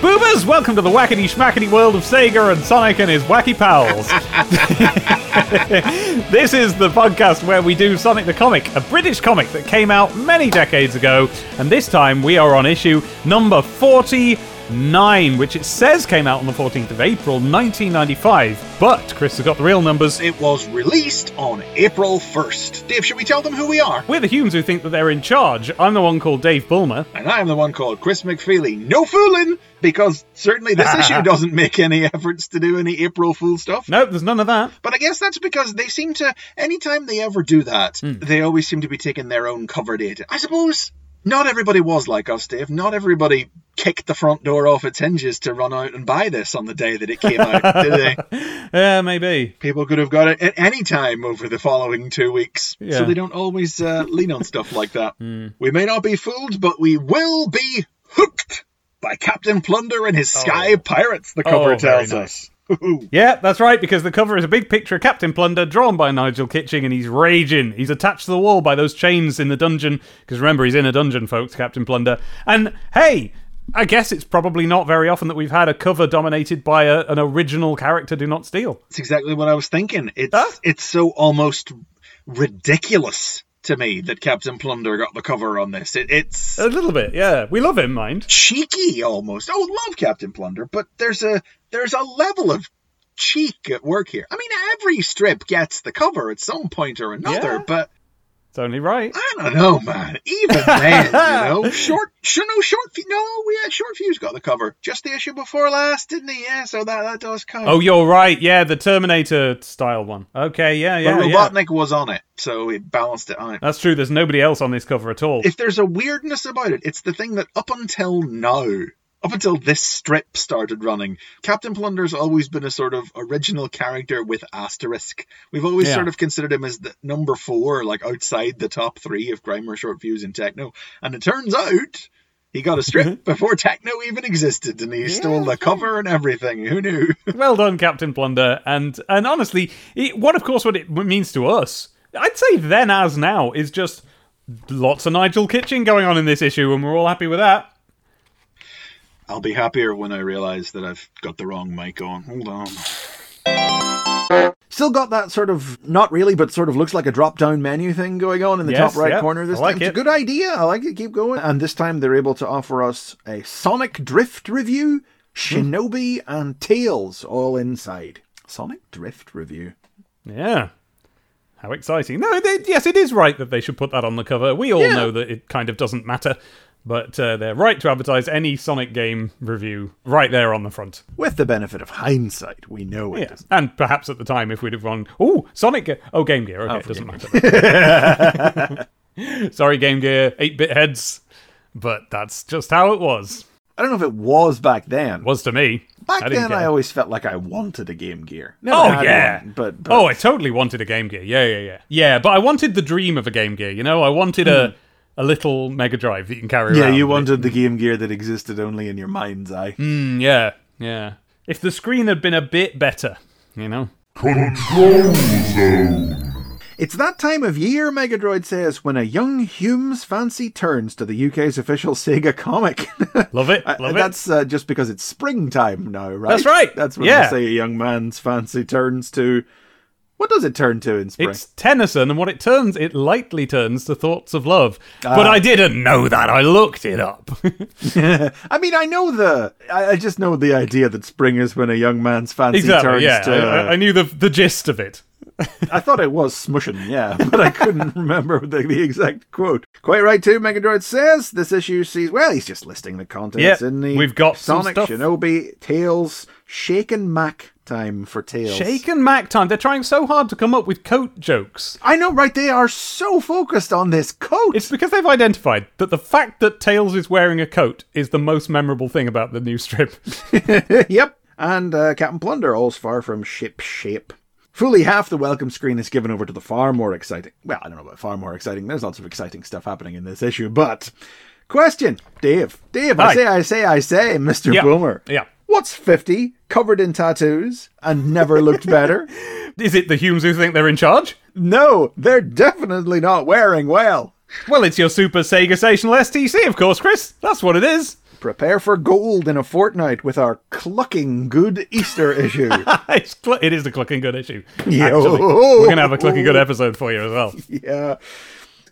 boomers! Welcome to the wackety schmackety world of Sega and Sonic and his wacky pals. this is the podcast where we do Sonic the Comic, a British comic that came out many decades ago, and this time we are on issue number 49, which it says came out on the 14th of April 1995. But Chris has got the real numbers. It was released on April 1st. Dave, should we tell them who we are? We're the humans who think that they're in charge. I'm the one called Dave Bulmer. And I'm the one called Chris McFeely. No fooling, because certainly this issue doesn't make any efforts to do any April Fool stuff. Nope, there's none of that. But I guess that's because they seem to, anytime they ever do that, hmm. they always seem to be taking their own cover date. I suppose not everybody was like us, Dave. Not everybody kicked the front door off its hinges to run out and buy this on the day that it came out, did they? Yeah, maybe. People could have got it at any time over the following two weeks. Yeah. So they don't always uh, lean on stuff like that. We may not be fooled, but we will be hooked by Captain Plunder and his Sky Pirates, the cover Oh, tells nice. us. Yeah, that's right, because the cover is a big picture of Captain Plunder drawn by Nigel Kitching, and he's raging. He's attached to the wall by those chains in the dungeon, because remember, he's in a dungeon, folks, Captain Plunder. And hey, I guess it's probably not very often that we've had a cover dominated by a, an original character do not steal. That's exactly what I was thinking. It's Huh? it's so almost ridiculous to me that Captain Plunder got the cover on this. It, it's A little bit, yeah. We love him, mind. cheeky almost. Oh, love Captain Plunder, but there's a there's a level of cheek at work here. I mean, every strip gets the cover at some point or another, Yeah. but It's only right. I don't know, man. Even then, you know, short, sure, no, short, no, we had short fuse got the cover just the issue before last, didn't he? Yeah, so that that does count. Oh, you're right. Yeah, the Terminator style one. Okay, yeah, yeah, but yeah. Robotnik was on it, so it balanced it out. That's true. There's nobody else on this cover at all. if there's a weirdness about it, it's the thing that up until now, up until this strip started running, Captain Plunder's always been a sort of original character with asterisk. We've always Yeah. sort of considered him as the number four, like outside the top three of Grimer Short Fuse and Tekno. And it turns out he got a strip before Tekno even existed, and he stole the cover and everything. Who knew? well done, Captain Plunder. And and honestly, it, what of course what it means to us, I'd say then as now is just lots of Nigel Kitching going on in this issue, and we're all happy with that. I'll be happier when I realise that I've got the wrong mic on. Hold on. Still got that sort of, not really, but sort of looks like a drop down menu thing going on in the Yes, top right yeah, corner this I like time. it. It's a good idea. I like it. Keep going. And this time they're able to offer us a Sonic Drift review, Shinobi, and Tails all inside. Sonic Drift review. Yeah. How exciting. No, they, yes, it is right that they should put that on the cover. We all Yeah. know that it kind of doesn't matter, but uh, they're right to advertise any Sonic game review right there on the front. With the benefit of hindsight, we know it Yeah. doesn't. And perhaps at the time, if we'd have gone, oh, Sonic, Ge- oh, Game Gear. Okay, Oh, it doesn't matter. Sorry, Game Gear, 8 bit heads, but that's just how it was. I don't know if it was back then. It Was to me. back I then, care. I always felt like I wanted a Game Gear. Never Oh yeah, one, but, but oh, I totally wanted a Game Gear. Yeah, yeah, yeah, yeah. But I wanted the dream of a Game Gear. You know, I wanted a a little Mega Drive that you can carry yeah, around. you with it. wanted the Game Gear that existed only in your mind's eye. Mm, yeah, yeah. If the screen had been a bit better, you know. It's that time of year, Megadroid says, when a young Hume's fancy turns to the UK's official Sega comic. Love it, Uh, love it. That's uh, just because it's springtime now, right? That's right, That's when yeah. they say a young man's fancy turns to. What does it turn to in spring? It's Tennyson, and what it turns, it lightly turns to thoughts of love. Ah. But I didn't know that. I looked it up. I mean, I know the. I, I just know the idea that spring is when a young man's fancy exactly. turns Yeah, to. I, I- I knew the the gist of it. I thought it was smushing, yeah, but I couldn't remember the, the exact quote. Quite right, too. Megadroid says this issue sees. Well, he's just listing the contents Yep, in the. we've got Sonic. Shinobi, Tails, Shaken Mac time for Tails. Shake and Mac time. They're trying so hard to come up with coat jokes. I know, right? They are so focused on this coat. It's because they've identified that the fact that Tails is wearing a coat is the most memorable thing about the new strip. yep. And uh, Captain Plunder, all's far from ship shape. Fully half the welcome screen is given over to the far more exciting. Well, I don't know about far more exciting. There's lots of exciting stuff happening in this issue, but question, Dave, Dave, I say, I say, I say, Mister Yeah. Boomer. Yeah. What's fifty, covered in tattoos, and never looked better? Is it the Humes who think they're in charge? no, they're definitely not wearing well. Well, it's your Super Sega Stational STC, of course, Chris. That's what it is. Prepare for gold in a fortnight with our clucking good Easter issue. it's cl- it is a clucking good issue. Yo. Actually, we're gonna have a clucking good episode for you as well. yeah.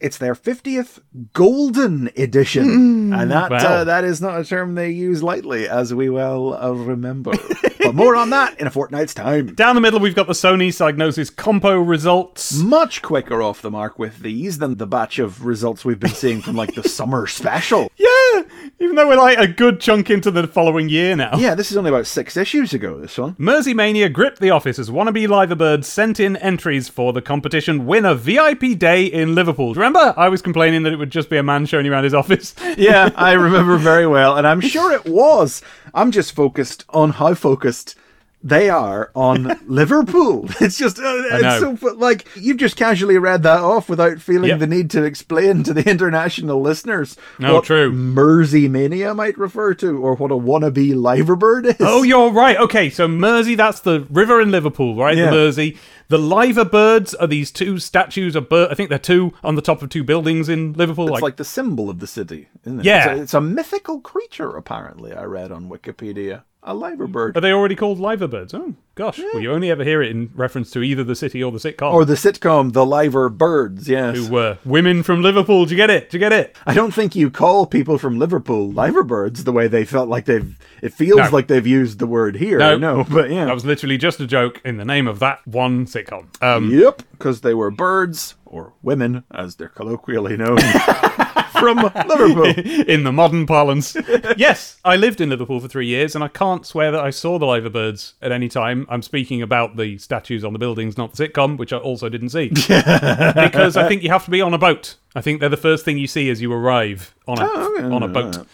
It's their 50th golden edition. and that Wow. uh, that is not a term they use lightly, as we well uh, remember. but more on that in a fortnight's time. Down the middle, we've got the Sony Psygnosis Compo results. Much quicker off the mark with these than the batch of results we've been seeing from like the summer special. Yeah, even though we're like a good chunk into the following year now. Yeah, this is only about six issues ago, this one. Mersey Mania gripped the office as wannabe Liverbirds sent in entries for the competition winner VIP day in Liverpool. Remember? I was complaining that it would just be a man showing you around his office. Yeah, I remember very well, and I'm sure it was. I'm just focused on how focused they are on Liverpool. It's just, uh, it's so like you've just casually read that off without feeling Yep. the need to explain to the international listeners No, what true. Mersey mania might refer to, or what a wannabe liverbird is. Oh, you're right. Okay, so Mersey, that's the river in Liverpool, right? Yeah. The Mersey. The liverbirds are these two statues of bird. I think they're two on the top of two buildings in Liverpool. It's like, the symbol of the city, isn't it? Yeah. It's a, it's a mythical creature, apparently, I read on Wikipedia. A liverbird. Are they already called liver birds? Oh, gosh. Well, you only ever hear it in reference to either the city or the sitcom. Or the sitcom, The Liver Birds, yes. who were women from Liverpool. Do you get it? Do you get it? I don't think you call people from Liverpool liverbirds the way they felt like they've. It feels No. like they've used the word here. No. No, but yeah. That was literally just a joke in the name of that one sitcom. Um, Yep, because they were birds, or women, as they're colloquially known, from Liverpool. in the modern parlance. yes, I lived in Liverpool for three years, and I can't swear that I saw the liver birds at any time. I'm speaking about the statues on the buildings, not the sitcom, which I also didn't see. because I think you have to be on a boat. I think they're the first thing you see as you arrive on a Oh, on a boat.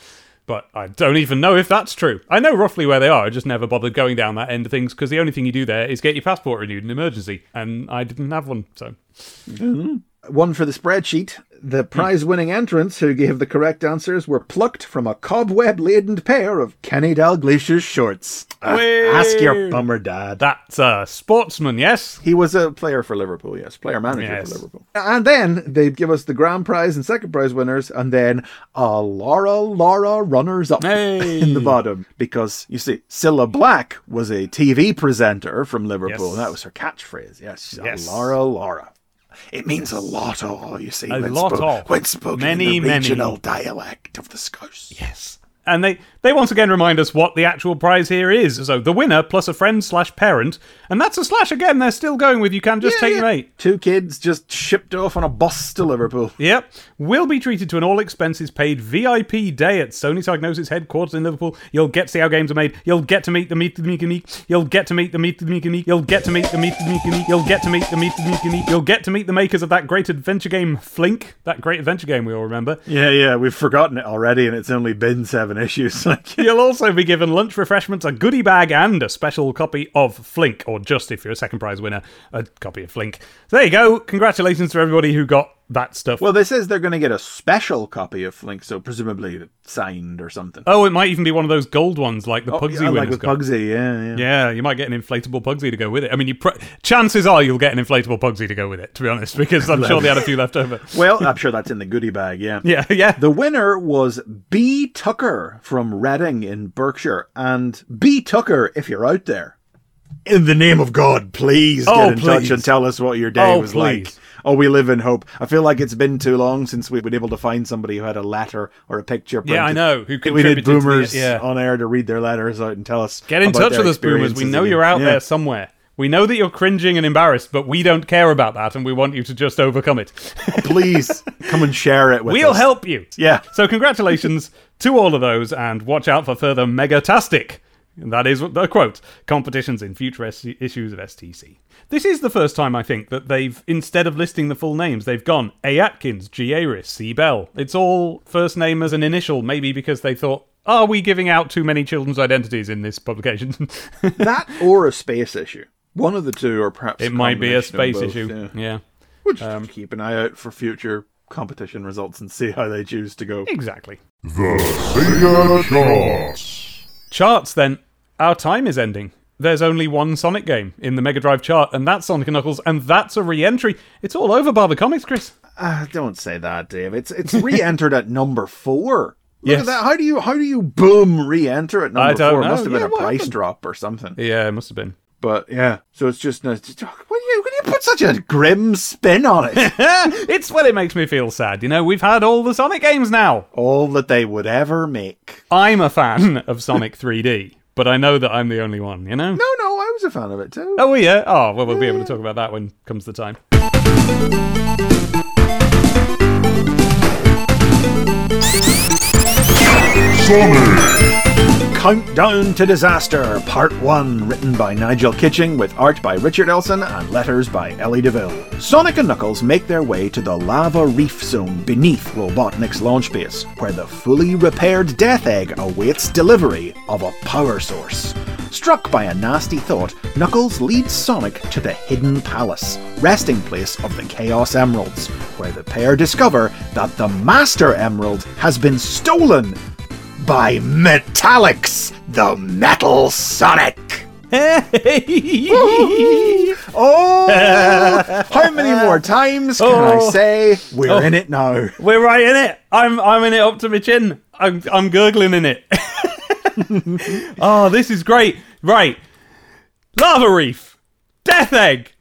But I don't even know if that's true. I know roughly where they are. I just never bothered going down that end of things because the only thing you do there is get your passport renewed in emergency, and I didn't have one. So mm-hmm. One for the spreadsheet. The prize winning entrants who gave the correct answers were plucked from a cobweb laden pair of Kenny Dalglish's shorts. Uh, ask your bummer dad. that's a sportsman, yes. He was a player for Liverpool, yes, player manager Yes. for Liverpool. And then they'd give us the grand prize and second prize winners, and then a Lorra Lorra runners up Hey. in the bottom. Because you see, Cilla Black was a TV presenter from Liverpool, Yes. and that was her catchphrase. Yes, Yes. Lorra Lorra. It means a lot of, you see, A when, lot spo- of. when spoken Many, in the many. regional dialect of the Scots. Yes. And they, they once again remind us what the actual prize here is. So the winner plus a friend slash parent, and that's a slash again. They're still going with you can't just take your mate. Two kids just shipped off on a bus to Liverpool. Yep, will be treated to an all expenses paid VIP day at Sony Psygnosis headquarters in Liverpool. You'll get to see how games are made. You'll get to meet the meet the meek and meek. You'll get to meet the meet the meek and meek. You'll get to meet the meet the meek and meek. You'll get to meet the meet the meek and meek. You'll get to meet the makers of that great adventure game Flink, that great adventure game we all remember. Yeah, yeah, we've forgotten it already, and it's only been seven issues. Like, You'll also be given lunch refreshments, a goodie bag, and a special copy of Flink, or just if you're a second prize winner, a copy of Flink. So there you go. Congratulations to everybody who got that stuff. well, this is they're going to get a special copy of Flink, so presumably signed or something. oh, it might even be one of those gold ones like the oh, Pugsy yeah, like with got. Pugsy, yeah, yeah. Yeah, you might get an inflatable Pugsy to go with it. I mean, you pr- chances are you'll get an inflatable Pugsy to go with it, to be honest, because I'm sure they had a few left over. Well, I'm sure that's in the goodie bag, yeah. Yeah, yeah. The winner was B. Tucker from Reading in Berkshire. And B. Tucker, if you're out there, in the name of God, please oh, get Oh, in touch and tell us what your day Oh, was please. like. Oh, we live in hope. I feel like it's been too long since we've been able to find somebody who had a letter or a picture. Yeah, I know, who we need to the- boomers yeah. on air to read their letters out and tell us. Get in touch with us, boomers. We know again. you're out Yeah. there somewhere. We know that you're cringing and embarrassed, but we don't care about that, and we want you to just overcome it. Please come and share it with us. We'll help you. Yeah. So congratulations to all of those, and watch out for further megatastic. And that is the quote competitions in future S- issues of STC. This is the first time I think that they've instead of listing the full names, they've gone A Atkins, G Aris, C Bell. It's all first name as an initial, maybe because they thought, are we giving out too many children's identities in this publication? that or a space issue. One of the two, or perhaps it might be a space both, issue. yeah. yeah. We'll just um, keep an eye out for future competition results and see how they choose to go. Exactly. The Sega Charts. Charts then. Our time is ending. There's only one Sonic game in the Mega Drive chart, and that's Sonic and Knuckles, and that's a re entry. It's all over by the comics, Chris. Ah, don't say that, Dave. It's it's re-entered at number four Look Yes. at that. How do you how do you boom re-enter at number four? It must have been a price happened? drop or something. Yeah, it must have been. But yeah, so it's just uh, why do you do you put such a grim spin on it? it's well, it makes me feel sad. You know, we've had all the Sonic games now. All that they would ever make. I'm a fan of Sonic 3D, but I know that I'm the only one. You know. No, no, I was a fan of it too. Oh yeah. Oh well, we'll be able to talk about that when comes the time. Sonic! Countdown to Disaster, Part 1, written by Nigel Kitching with art by Richard Elson and letters by Ellie de Ville. Sonic and Knuckles make their way to the lava reef zone beneath Robotnik's launch base, where the fully repaired Death Egg awaits delivery of a power source. Struck by a nasty thought, Knuckles leads Sonic to the Hidden Palace, resting place of the Chaos Emeralds, where the pair discover that the Master Emerald has been stolen by Metallix, the Metal Sonic. Oh, how many more times can I Oh. say we're Oh. in it now? We're right in it. I'm I'm in it up to my chin. I'm I'm gurgling in it. oh, this is great. Right. Lava Reef, Death Egg,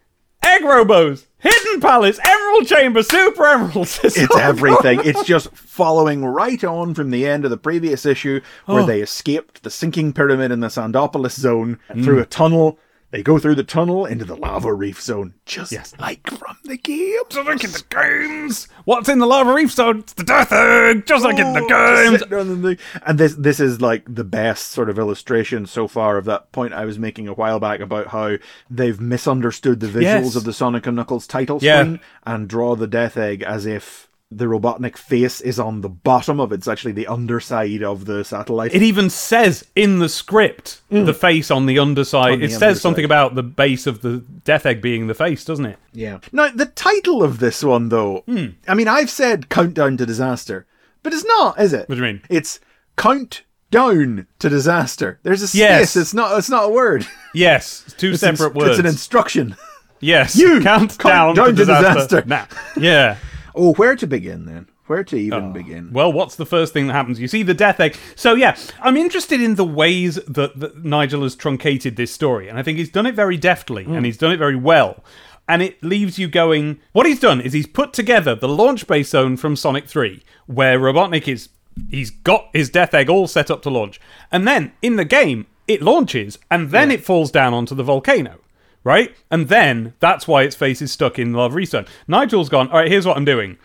Egg Robos, Hidden Palace, Emerald Chamber, Super Emeralds. It's everything. It's just following right on from the end of the previous issue where Oh. they escaped the sinking pyramid in the Sandopolis zone Mm. through a tunnel. They go through the tunnel into the lava reef zone, just Yes. like from the game. Just like in the games. What's in the Lava Reef zone? It's the Death Egg, just like in the oh, games. The. And this this is like the best sort of illustration so far of that point I was making a while back about how they've misunderstood the visuals Yes. of the Sonic and Knuckles title Yeah. screen and draw the Death Egg as if the Robotnik face is on the bottom of it. It's actually the underside of the satellite. It even says in the script the face on the underside. Mm. On the it says something about the base of the Death Egg being the face, doesn't it? Yeah. Now the title of this one though, Hmm. I mean I've said countdown to disaster, but it's not, is it? What do you mean? It's count down to disaster. There's a space. Yes. It's not. It's not a word. Yes, it's two It's separate an, words. It's an instruction. yes, You count, count down, down to to disaster. disaster. Nah. Yeah. Oh, where to begin then? Where to even ah. begin? Well, what's the first thing that happens? You see the Death Egg. So yeah, I'm interested in the ways that, that Nigel has truncated this story, and I think he's done it very deftly, and mm. he's done it very well. And it leaves you going. What he's done is he's put together the launch base zone from Sonic 3, where Robotnik is. He's got his Death Egg all set up to launch, and then in the game it launches, and then it falls down onto the volcano. Right? And then that's why its face is stuck in lava Zone. Nigel's gone, all right, here's what I'm doing.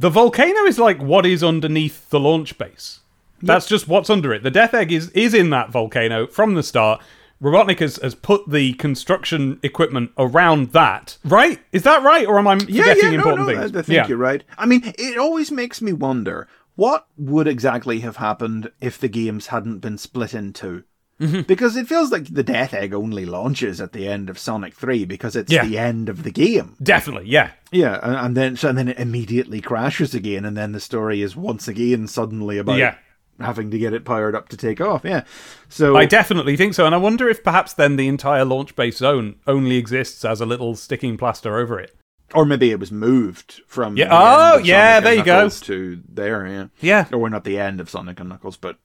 The volcano is like what is underneath the launch base. That's just what's under it. The Death Egg is, is in that volcano from the start. Robotnik has, has put the construction equipment around that. Right? Is that right? Or am I forgetting yeah, yeah, no, important no, things? I, I think you're right. I mean, it always makes me wonder what would exactly have happened if the games hadn't been split in 2 Mm-hmm. Because it feels like the Death Egg only launches at the end of Sonic 3 because it's Yeah. the end of the game. Definitely, yeah. Yeah, and, and then so and then it immediately crashes again, and then the story is once again suddenly about Yeah. having to get it powered up to take off. Yeah, so I definitely think so. And I wonder if perhaps then the entire launch base zone only exists as a little sticking plaster over it. or maybe it was moved from Yeah, the oh, yeah, there you go. To there. Yeah, Yeah. or we're not the end of Sonic and Knuckles, but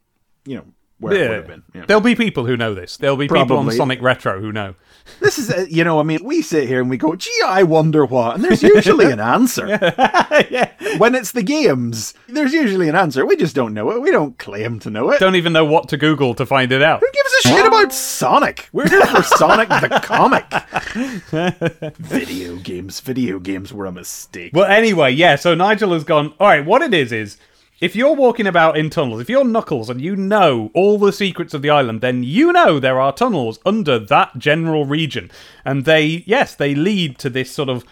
you know where it would have been. Yeah. There'll be people who know this. There'll be people on Sonic Retro who know. This is, uh, you know, I mean, we sit here and we go, gee, I wonder what, and there's usually an answer. Yeah. When it's the games, there's usually an answer. We just don't know it. We don't claim to know it. Don't even know what to Google to find it out. Who gives a shit about Sonic? We're here for Sonic the comic. video games, video games were a mistake. Well, anyway, yeah. So Nigel has gone. All right. What it is is, if you're walking about in tunnels, if you're Knuckles and you know all the secrets of the island, then you know there are tunnels under that general region, and they, yes, they lead to this sort of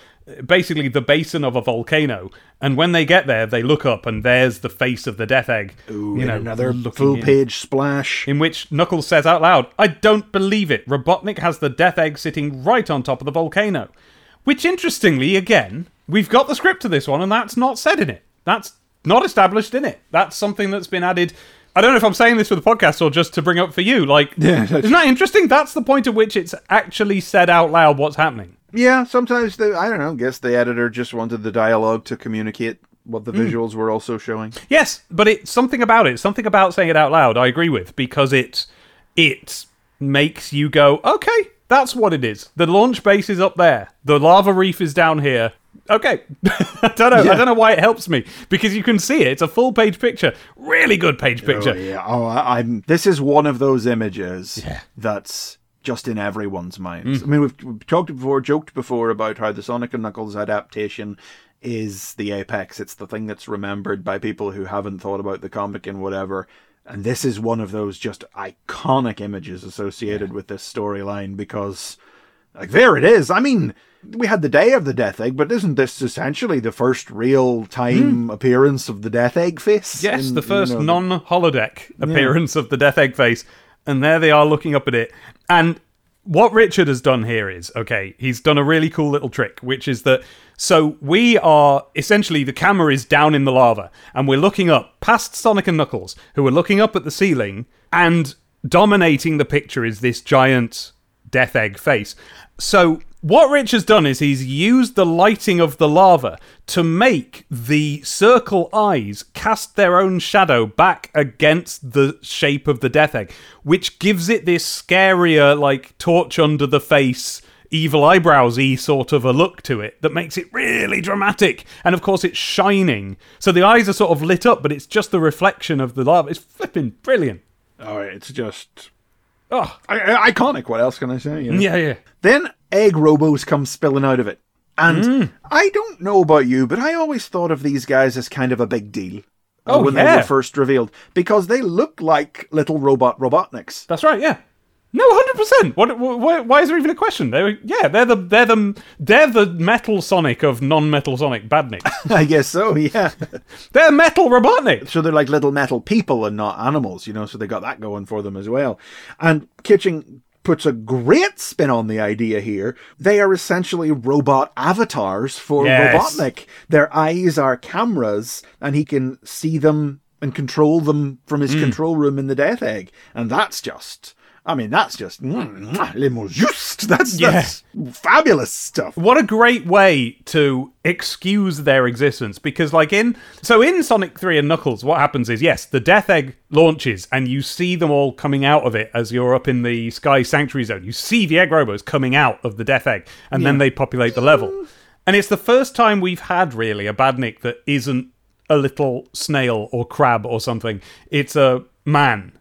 basically the basin of a volcano. And when they get there, they look up, and there's the face of the Death Egg. Ooh, you know, another full in. page splash. in which Knuckles says out loud, I don't believe it. Robotnik has the Death Egg sitting right on top of the volcano. Which, interestingly, again, we've got the script to this one, and that's not said in it. That's not established in it. That's something that's been added. I don't know if I'm saying this for the podcast or just to bring up for you. Like, Yeah, isn't that interesting? That's the point at which it's actually said out loud what's happening. Yeah, sometimes the I don't know. Guess the editor just wanted the dialogue to communicate what the hmm. visuals were also showing. Yes, but it's something about it, something about saying it out loud. I agree with because it it makes you go, okay, that's what it is. The launch base is up there. The lava reef is down here. Okay, I don't know. I don't know why it helps me because you can see it. It's a full page picture, really good page picture. Oh, yeah. Oh, I, I'm. This is one of those images that's just in everyone's minds. Mm. I mean, we've, we've talked before, joked before about how the Sonic and Knuckles adaptation is the apex. It's the thing that's remembered by people who haven't thought about the comic and whatever. And this is one of those just iconic images associated with this storyline because, like, there it is. I mean, we had the day of the Death Egg, but isn't this essentially the first real time hmm. appearance of the Death Egg face? Yes, in, the you first know, non holodeck appearance of the Death Egg face. And there they are looking up at it. And what Richard has done here is okay, he's done a really cool little trick, which is that so we are essentially the camera is down in the lava and we're looking up past Sonic and Knuckles, who are looking up at the ceiling, and dominating the picture is this giant Death Egg face. So what Rich has done is he's used the lighting of the lava to make the circle eyes cast their own shadow back against the shape of the death egg, which gives it this scarier, like torch under the face, evil eyebrows y sort of a look to it that makes it really dramatic. And of course, it's shining. So the eyes are sort of lit up, but it's just the reflection of the lava. It's flipping brilliant. Oh, it's just Oh, I- I- iconic. What else can I say? you know? yeah, yeah. Then egg robos come spilling out of it. And Mm. I don't know about you, but I always thought of these guys as kind of a big deal. uh, Oh, when they were first revealed. Because they look like little robot Robotniks. That's right. Yeah. No, hundred percent. What? Why, why is there even a question? They were, yeah, they're the they're the they're the metal Sonic of non-metal Sonic badniks. I guess so, yeah. they're metal Robotnik. so they're like little metal people and not animals, you know, so they got that going for them as well. And Kitching puts a great spin on the idea here. They are essentially robot avatars for Yes. Robotnik. Their eyes are cameras, and he can see them and control them from his mm. control room in the Death Egg. And that's just. I mean, that's just mm, mwah, le mot juste. That's, Yeah. that's fabulous stuff. What a great way to excuse their existence because like in so in Sonic 3 and Knuckles what happens is yes the death egg launches and you see them all coming out of it as you're up in the sky sanctuary zone you see the egg robos coming out of the death egg and then they populate the level and it's the first time we've had really a badnik that isn't a little snail or crab or something it's a man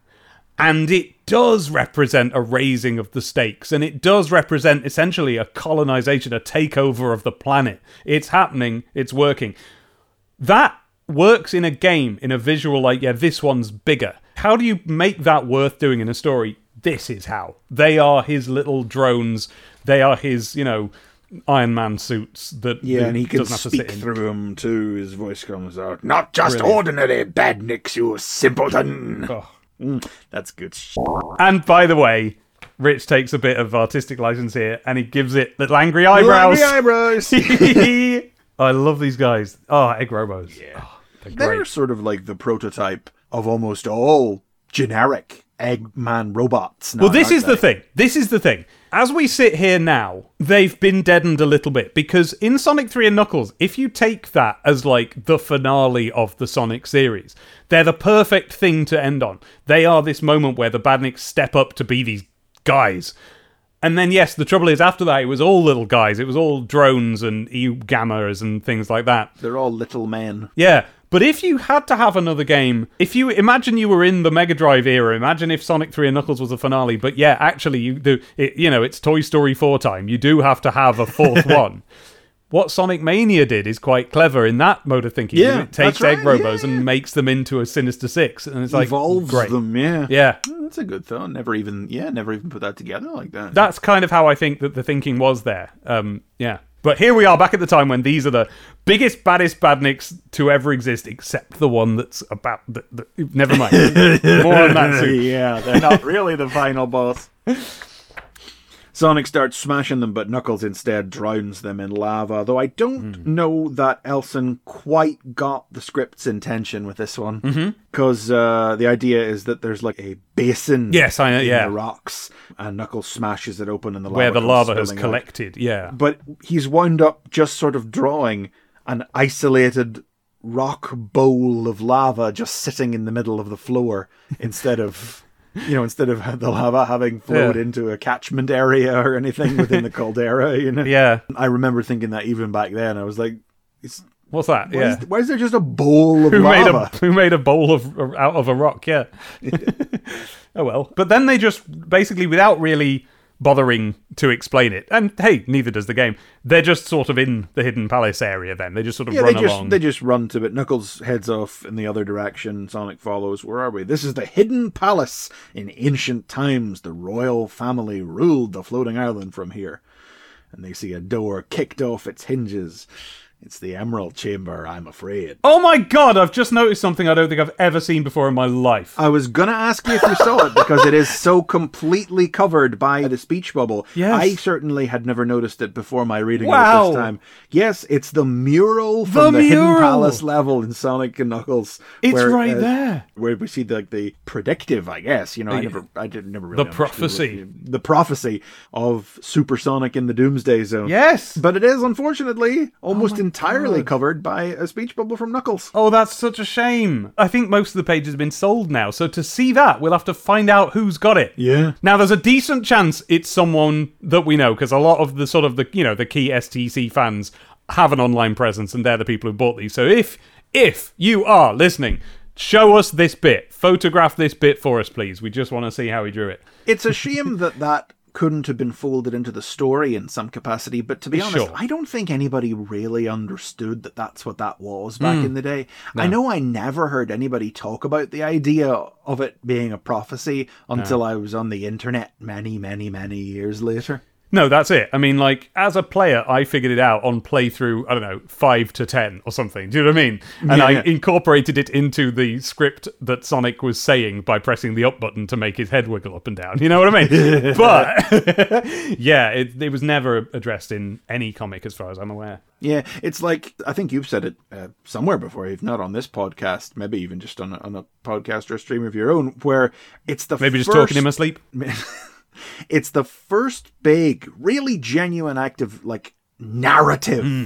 and it does represent a raising of the stakes, and it does represent essentially a colonization, a takeover of the planet. It's happening, it's working. That works in a game, in a visual, like, yeah, this one's bigger. How do you make that worth doing in a story? This is how. They are his little drones, they are his, you know, Iron Man suits that Yeah, and he can doesn't have to speak sit in. through them too. His voice comes out. Not just Brilliant. ordinary badniks, you simpleton. Oh. Mm, that's good. And by the way, Rich takes a bit of artistic license here and he gives it little angry eyebrows. Angry eyebrows. I love these guys. Oh, Egg Robos. Yeah. they're They're great. sort of like the prototype of almost all generic Eggman robots. Now, Well, this is the thing. This is the thing. As we sit here now, they've been deadened a little bit because in Sonic 3 and Knuckles, if you take that as like the finale of the Sonic series, they're the perfect thing to end on. They are this moment where the Badniks step up to be these guys. And then, yes, the trouble is after that, it was all little guys. It was all drones and EU gammas and things like that. They're all little men. Yeah, but if you had to have another game, if you imagine you were in the Mega Drive era, imagine if Sonic 3 and Knuckles was a finale, but yeah, actually you do it, you know, it's Toy Story 4 time. You do have to have a fourth one. What Sonic Mania did is quite clever in that mode of thinking. Yeah, it takes that's Egg right, Robos yeah, and makes them into a Sinister Six, and it's like Evolves great. them, yeah. Yeah, Oh, That's a good thought. Never even, yeah, never even put that together like that. that's kind of how I think that the thinking was there. Um, yeah. But here we are back at the time when these are the biggest, baddest badniks to ever exist, except the one that's about. The, the, never mind. More on that soon. yeah, they're not really the final boss. Sonic starts smashing them, but Knuckles instead drowns them in lava. Though I don't Hmm. know that Elson quite got the script's intention with this one, Mm-hmm. because uh, the idea is that there's like a basin. Yes, I know, yeah. the rocks, and Knuckles smashes it open, and the lava Where the lava has spilling out. collected. Yeah. But he's wound up just sort of drawing an isolated rock bowl of lava just sitting in the middle of the floor instead of you know instead of the lava having flowed Yeah. into a catchment area or anything within the caldera you know Yeah. i remember thinking that even back then i was like it's, What's that? why, yeah. is, why is there just a bowl of who made lava a who made a bowl of out of a rock? Yeah. oh well. But then they just basically, without really bothering to explain it, and hey, neither does the game. They're just sort of in the hidden palace area. Then they just sort of yeah, run they just along. they just run to it. Knuckles heads off in the other direction. Sonic follows. Where are we? This is the hidden palace. In ancient times, the royal family ruled the floating island from here. And they see a door kicked off its hinges. It's the Emerald Chamber. I'm afraid. Oh my god! I've just noticed something I don't think I've ever seen before in my life. I was gonna ask you if you saw it because it is so completely covered by the speech bubble. Yes. I certainly had never noticed it before my reading of it this time. Yes, it's the mural from the, Hidden mural. Palace level in Sonic and Knuckles. It's where, right uh, there. Where we see the, like the predictive, I guess. You know, I never, I didn't never really The prophecy. what- the prophecy of Supersonic in the Doomsday Zone. Yes. But it is unfortunately almost my entirely covered by a speech bubble from Knuckles. Oh, that's such a shame. I think most of the pages have been sold now, so to see that, we'll have to find out who's got it. Yeah. Now, there's a decent chance it's someone that we know, because a lot of the sort of the you know the key STC fans have an online presence, and they're the people who bought these. So if if you are listening, show us this bit, photograph this bit for us, please. We just want to see how he drew it. It's a shame that that couldn't have been folded into the story in some capacity, but to be honest, Sure. I don't think anybody really understood that that's what that was back Hmm. in the day. I know I never heard anybody talk about the idea of it being a prophecy until I was on the internet many, many, many years later. No, that's it. I mean, like, as a player, I figured it out on playthrough, I don't know, 5 to 10 or something. Do you know what I mean? And I incorporated it into the script that Sonic was saying by pressing the up button to make his head wiggle up and down. You know what I mean? but, yeah, it, it was never addressed in any comic as far as I'm aware. Yeah, it's like I think you've said it uh, somewhere before, if not on this podcast, maybe even just on a, on a podcast or a stream of your own, where it's the Maybe just first, talking him asleep. It's the first big, really genuine act of like narrative Hmm.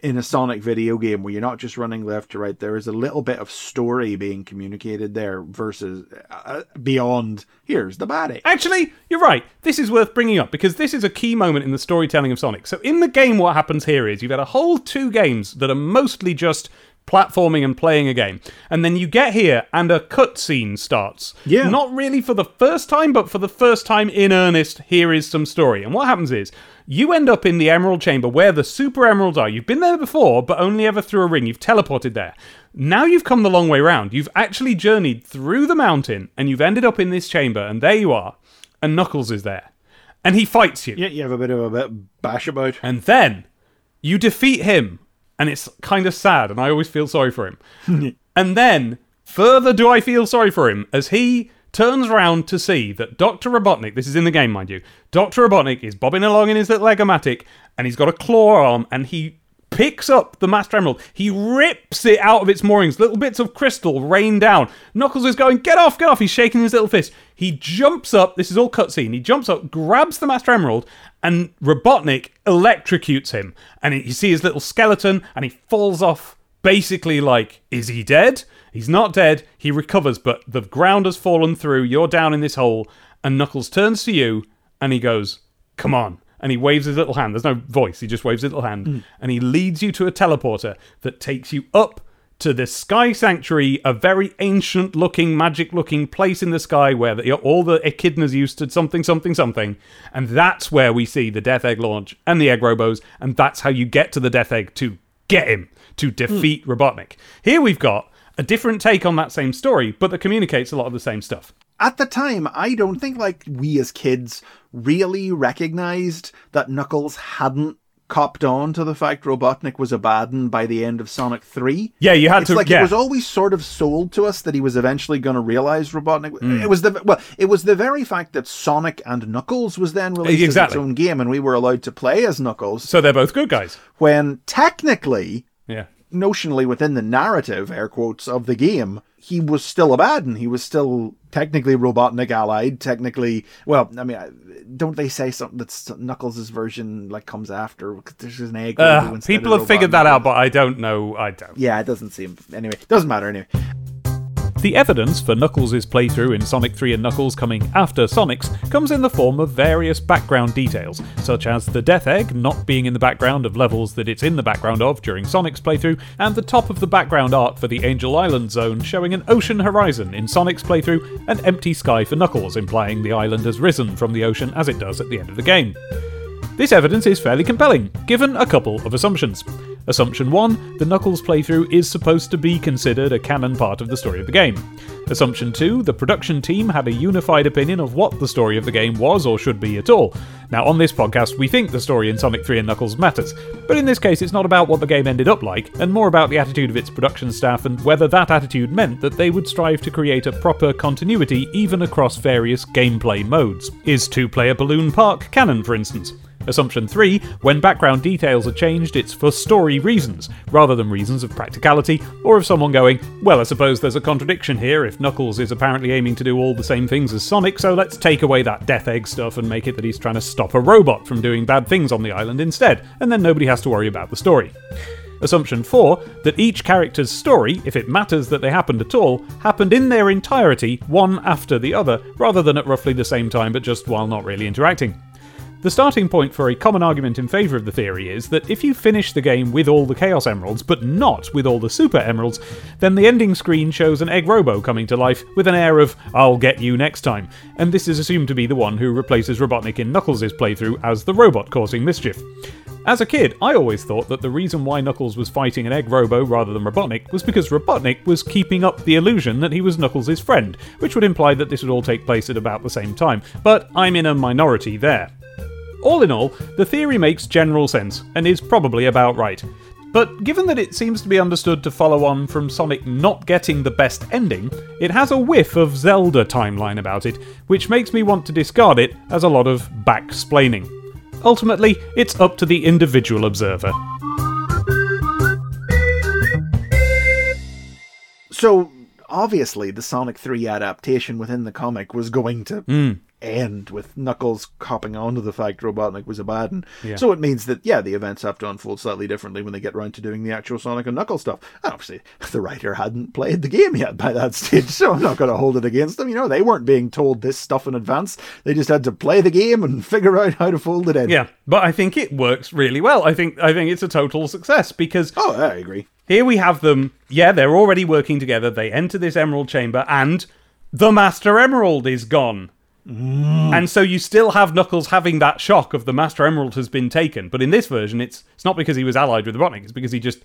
in a Sonic video game where you're not just running left to right. There is a little bit of story being communicated there versus uh, beyond. Here's the baddie. Actually, you're right. This is worth bringing up because this is a key moment in the storytelling of Sonic. So, in the game, what happens here is you've had a whole two games that are mostly just platforming and playing a game. And then you get here and a cutscene starts. Yeah. Not really for the first time, but for the first time in earnest, here is some story. And what happens is you end up in the Emerald Chamber where the Super Emeralds are. You've been there before, but only ever through a ring. You've teleported there. Now you've come the long way round. You've actually journeyed through the mountain and you've ended up in this chamber, and there you are. And Knuckles is there. And he fights you. Yeah, you have a bit of a bit bash about. And then you defeat him, and it's kind of sad, and I always feel sorry for him. and then, further do I feel sorry for him as he turns around to see that Dr. Robotnik, this is in the game, mind you, Dr. Robotnik is bobbing along in his little Eggomatic, and he's got a claw arm, and he picks up the Master Emerald. He rips it out of its moorings. Little bits of crystal rain down. Knuckles is going, get off, get off. He's shaking his little fist. He jumps up. This is all cutscene. He jumps up, grabs the Master Emerald, and Robotnik electrocutes him. And you see his little skeleton, and he falls off. Basically, like, is he dead? He's not dead. He recovers, but the ground has fallen through. You're down in this hole. And Knuckles turns to you, and he goes, come on and he waves his little hand. There's no voice, he just waves his little hand. Mm. And he leads you to a teleporter that takes you up to the Sky Sanctuary, a very ancient looking, magic looking place in the sky where the, all the echidnas used to something, something, something. And that's where we see the Death Egg launch and the Egg Robos. And that's how you get to the Death Egg to get him, to mm. defeat Robotnik. Here we've got a different take on that same story, but that communicates a lot of the same stuff. At the time, I don't think like we as kids really recognized that Knuckles hadn't copped on to the fact Robotnik was a bad one by the end of Sonic 3. Yeah, you had It's to. like yeah. it was always sort of sold to us that he was eventually going to realize Robotnik. Hmm. It was the well, it was the very fact that Sonic and Knuckles was then released Exactly. as its own game, and we were allowed to play as Knuckles. so they're both good guys. When technically. Notionally within the narrative, air quotes, of the game, he was still a Abaddon. He was still technically Robotnik allied. Technically, well, I mean, don't they say something that's Knuckles' version like comes after? There's an egg. Uh, people have figured that out, but I don't know. I don't. Yeah, it doesn't seem. Anyway, doesn't matter anyway. The evidence for Knuckles' playthrough in Sonic 3 and Knuckles coming after Sonic's comes in the form of various background details, such as the Death Egg not being in the background of levels that it's in the background of during Sonic's playthrough, and the top of the background art for the Angel Island zone showing an ocean horizon in Sonic's playthrough, and empty sky for Knuckles, implying the island has risen from the ocean as it does at the end of the game. This evidence is fairly compelling, given a couple of assumptions. Assumption 1 the Knuckles playthrough is supposed to be considered a canon part of the story of the game. Assumption 2 the production team had a unified opinion of what the story of the game was or should be at all. Now, on this podcast, we think the story in Sonic 3 and Knuckles matters, but in this case, it's not about what the game ended up like, and more about the attitude of its production staff and whether that attitude meant that they would strive to create a proper continuity even across various gameplay modes. Is two player Balloon Park canon, for instance? Assumption 3 when background details are changed, it's for story reasons, rather than reasons of practicality, or of someone going, well, I suppose there's a contradiction here if Knuckles is apparently aiming to do all the same things as Sonic, so let's take away that Death Egg stuff and make it that he's trying to stop a robot from doing bad things on the island instead, and then nobody has to worry about the story. Assumption 4 that each character's story, if it matters that they happened at all, happened in their entirety, one after the other, rather than at roughly the same time but just while not really interacting. The starting point for a common argument in favour of the theory is that if you finish the game with all the Chaos Emeralds, but not with all the Super Emeralds, then the ending screen shows an Egg Robo coming to life with an air of, I'll get you next time, and this is assumed to be the one who replaces Robotnik in Knuckles' playthrough as the robot causing mischief. As a kid, I always thought that the reason why Knuckles was fighting an Egg Robo rather than Robotnik was because Robotnik was keeping up the illusion that he was Knuckles' friend, which would imply that this would all take place at about the same time, but I'm in a minority there. All in all, the theory makes general sense and is probably about right. But given that it seems to be understood to follow on from Sonic not getting the best ending, it has a whiff of Zelda timeline about it, which makes me want to discard it as a lot of backsplaining. Ultimately, it's up to the individual observer. So obviously, the Sonic 3 adaptation within the comic was going to hmm. End with Knuckles copping onto the fact Robotnik was Abaddon. So it means that, yeah, the events have to unfold slightly differently when they get around to doing the actual Sonic and Knuckles stuff. And obviously, the writer hadn't played the game yet by that stage, so I'm not going to hold it against them. You know, they weren't being told this stuff in advance. They just had to play the game and figure out how to fold it in. Yeah, but I think it works really well. I think I think it's a total success because Oh, I agree. Here we have them. Yeah, they're already working together. They enter this emerald chamber, and the Master Emerald is gone. Mm. And so you still have Knuckles having that shock of the Master Emerald has been taken. But in this version, it's it's not because he was allied with Robotnik. It's because he just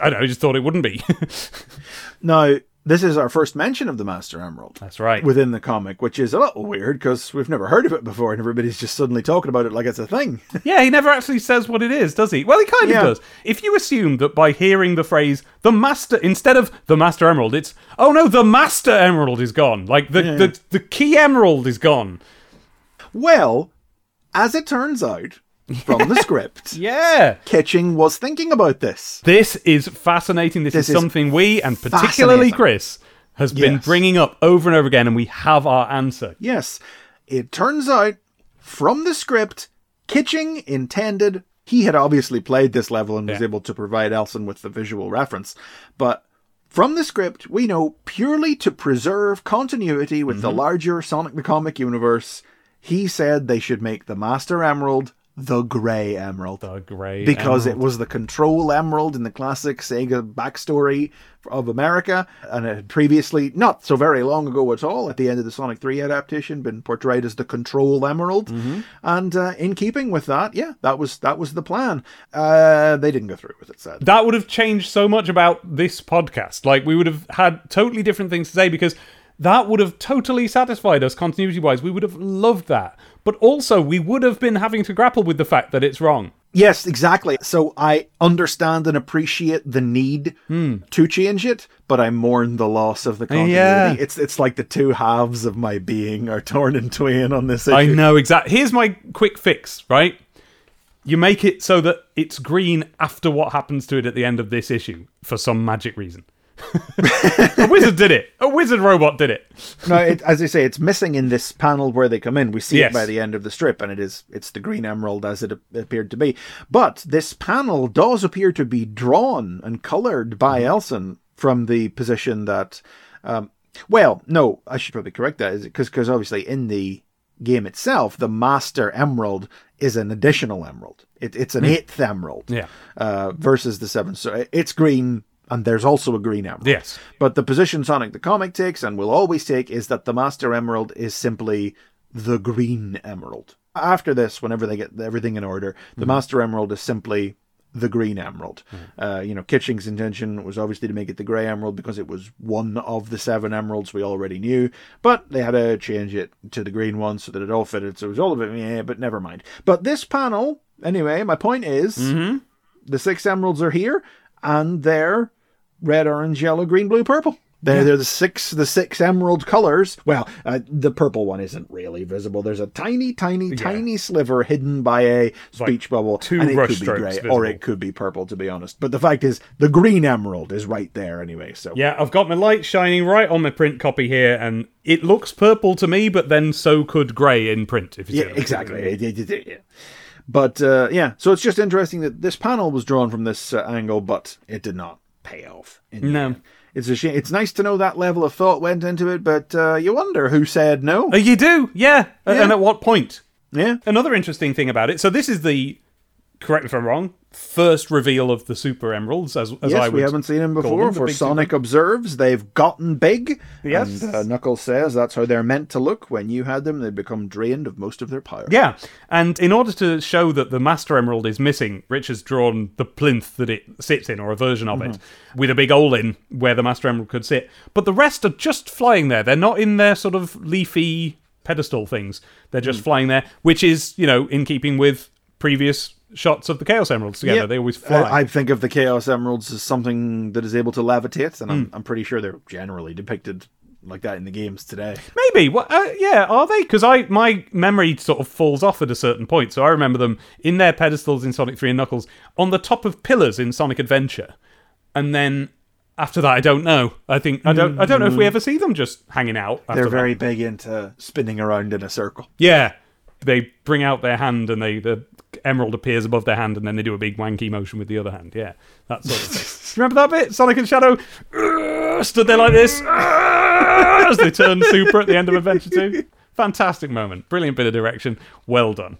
I don't know, just thought it wouldn't be. Now, this is our first mention of the Master Emerald. That's right. within the comic, which is a little weird because we've never heard of it before, and everybody's just suddenly talking about it like it's a thing. Yeah, he never actually says what it is, does he? Well, he kind Yeah. of does. If you assume that by hearing the phrase "the master" instead of "the master emerald," it's "oh no, the master emerald is gone." Like the the, the key emerald is gone. well, as it turns out from the script, Yeah. Kitching was thinking about this. This is fascinating. This, This is is something we, and particularly fascinating. Chris, has been Yes. bringing up over and over again, and we have our answer. Yes, it turns out from the script, Kitching intended. He had obviously played this level and was able to provide Elson with the visual reference, but from the script, we know purely to preserve continuity with the mm-hmm. larger Sonic the Comic universe, he said they should make the Master Emerald the Grey Emerald. The grey because emerald. it was the control emerald in the classic Sega backstory of America, and it had previously, not so very long ago at all, at the end of the Sonic 3 adaptation, been portrayed as the control emerald. Mm-hmm. And uh, in keeping with that, yeah, that was that was the plan. Uh, they didn't go through with it, sad. that would have changed so much about this podcast. Like we would have had totally different things to say because that would have totally satisfied us continuity wise. We would have loved that. But also we would have been having to grapple with the fact that it's wrong. Yes, exactly. So I understand and appreciate the need hmm. to change it, but I mourn the loss of the continuity. Yeah. It's it's like the two halves of my being are torn in twain on this issue. I know exactly. Here's my quick fix, right? you make it so that it's green after what happens to it at the end of this issue for some magic reason. a wizard did it. A wizard robot did it. no, it, as I say, it's missing in this panel where they come in. We see Yes. it by the end of the strip, and it is it's the green emerald as it appeared to be. But this panel does appear to be drawn and colored by Mm-hmm. Elson from the position that. Um, well, no, I should probably correct that, is because because obviously in the game itself, the master emerald is an additional emerald. It, it's an eighth emerald. Yeah. Uh, versus the seventh. So it's green, and there's also a green emerald. Yes. But the position Sonic the Comic takes and will always take is that the Master Emerald is simply the green emerald. After this, whenever they get everything in order, the mm-hmm. Master Emerald is simply the green emerald. Mm-hmm. Uh, you know, Kitching's intention was obviously to make it the grey emerald because it was one of the seven emeralds we already knew, but they had to change it to the green one so that it all fitted. So it was all a bit, yeah, but never mind. But this panel, anyway, my point is mm-hmm. the six emeralds are here and they're red, orange, yellow, green, blue, purple. They're, they're the six the six emerald colors. Well, uh, the purple one isn't really visible. There's a tiny, tiny, tiny sliver hidden by a speech bubble, two and it could be grey visible. or it could be purple. To be honest, but the fact is, the green emerald is right there anyway. So Yeah, I've got my light shining right on my print copy here, and it looks purple to me, but then so could grey in print. If you Yeah, what I mean. exactly. Yeah. But uh, yeah, so it's just interesting that this panel was drawn from this uh, angle, but it did not pay off. in No. It's a shame. It's nice to know that level of thought went into it, but uh, you wonder who said no. Oh, you do, yeah. Yeah. And at what point? Yeah, Another interesting thing about it. So this is the, correct me if I'm wrong, first reveal of the Super Emeralds, as, as I yes, would. we haven't seen him call before. them, For Sonic observes, they've gotten big. Yes. and uh, Knuckles says that's how they're meant to look. When you had them, they'd become drained of most of their power. Yeah, and in order to show that the Master Emerald is missing, Rich has drawn the plinth that it sits in, or a version of it, with a big hole in where the Master Emerald could sit. But the rest are just flying there. They're not in their sort of leafy pedestal things. They're just flying there, which is, you know, in keeping with previous shots of the Chaos Emeralds together. Yeah. They always fly. I, I think of the Chaos Emeralds as something that is able to levitate, and Hmm. I'm, I'm pretty sure they're generally depicted like that in the games today. Maybe. What? Uh, yeah. Are they? Because I my memory sort of falls off at a certain point. So I remember them in their pedestals in Sonic Three and Knuckles on the top of pillars in Sonic Adventure, and then after that, I don't know. I think I don't. I don't know if we ever see them just hanging out. They're that. very big into spinning around in a circle. Yeah. They bring out their hand and they the emerald appears above their hand and then they do a big wanky motion with the other hand. Yeah, that sort of thing. Remember that bit? Sonic and Shadow uh, stood there like this uh, as they turned super at the end of Adventure 2. Fantastic moment. Brilliant bit of direction. Well done.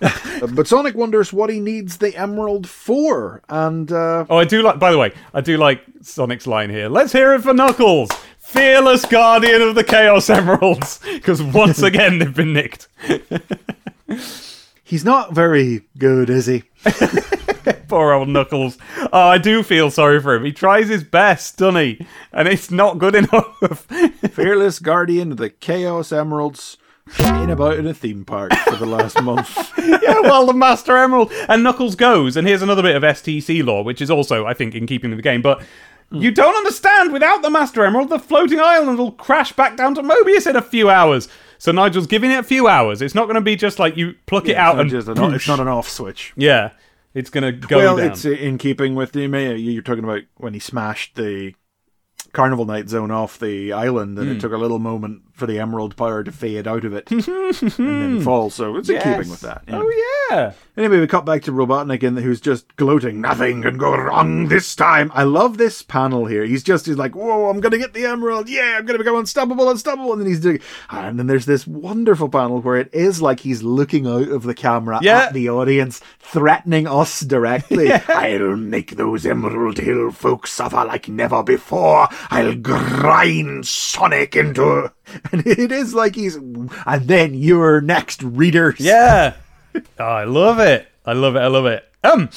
Uh, But Sonic wonders what he needs the emerald for, and uh, Oh, I do like, by the way, I do like Sonic's line here. Let's hear it for Knuckles, fearless guardian of the Chaos Emeralds. Because once again, they've been nicked. he's not very good, is he? Poor old Knuckles. Oh, I do feel sorry for him. He tries his best, doesn't he? And it's not good enough. Fearless guardian of the Chaos Emeralds, shitting about in a theme park for the last month. yeah, well, the Master Emerald. And Knuckles goes, and here's another bit of STC lore, which is also, I think, in keeping with the game. But you don't understand. Without the Master Emerald, the floating island will crash back down to Mobius in a few hours. So Nigel's giving it a few hours. It's not going to be just like you pluck it out and It's, just an, it's not an off switch. yeah, it's going to go well, down. it's in keeping with the you're talking about when he smashed the Carnival Night Zone off the island, and Hmm. it took a little moment for the emerald power to fade out of it and then fall. So it's in keeping with that. Oh, yeah. Oh yeah. Anyway, we cut back to Robotnik, and who's just gloating. Nothing can go wrong this time. I love this panel here. He's just he's like, "Whoa, I'm gonna get the emerald! Yeah, I'm gonna become unstoppable, unstoppable!" And then he's doing, ah, and then there's this wonderful panel where it is like he's looking out of the camera Yeah. at the audience, threatening us directly. I'll make those Emerald Hill folks suffer like never before. I'll grind Sonic into. And it is like he's, and then you're next, readers. Yeah. Oh, I love it. I love it. I love it. Um,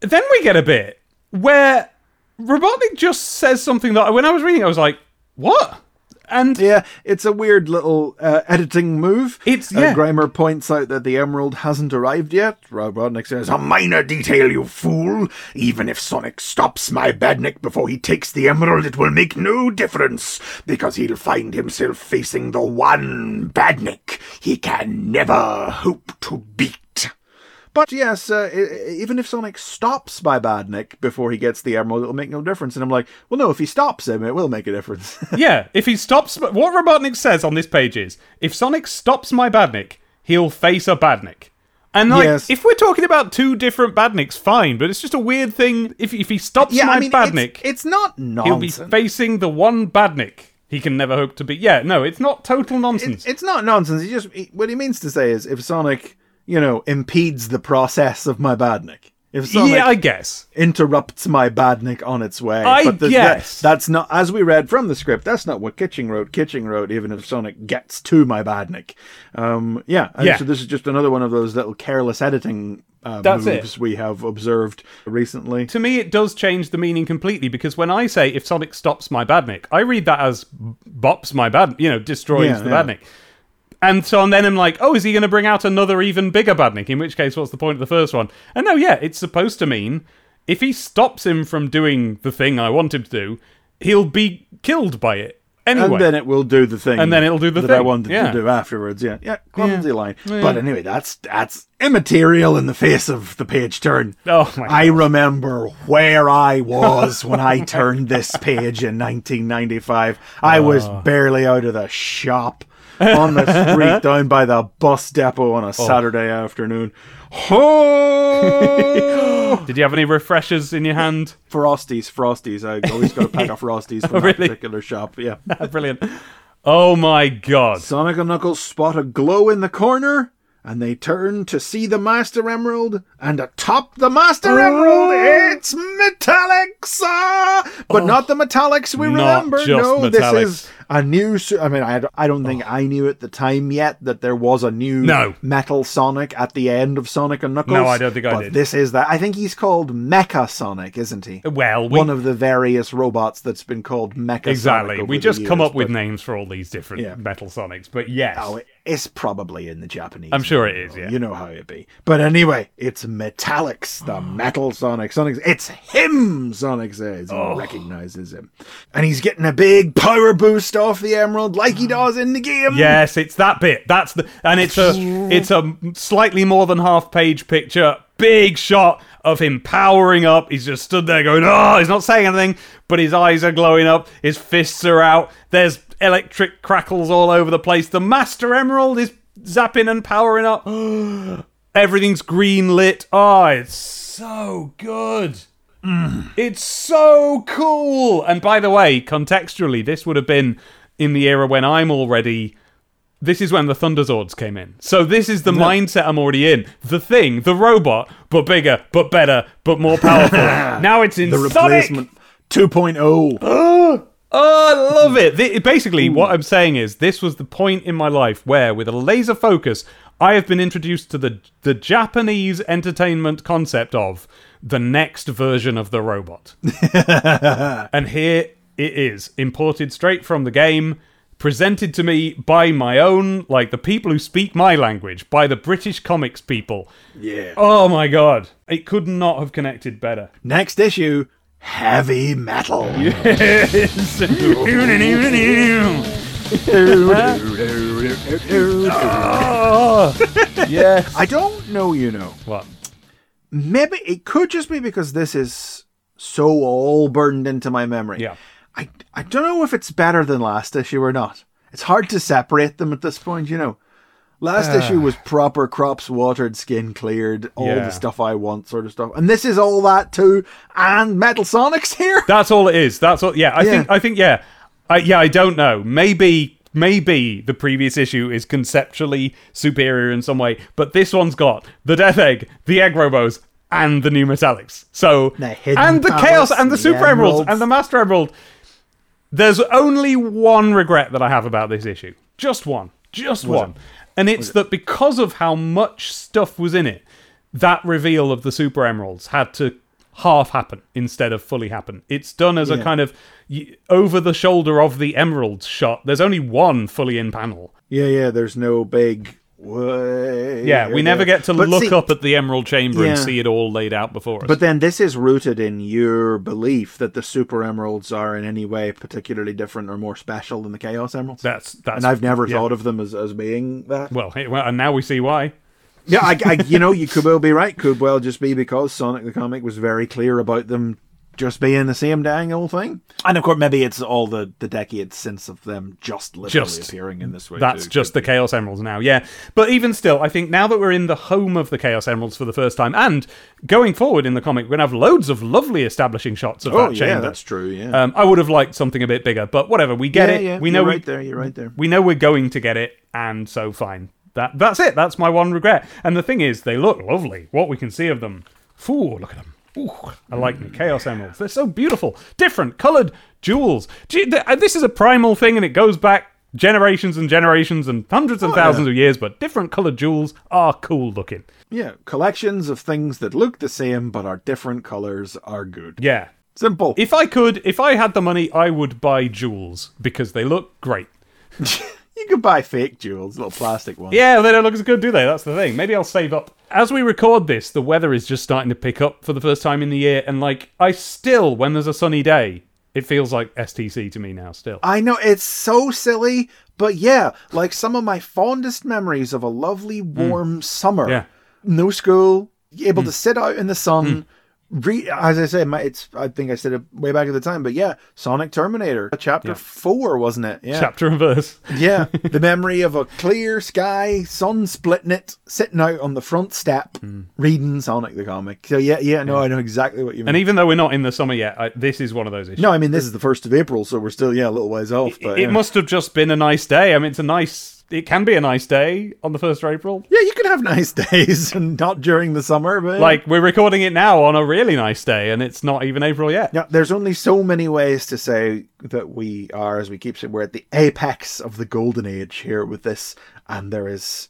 then we get a bit where Robotnik just says something that when I was reading, I was like, "What?" And Yeah, it's a weird little uh, editing move. It's- Uh, yeah. Grimer points out that the emerald hasn't arrived yet. Rob Rodnick says, "A minor detail, you fool. Even if Sonic stops my badnik before he takes the emerald, it will make no difference because he'll find himself facing the one badnik he can never hope to beat." But yes, uh, even if Sonic stops my badnik before he gets the emerald, it'll make no difference. And I'm like, well, no, if he stops him, it will make a difference. yeah, if he stops, what Robotnik says on this page is, if Sonic stops my Badnik, he'll face a Badnik. And like, Yes. if we're talking about two different Badniks, fine, but it's just a weird thing. If if he stops yeah, my I mean, Badnik, it's, it's not he'll be facing the one Badnik he can never hope to be. Yeah, no, it's not total nonsense. It's not nonsense. He just he, what he means to say is if Sonic, you know, impedes the process of my badnik, if Sonic yeah, I guess. interrupts my badnik on its way, I but the- that- guess. that's not as we read from the script. That's not what Kitching wrote. Kitching wrote even if Sonic gets to my badnik. Um, yeah, Yeah. So this is just another one of those little careless editing. Uh, That's it. moves we have observed recently. To me, it does change the meaning completely because when I say if Sonic stops my Badnik, I read that as bops my bad, you know, destroys Yeah, the yeah. Badnik. And so and then I'm like, oh, is he going to bring out another even bigger Badnik? In which case, what's the point of the first one? And no, yeah, it's supposed to mean if he stops him from doing the thing I want him to do, he'll be killed by it anyway. And then it will do the thing. And then it'll do the thing. that I wanted yeah. to do afterwards. Yeah, yeah, clumsy Yeah. line. Yeah. But anyway, that's that's immaterial in the face of the page turn. Oh my I remember where I was when I turned this page in 1995. I was Oh. barely out of the shop on the street down by the bus depot Oh. on a oh. Saturday afternoon. Ho! Did you have any refreshers in your hand? Frosties, Frosties. I always got a pack of Frosties from oh, that really? particular shop. Yeah. Brilliant. Oh my god. Sonic and Knuckles spot a glow in the corner, and they turn to see the Master Emerald, and atop the Master Emerald, it's Metallix! Ah! But not the Metallix we Oh. Remember. no, Metallix. this is a new. I mean, I, I don't think I knew at the time yet that there was a new No. Metal Sonic at the end of Sonic and Knuckles. No, I don't think I but did. This is that. I think he's called Mecha Sonic, isn't he? Well, we, One of the various robots that's been called Mecha exactly. Sonic. We just the come years, up with names for all these different Yeah. Metal Sonics, but yes. Oh, it- it's probably in the Japanese. I'm sure it is, yeah. You know how it be. But anyway, it's Metallix, the oh. Metal Sonic. Sonic, it's him. Sonic says he Oh. recognizes him, and he's getting a big power boost off the Emerald like he oh. does in the game. Yes, it's that bit. That's the and it's a it's a slightly more than half page picture. Big shot of him powering up. He's just stood there going, "Oh!" He's not saying anything, but his eyes are glowing up. His fists are out. There's electric crackles all over the place. The Master Emerald is zapping and powering up. Everything's green lit. Oh, it's so good. Mm. It's so cool. And by the way, contextually, this would have been in the era when I'm already. This is when the Thunderzords came in. So this is the mindset I'm already in. The thing, the robot, but bigger, but better, but more powerful. now it's in the Sonic. replacement 2.0. Oh, I love it. Basically, what I'm saying is this was the point in my life where, with a laser focus, I have been introduced to the the Japanese entertainment concept of the next version of the robot. and here it is, imported straight from the game, presented to me by my own, like the people who speak my language, by the British comics people. yeah. Oh my god. It could not have connected better. Next issue, heavy metal. oh, yes. I don't know, you know. What? Maybe it could just be because this is so all burned into my memory. Yeah. I, I don't know if it's better than last issue or not. It's hard to separate them at this point, you know. Last issue ah. was proper crops watered, skin cleared, all Yeah. the stuff I want sort of stuff. And this is all that too. And Metal Sonic's here. That's all it is. That's all. Yeah, I Yeah. think. I think. Yeah. I, yeah. I don't know. Maybe. Maybe the previous issue is conceptually superior in some way, but this one's got the Death Egg, the Egg Robos, and the new Metallix. So The and the powers, Chaos and the, the Super Emeralds emeralds. and the Master Emerald. There's only one regret that I have about this issue. Just one. Just one. And it's that because of how much stuff was in it, that reveal of the Super Emeralds had to half happen instead of fully happen. It's done as a kind of over the shoulder of the Emeralds shot. There's only one fully in panel. Yeah, yeah. There's no big. Way Yeah, we never get to But look see- up at the emerald chamber and see it all laid out before us. But then this is rooted in your belief that the super emeralds are in any way particularly different or more special than the chaos emeralds. that's that's and I've never yeah. thought of them as, as being that. Well, hey, well, and now we see why. Yeah, I, I, you know, you could well be right. Could well just be because Sonic the comic was very clear about them just being the same dang old thing. And of course, maybe it's all the, the decades since of them just literally Just- appearing in this way. That's too. just the Chaos Emeralds now, yeah. But even still, I think now that we're in the home of the Chaos Emeralds for the first time, and going forward in the comic, we're going to have loads of lovely establishing shots of Oh that yeah, chamber. that's true. Yeah, Um, I would have liked something a bit bigger, but whatever. We get yeah, it. yeah. we know you're we, right there. You're right there. we know we're going to get it, and so fine. That that's it. That's my one regret. And the thing is, they look lovely. What we can see of them. Ooh, look at them. Ooh, I like them. Chaos Emeralds. They're so beautiful. Different, coloured jewels. Uh, this is a primal thing, and it goes back generations and generations and hundreds and Oh, yeah. thousands of years. But different coloured jewels are cool looking. Yeah, collections of things that look the same but are different colors are good. Yeah. Simple. If I could, if I had the money, I would buy jewels because they look great. you could buy fake jewels, little plastic ones. Yeah, they don't look as good, do they? That's the thing. Maybe I'll save up. As we record this, the weather is just starting to pick up for the first time in the year, and like I still, when there's a sunny day, it feels like STC to me now. Still, I know it's so silly, but yeah, like some of my fondest memories of a lovely hmm. warm summer. Yeah. No school, able hmm. to sit out in the sun. Hmm. Re- as I said, my, it's I think I said it way back at the time, but yeah, Sonic Terminator, chapter four, wasn't it? Yeah, chapter and verse. yeah. The memory of a clear sky, sun splitting it, sitting out on the front step, hmm. reading Sonic the comic. So yeah, yeah, no, I know exactly what you mean. And even though we're not in the summer yet, I, this is one of those issues. no, I mean this is the first of April, so we're still yeah a little ways off. But it yeah. must have just been a nice day. I mean, it's a nice. It can be a nice day on the first of April. Yeah, you can have nice days and not during the summer, but Like we're recording it now on a really nice day, and it's not even April yet. yeah, there's only so many ways to say that we are, as we keep saying, we're at the apex of the golden age here with this, and there is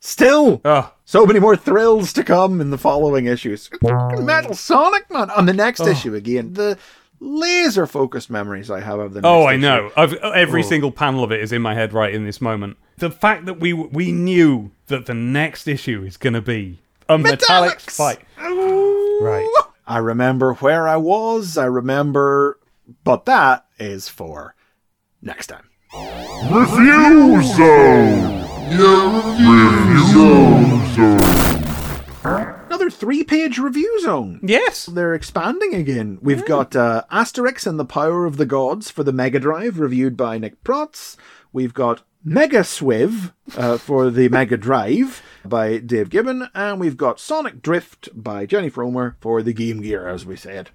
still Oh, so many more thrills to come in the following issues. Metal Sonic, man! On the next issue again, the laser focused memories I have of the. Oh, next Oh, I issue. know. I've, every Oh. single panel of it is in my head right in this moment. The fact that we we knew that the next issue is going to be a Metallix, Metallix! fight. Ooh. Right. I remember where I was. I remember, but that is for next time. Review Zone! Review Zone! Another three-page review zone. Yes. They're expanding again. We've got uh, Asterix and the Power of the Gods for the Mega Drive, reviewed by Nick Protz. We've got Mega Swiv uh, for the Mega Drive by Dave Gibbon. And we've got Sonic Drift by Jenny Fromer for the Game Gear, as we said.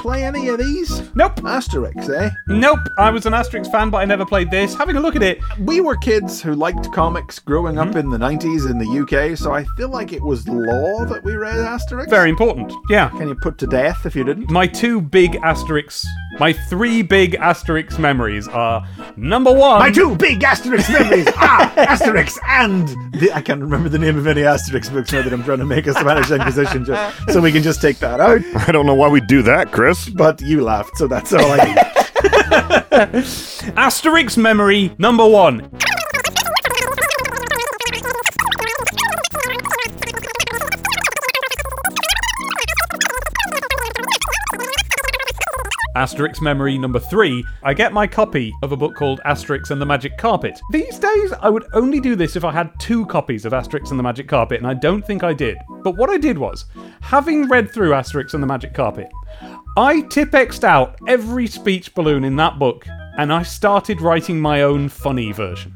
You play any of these? Nope. Asterix, eh? Nope. I was an Asterix fan, but I never played this. Having a look at it, we were kids who liked comics growing up Mm-hmm. in the 90s in the UK, so I feel like it was law that we read Asterix. very important. Yeah. Can you put to death if you didn't? My two big Asterix, my three big Asterix memories are number one. My two big Asterix memories are Asterix and the, I can't remember the name of any Asterix books now that I'm trying to make a Spanish Inquisition joke, so we can just take that out. I don't know why we do that, Chris. But you laughed, so that's all I need. Asterix memory number one. Asterix memory number three. I get my copy of a book called Asterix and the Magic Carpet. These days, I would only do this if I had two copies of Asterix and the Magic Carpet, and I don't think I did. But what I did was, having read through Asterix and the Magic Carpet, I tipexed out every speech balloon in that book and I started writing my own funny version.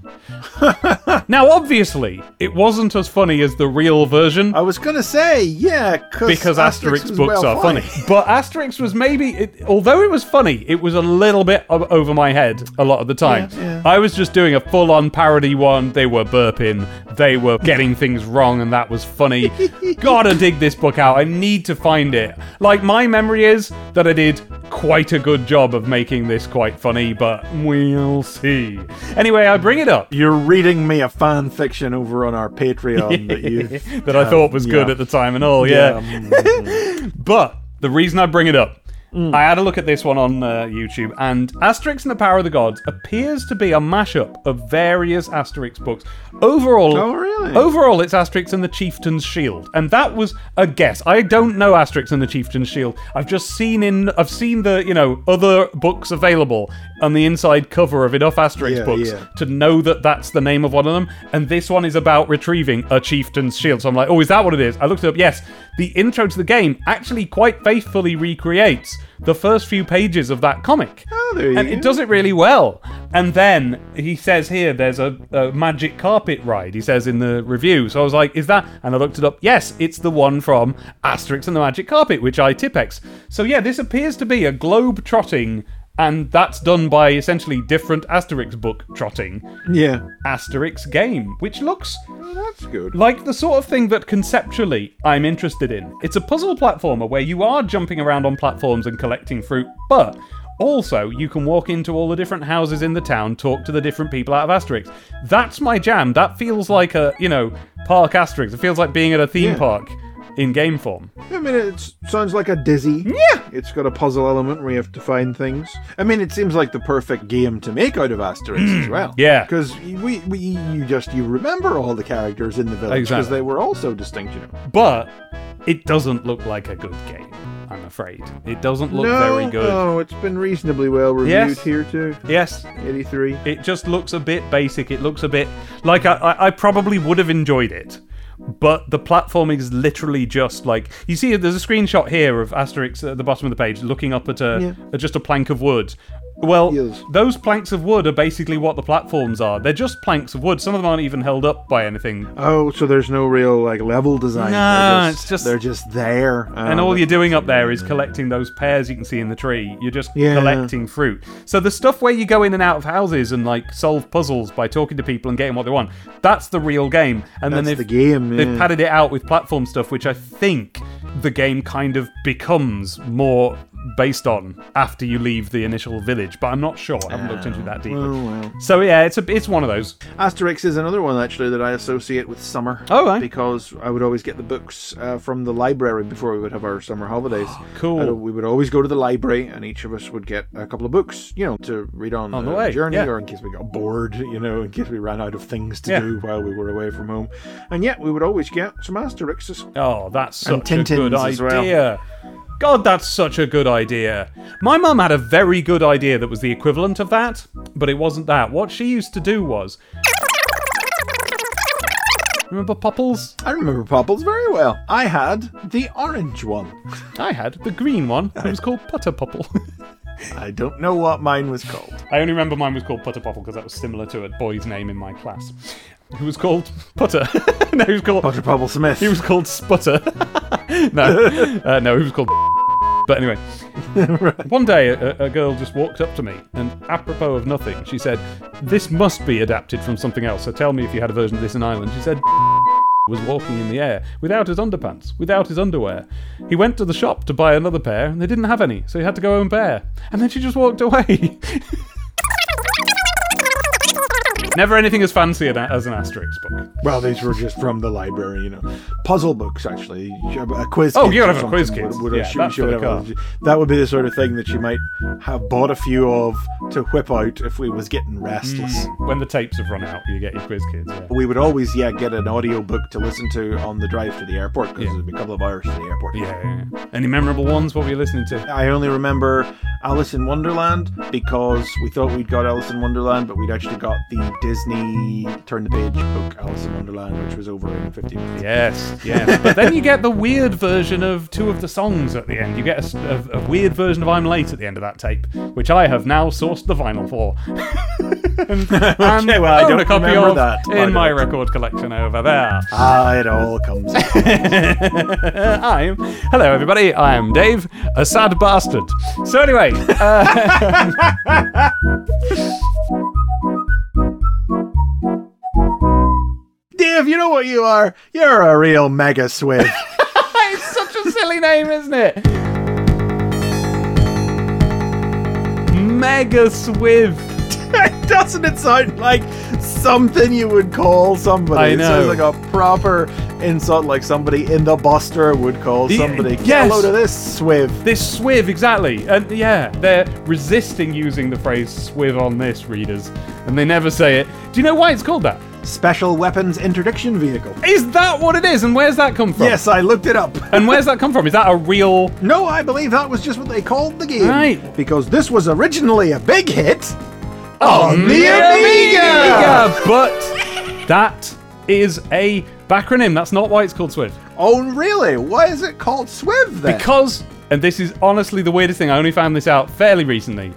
now, obviously, it wasn't as funny as the real version I was gonna say, yeah, because Asterix, was books well are funny. But Asterix was maybe, it, although it was funny, it was a little bit over my head a lot of the time. Yeah, yeah. I was just doing a full on parody one. They were burping, they were getting things wrong, and that was funny. Gotta dig this book out. I need to find it. Like, my memory is that I did quite a good job of making this quite funny, but we'll see. Anyway, I bring it up You're reading me a fan fiction over on our Patreon that you that I thought was good yeah. at the time and all, yeah. mm, But the reason I bring it up, Mm. I had a look at this one on uh, YouTube, and Asterix and the Power of the Gods appears to be a mashup of various Asterix books. Overall, Oh, really? Overall, it's Asterix and the Chieftain's Shield, and that was a guess. I don't know Asterix and the Chieftain's Shield. I've just seen in, I've seen the you know other books available on the inside cover of enough Asterix Yeah, books yeah. to know that that's the name of one of them. And this one is about retrieving a chieftain's shield. So I'm like, oh, is that what it is? I looked it up. Yes, the intro to the game actually quite faithfully recreates the first few pages of that comic. Oh, there you and it does it really well. And then he says here there's a, a magic carpet ride, he says in the review. So I was like, is that? And I looked it up. Yes, it's the one from Asterix and the Magic Carpet, which I Tipex. So yeah, this appears to be a globe trotting. And that's done by essentially different Asterix book trotting yeah, Asterix game, which looks oh, that's good. like the sort of thing that conceptually I'm interested in. It's a puzzle platformer where you are jumping around on platforms and collecting fruit, but also you can walk into all the different houses in the town, talk to the different people out of Asterix. That's my jam. That feels like a, you know, park Asterix. It feels like being at a theme Yeah. park in game form. I mean, it sounds like a Dizzy. Yeah. It's got a puzzle element where you have to find things. I mean, it seems like the perfect game to make out of Asterix as mm, well. Yeah. because we, we you just you remember all the characters in the village because Exactly. they were all so distinct, you know. But it doesn't look like a good game, I'm afraid. It doesn't look no, very good. No, it's been reasonably well reviewed Yes. here too. Yes, Eighty-three. It just looks a bit basic. It looks a bit like I, I, I probably would have enjoyed it, but the platforming is literally just like you see. There's a screenshot here of Asterix at the bottom of the page, looking up at a Yeah. at just a plank of wood. Well, Yes. those planks of wood are basically what the platforms are. They're just planks of wood. Some of them aren't even held up by anything. Oh, so there's no real like level design. No, They're it's just- they're just there. And Oh, all you're doing up there is collecting those pears you can see in the tree. You're just Yeah. collecting fruit. So the stuff where you go in and out of houses and like solve puzzles by talking to people and getting what they want, that's the real game. And then they've, the game, they've padded it out with platform stuff, which I think the game kind of becomes more based on after you leave the initial village. But I'm not sure. I haven't looked into that deeply. Oh well. So yeah, it's a it's one of those. Asterix is another one actually that I associate with summer. Oh, right. Because I would always get the books uh, from the library before we would have our summer holidays. Cool. And we would always go to the library, and each of us would get a couple of books, you know, to read on, On the way, journey, yeah. or in case we got bored, you know, in case we ran out of things to Yeah. do while we were away from home. And yet, we would always get some Asterixes. Oh, that's And such a good as well. God, that's such a good idea. My mum had a very good idea that was the equivalent of that, but it wasn't that. What she used to do was. Remember Popples? I remember Popples very well. I had the orange one. I had the green one. It was called Putter Popple. I don't know what mine was called. I only remember mine was called Putter Popple because that was similar to a boy's name in my class. Who was called Putter. no, he was called. Potter Popple Smith. He was called Sputter. no, uh, no, he was called. But anyway, one day a, a girl just walked up to me, and apropos of nothing, she said, "This must be adapted from something else. So tell me if you had a version of this in Ireland." She said. Was walking in the air without his underpants, without his underwear. He went to the shop to buy another pair, and they didn't have any, so he had to go and pair. And then she just walked away. Never anything as fancy as an Asterix book. Well, these were just from the library, you know. Puzzle books, actually. A quiz. Oh, you gotta have a quiz kit. would- would- Yeah, she- that's she would have That would be the sort of thing that you might have bought a few of to whip out if we was getting restless. Mm, when the tapes have run out, you get your quiz kids. Yeah. We would always, yeah, get an audio book to listen to on the drive to the airport because Yeah. there'd be a couple of hours to the airport. Yeah. Any memorable ones? What were you listening to? I only remember Alice in Wonderland because we thought we'd got Alice in Wonderland, but we'd actually got the Disney turn the page book Alice in Wonderland, which was over in 15 minutes. Yes, yes. but then you get the weird version of two of the songs at the end. You get a weird version of I'm Late at the end of that tape, which I have now sourced the vinyl for. and, and Okay, well, I don't a copy remember of that. I in my record collection over there. Ah, it all comes. I'm hello everybody. I'm Dave, a sad bastard. So anyway, uh, Dave, you know what you are? You're a real mega swiv. it's such a silly name, isn't it? Mega Swiv. Doesn't it sound like something you would call somebody? I It sounds like a proper insult, like somebody in the Buster would call The- somebody. Yes. load of this, Swiv. This Swiv, exactly. And yeah, they're resisting using the phrase Swiv on this, readers. And they never say it. Do you know why it's called that? Special Weapons Interdiction Vehicle. Is that what it is? And where's that come from? Yes, I looked it up. And where's that come from? Is that a real. No, I believe that was just what they called the game. Right. Because this was originally a big hit Oh, on the Amiga. But that is a backronym. That's not why it's called Swiv. Oh, really? Why is it called Swiv then? Because, and this is honestly the weirdest thing, I only found this out fairly recently.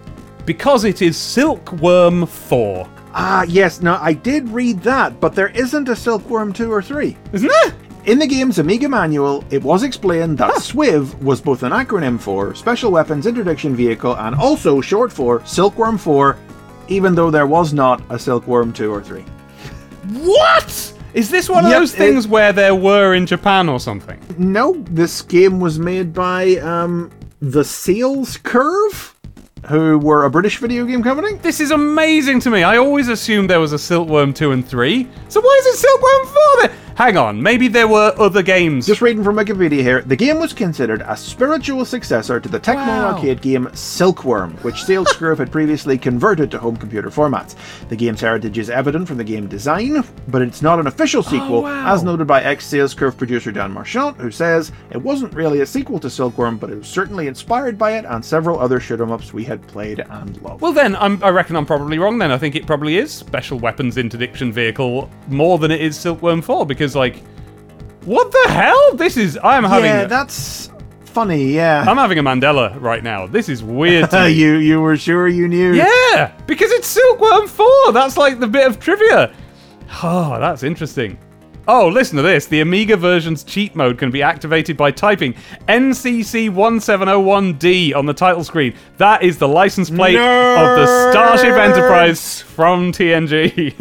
Because it is Silkworm 4. Ah, yes. Now I did read that, but there isn't a Silkworm two or three. Isn't there? In the game's Amiga manual, it was explained that SWIV was both an acronym for Special Weapons Interdiction Vehicle and also short for Silkworm 4, even though there was not a Silkworm 2 or 3. What? Is this one of Yep, those it- things where there were in Japan or something? No, this game was made by um, the Sales Curve, who were a British video game company. This is amazing to me. I always assumed there was a Silkworm 2 and 3. So why is it Silkworm 4 then? Hang on, maybe there were other games. Just reading from Wikipedia here, the game was considered a spiritual successor to the Tecmo Wow. arcade game Silkworm, which Sales Curve had previously converted to home computer formats. The game's heritage is evident from the game design, but it's not an official oh, sequel, wow. as noted by ex Sales Curve producer Dan Marchant, who says it wasn't really a sequel to Silkworm, but it was certainly inspired by it and several other shoot 'em ups we had played and loved. Well, then, I'm, I reckon I'm probably wrong then. I think it probably is Special Weapons Interdiction Vehicle more than it is Silkworm 4 because, like, what the hell? This is. I'm having. yeah, that's funny. Yeah, I'm having a Mandela right now. This is weird. You you were sure you knew? Yeah, because it's Silkworm 4. That's like the bit of trivia. Oh, that's interesting. Oh, listen to this. The Amiga version's cheat mode can be activated by typing NCC1701D on the title screen. That is the license plate of the Starship Enterprise from TNG.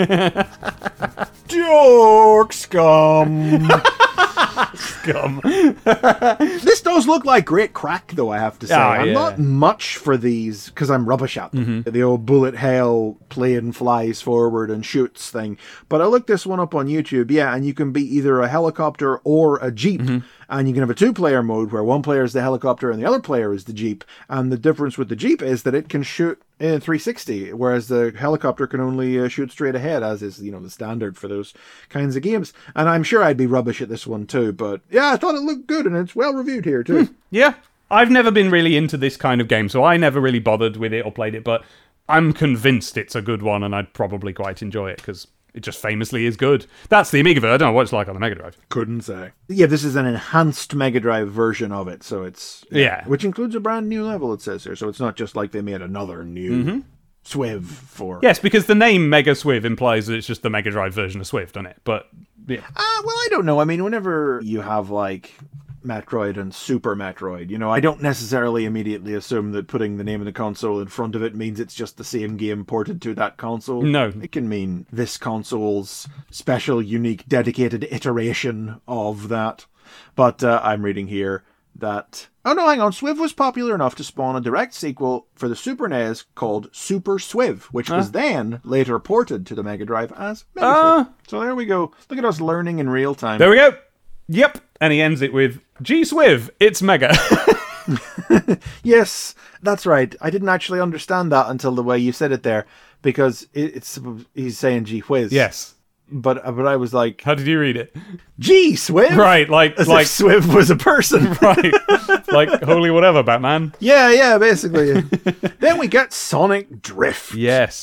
Dork scum. Scum. this does look like great crack, though. I have to say, Ah, I'm yeah. not much for these because I'm rubbish at them. The old bullet hell plane flies forward and shoots thing. But I looked this one up on YouTube, yeah, and you can be either a helicopter or a jeep, and you can have a two-player mode where one player is the helicopter and the other player is the jeep. And the difference with the jeep is that it can shoot in 360, whereas the helicopter can only uh, shoot straight ahead, as is you know the standard for those kinds of games. And I'm sure I'd be rubbish at this one too, but yeah, I thought it looked good, and it's well reviewed here too. Hmm, yeah. I've never been really into this kind of game, so I never really bothered with it or played it, but I'm convinced it's a good one and I'd probably quite enjoy it because it just famously is good. That's the Amiga version. I don't know what it's like on the Mega Drive. Couldn't say. Yeah, this is an enhanced Mega Drive version of it, so it's Yeah. which includes a brand new level. It says here, so it's not just like they made another new mm-hmm. Swiv for. Yes, because the name Mega Swiv implies that it's just the Mega Drive version of Swiv, doesn't it? But yeah. Uh, well, I don't know. I mean, whenever you have like Metroid and Super Metroid, you know, I don't necessarily immediately assume that putting the name of the console in front of it means it's just the same game ported to that console. No. It can mean this console's special, unique, dedicated iteration of that. But uh, I'm reading here that. Oh no, hang on. Swiv was popular enough to spawn a direct sequel for the Super NES called Super Swiv, which was then later ported to the Mega Drive as Mega. Swiv. Uh. So there we go. Look at us learning in real time. There we go. Yep. And he ends it with G Swiv, it's Mega. Yes, that's right. I didn't actually understand that until the way you said it there, because it, it's he's saying G whiz." yes. But uh, but I was like How did you read it? "gee Swiv," Right, like As like if Swiv was a person. right. like holy whatever, Batman. yeah, yeah, basically. then we get Sonic Drift. Yes.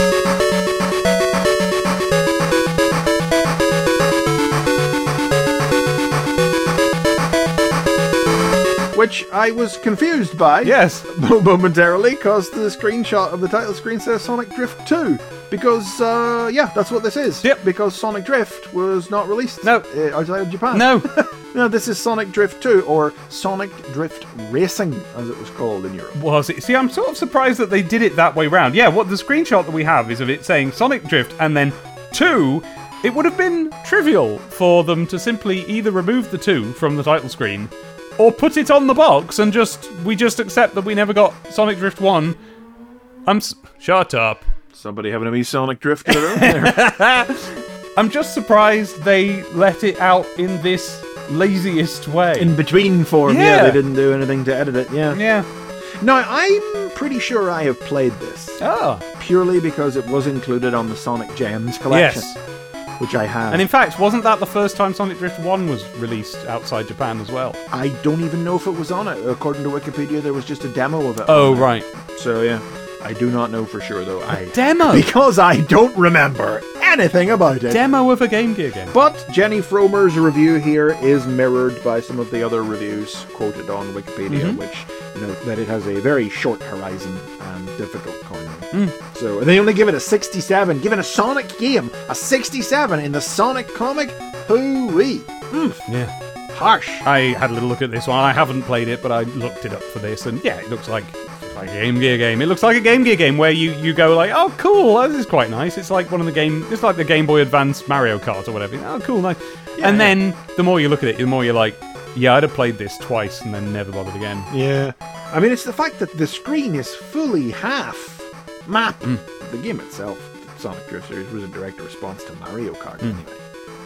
Which I was confused by. Yes. momentarily because the screenshot of the title screen says Sonic Drift 2. Because, uh, yeah, that's what this is. Yep. Because Sonic Drift was not released No. uh, outside of Japan. No. no, this is Sonic Drift 2, or Sonic Drift Racing, as it was called in Europe. Was it? See, I'm sort of surprised that they did it that way round. Yeah, what the screenshot that we have is of it saying Sonic Drift and then two. It would have been trivial for them to simply either remove the two from the title screen or put it on the box and just we just accept that we never got Sonic Drift 1 I'm s- shut up. Somebody having a wee Sonic Drift of their own there. I'm just surprised they let it out in this laziest way. In between form, yeah. Yeah. they didn't do anything to edit it, yeah. yeah. Now, I'm pretty sure I have played this. Oh. Purely because it was included on the Sonic Gems collection, Yes. Which I have. And in fact, wasn't that the first time Sonic Drift 1 was released outside Japan as well? I don't even know if it was on it. According to Wikipedia, there was just a demo of it. Oh, right. So, yeah. I do not know for sure, though. I Demo! Because I don't remember anything about it. Demo of a Game Gear game. But Jenny Fromer's review here is mirrored by some of the other reviews quoted on Wikipedia, mm-hmm. which note that it has a very short horizon and difficult cornering. So and they only give it a 67, given a Sonic game, a 67 in the Sonic comic. Hooey, hmm. Yeah. harsh. I had a little look at this one. I haven't played it, but I looked it up for this, and yeah, it looks like like a Game Gear game. It looks like a Game Gear game where you, you go like, oh, cool, this is quite nice. It's like one of the game. It's like the Game Boy Advance Mario Kart or whatever. Oh, cool, nice. and then the more you look at it, the more you're like, yeah, I'd have played this twice and then never bothered again. Yeah. I mean, it's the fact that the screen is fully half map. Hmm. The game itself, the Sonic Drift series, was a direct response to Mario Kart hmm. anyway.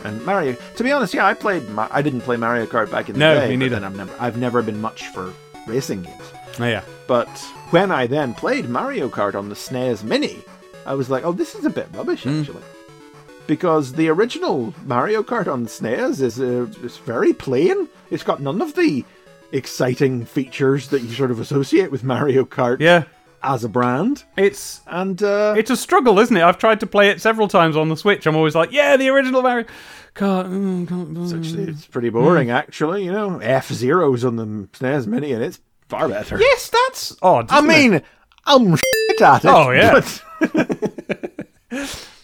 And Mario, to be honest, yeah, I played. Ma- I didn't play Mario Kart back in the No, day. me neither. I've never, I've never been much for racing games. Oh, yeah. But when I then played Mario Kart on the SNES Mini, I was like, oh, this is a bit rubbish hmm. actually. Because the original Mario Kart on the SNES is uh, is very plain. It's got none of the exciting features that you sort of associate with Mario Kart Yeah. As a brand. It's And uh, it's a struggle, isn't it? I've tried to play it several times on the Switch. I'm always like, yeah, the original Mario mm, can't- mm. actually, it's pretty boring, actually. You know, F Zeros on the SNES Mini, and it's far better. Yes, that's odd. I isn't it? mean, I'm shit at it. Oh, yeah. but-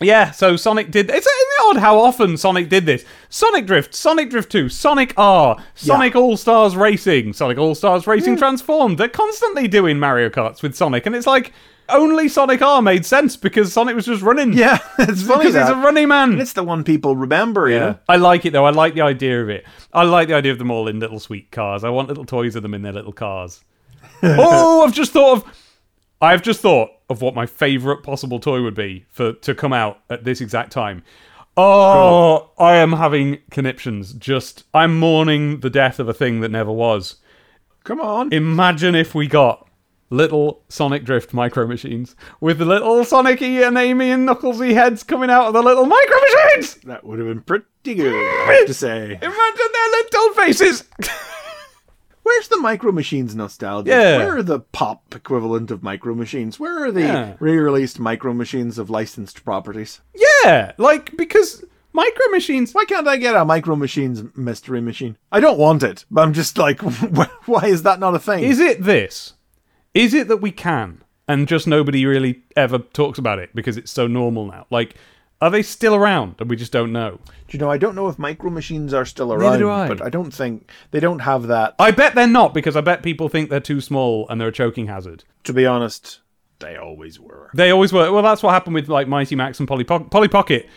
Yeah, so Sonic did. It's, odd how often Sonic did this. Sonic Drift, Sonic Drift 2, Sonic R, Sonic All Stars Racing, Sonic All Stars Racing mm. Transformed. They're constantly doing Mario Karts with Sonic, and it's like only Sonic R made sense because Sonic was just running. yeah, it's funny because he's a running man. And it's the one people remember, you know? I like it though. I like the idea of it. I like the idea of them all in little sweet cars. I want little toys of them in their little cars. oh, I've just thought of. I've just thought of what my favourite possible toy would be for to come out at this exact time. Oh, I am having conniptions. Just I'm mourning the death of a thing that never was. Come on. Imagine if we got little Sonic Drift micro machines with the little Sonic-y and Amy and Knucklesy heads coming out of the little micro machines. That would have been pretty good, I have to say. Imagine their little faces. Where's the Micro Machines nostalgia? Yeah. Where are the pop equivalent of Micro Machines? Where are the Yeah. re-released Micro Machines of licensed properties? yeah, like because micro machines. Why can't I get a Micro Machines mystery machine? I don't want it, but I'm just like, why is that not a thing? Is it this? Is it that we can and just nobody really ever talks about it because it's so normal now? Like, are they still around and we just don't know? Do you know? I don't know if Micro Machines are still around, do I. but I don't think they don't have that. I bet they're not because I bet people think they're too small and they're a choking hazard. To be honest, they always were. They always were. Well, that's what happened with like Mighty Max and Polly Pocket. Polly Pocket,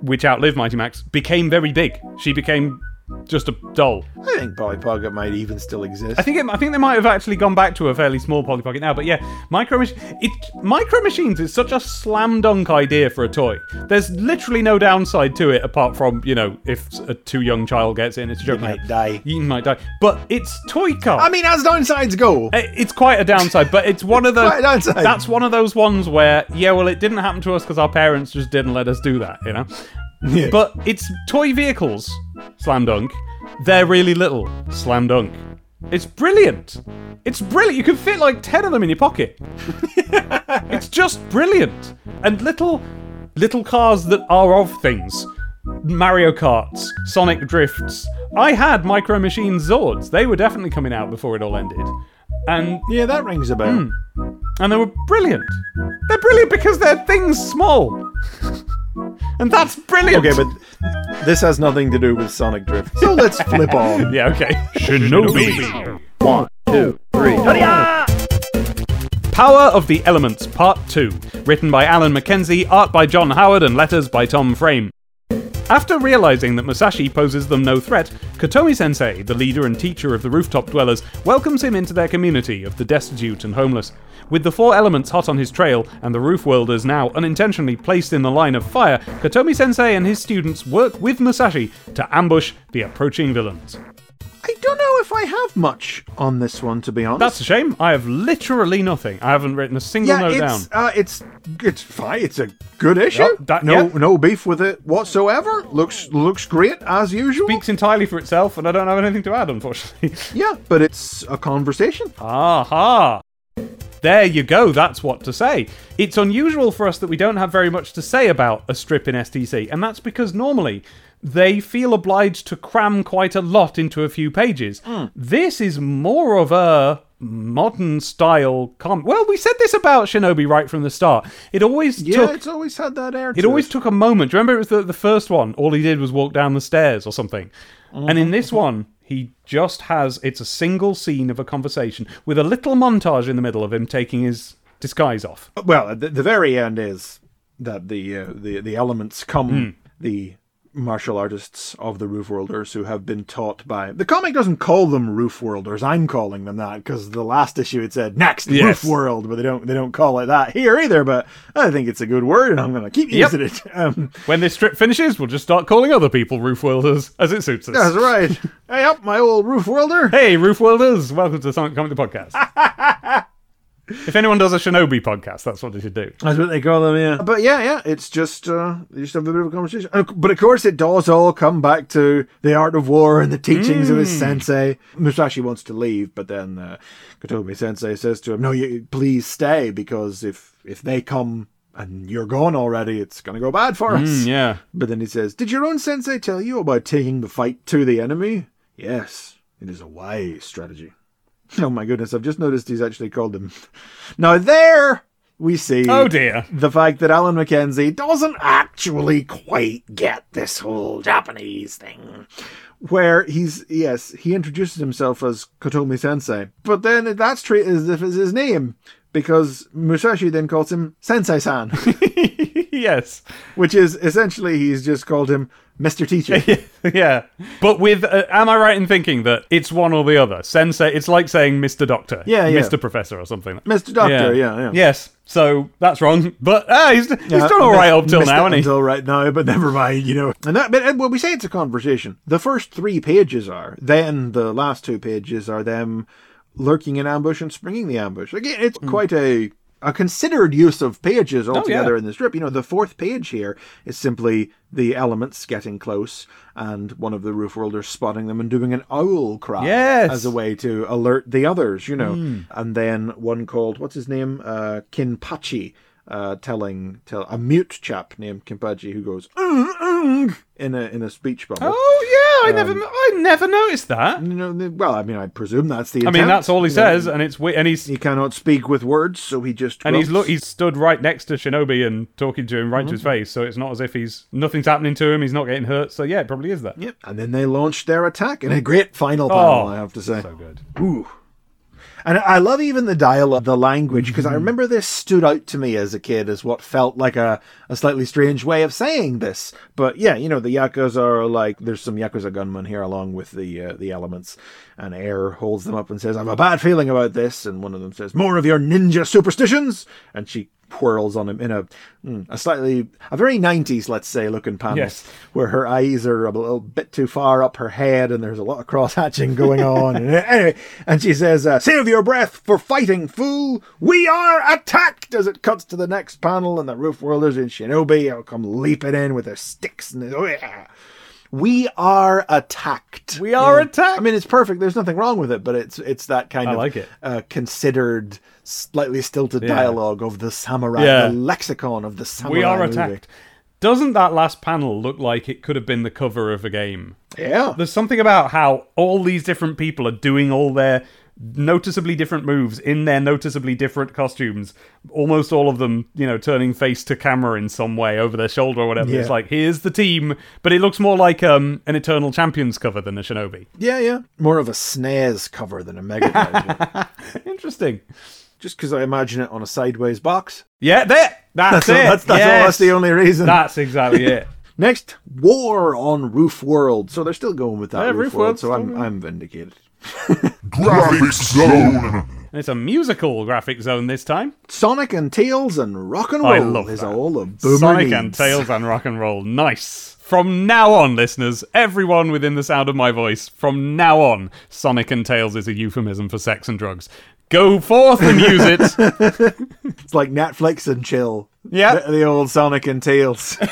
which outlived Mighty Max, became very big. She became just a doll. I think Polly Pocket might even still exist. I think it, I think they might have actually gone back to a fairly small Polly Pocket now, but yeah, micro mach- it micro machines is such a slam dunk idea for a toy. There's literally no downside to it apart from you know if a too young child gets in, it's a joke. might die. You might die, but it's toy car. I mean, as downsides go. I- It's quite a downside, but it's one of the. Quite a downside. That's one of those ones where, yeah, well, it didn't happen to us because our parents just didn't let us do that, you know. But it's toy vehicles, slam dunk. They're really little, slam dunk. It's brilliant. It's brilliant. You can fit like ten of them in your pocket. it's just brilliant. And little, little cars that are of things. Mario Karts, Sonic Drifts. I had Micro Machines Zords. They were definitely coming out before it all ended. And Yeah, that rings a bell. Hmm. and they were brilliant. They're brilliant because they're things small. and that's brilliant. Okay, but this has nothing to do with Sonic Drift. So let's flip on. yeah, okay. Shinobi. One, two, three. Power of the Elements Part 2. Written by Alan McKenzie, art by John Howard, and letters by Tom Frame. After realizing that Musashi poses them no threat, Kotomi sensei, the leader and teacher of the rooftop dwellers, welcomes him into their community of the destitute and homeless. With the four elements hot on his trail and the roof worlders now unintentionally placed in the line of fire, Kotomi sensei and his students work with Musashi to ambush the approaching villains. I don't know if I have much on this one, to be honest. That's a shame. I have literally nothing. I haven't written a single yeah, note down. it's, uh, it's it's fine. It's a good issue. Yep, that- no, yep. no beef with it whatsoever. Looks looks great as usual. Speaks entirely for itself, and I don't have anything to add, unfortunately. yeah, but it's a conversation. Aha! There you go, that's what to say. It's unusual for us that we don't have very much to say about a strip in STC, and that's because normally they feel obliged to cram quite a lot into a few pages. Hmm. This is more of a modern style com well we said this about shinobi right from the start it always Yeah, took it's always had that air. it always took a moment. Do you remember it was the, the first one? All he did was walk down the stairs or something. Mm-hmm, and in this mm-hmm. one, he just has it's a single scene of a conversation with a little montage in the middle of him taking his disguise off. Well, the, the very end is that the uh, the the elements come Hmm. the martial artists of the roof worlders who have been taught by the comic doesn't call them roof worlders i'm calling them that because the last issue it said next Yes. roof world but they don't they don't call it that here either but i think it's a good word and i'm gonna keep Yep. using it um, When this strip finishes, we'll just start calling other people roof welders as it suits us. that's right hey up my old roof welder Hey, roof welders! Welcome to the Sonic Comedy Podcast. if anyone does a Shinobi podcast, that's what they should do. That's what they call them, yeah. But yeah, yeah, it's just uh, they just have a bit of a conversation. But of course, it does all come back to the art of war and the teachings of his sensei. Musashi wants to leave, but then uh, Kotomi Sensei says to him, "No, you please stay because if if they come." And you're gone already, it's gonna go bad for us. Mm, yeah. But then he says, Did your own sensei tell you about taking the fight to the enemy? Yes, it is a wise strategy. Oh my goodness, I've just noticed he's actually called him. Now, there we see Oh dear. the fact that Alan McKenzie doesn't actually quite get this whole Japanese thing. Where he's, yes, he introduces himself as Kotomi Sensei, but then that's treated as if it's his name, because Musashi then calls him Sensei san, yes. which is essentially he's just called him Mr. Teacher. yeah. But with, uh, am I right in thinking that it's one or the other? Sensei, it's like saying Mr. Doctor. Yeah, yeah. Mr. Professor or something. Mr. Doctor, yeah, yeah. Yes. So that's wrong. But ah, he's, he's Yeah, done all right up till now, he? Until right now, but never mind, you know. And that, but uh, well, we say it's a conversation. The first three pages are. Then the last two pages are them lurking in ambush and springing the ambush. Again, it's quite a a considered use of pages altogether. Oh, yeah. in the strip. You know, the fourth page here is simply the elements getting close and one of the roof worlders spotting them and doing an owl cry Yes. As a way to alert the others, you know. And then one called what's his name? Uh Kinpachi. Uh, telling tell a mute chap named Kinpachi who goes "Ung, ung," in a in a speech bubble. Oh yeah, I never, Um, I never noticed that. You know, well, I mean, I presume that's the. I mean, that's all he says, and it's and he's He cannot speak with words, so he just and he's look, he's stood right next to Shinobi and talking to him right to his face. So it's not as if he's nothing's happening to him. He's not getting hurt. So yeah, it probably is that. Yep. And then they launched their attack in a great final panel, Oh, I have to say. So good. Ooh. And I love even the dialogue, the language, because I remember this stood out to me as a kid as what felt like a, a slightly strange way of saying this. But yeah, you know, the Yakuza are like, there's some Yakuza gunmen here along with the uh, the elements. And Air holds them up and says, I have a bad feeling about this. And one of them says, More of your ninja superstitions. And she whirls on him in a mm, a slightly a very 90s let's say looking panel Yes. where her eyes are a little bit too far up her head and there's a lot of cross hatching going on. And anyway and she says uh, save your breath for fighting fool. We are attacked. As it cuts to the next panel and the roof worlders in shinobi will come leaping in with their sticks and oh yeah we are attacked. We are attacked. I mean, it's perfect. There's nothing wrong with it, but it's it's that kind I of like it. Uh, considered, slightly stilted Yeah. dialogue of the samurai, Yeah. the lexicon of the samurai. We are movie. attacked. Doesn't that last panel look like it could have been the cover of a game? Yeah, There's something about how all these different people are doing all their noticeably different moves in their noticeably different costumes. Almost all of them, you know, turning face to camera in some way over their shoulder or whatever. It's like, here's the team, but it looks more like um, an Eternal Champions cover than a Shinobi. yeah, yeah. More of a SNES cover than a Mega Interesting. Just because I imagine it on a sideways box. Yeah, there. That's, That's, it. that's, that's, all, that's the only reason. That's exactly it. Next, War on Roof World. So they're still going with that Yeah, Roof, Roof World, World's so I'm I'm vindicated. Graphics Zone. And it's a musical graphic zone this time. Sonic and Tails and Rock and Roll I love is that. all a boomer Sonic needs. and Tails and rock and roll. Nice. From now on, listeners, everyone within the sound of my voice, from now on, Sonic and Tails is a euphemism for sex and drugs. Go forth and use it. It's like Netflix and chill. Yeah. The, the old Sonic and Tails.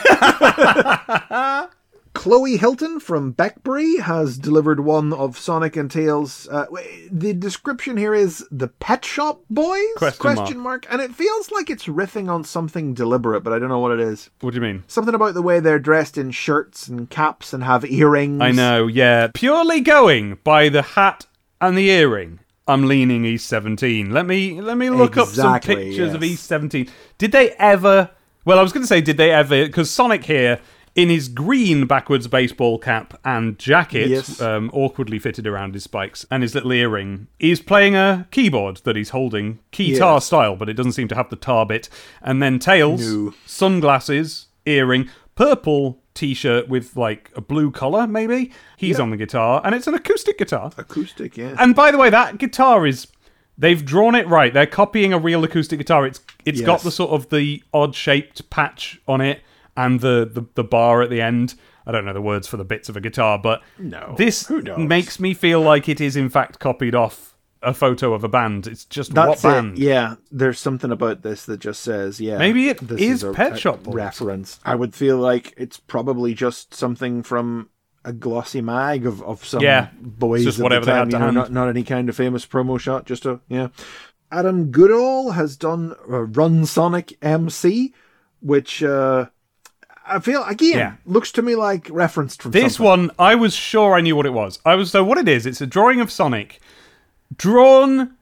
Chloe Hilton from Beckbury has delivered one of Sonic and Tails. Uh, the description here is the Pet Shop Boys? Question mark. And it feels like it's riffing on something deliberate, but I don't know what it is. what do you mean? Something about the way they're dressed in shirts and caps and have earrings. I know, yeah. Purely going by the hat and the earring. I'm leaning East 17. Let me let me look up some Exactly, pictures of. East 17. Did they ever Well, I was going to say did they ever cuz Sonic here in his green backwards baseball cap and jacket, Yes. um, awkwardly fitted around his spikes, and his little earring, is playing a keyboard that he's holding, keytar Yes. style, but it doesn't seem to have the tar bit. And then Tails, No. sunglasses, earring, purple t-shirt with like a blue collar, maybe. He's on the guitar, and it's an acoustic guitar. Acoustic, yeah. And by the way, that guitar is they've drawn it right. They're copying a real acoustic guitar. It's it's got the sort of the odd shaped patch on it and the, the the bar at the end. I don't know the words for the bits of a guitar, but No, this makes me feel like it is in fact copied off a photo of a band. It's just That's what band? it. Yeah, there's something about this that just says, yeah. Maybe it this is a, Pet Shop Boys. reference. I would feel like it's probably just something from a glossy mag of, of some Yeah, boys. just at whatever the they had to you know. Not, not any kind of famous promo shot. Just a yeah. Adam Goodall has done uh, Run Sonic MC, which uh, I feel again Yeah. looks to me like referenced from This something. one, I was sure I knew what it was. I was so what it is. It's a drawing of Sonic, drawn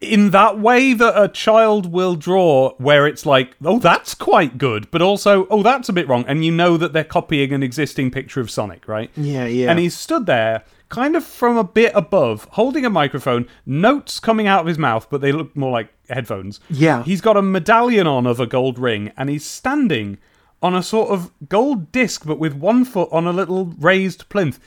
in that way that a child will draw, where it's like, oh, that's quite good, but also, oh, that's a bit wrong, and you know that they're copying an existing picture of Sonic, right? Yeah, yeah. And he's stood there, kind of from a bit above, holding a microphone, notes coming out of his mouth, but they look more like headphones. Yeah. He's got a medallion on of a gold ring, and he's standing on a sort of gold disc, but with one foot on a little raised plinth.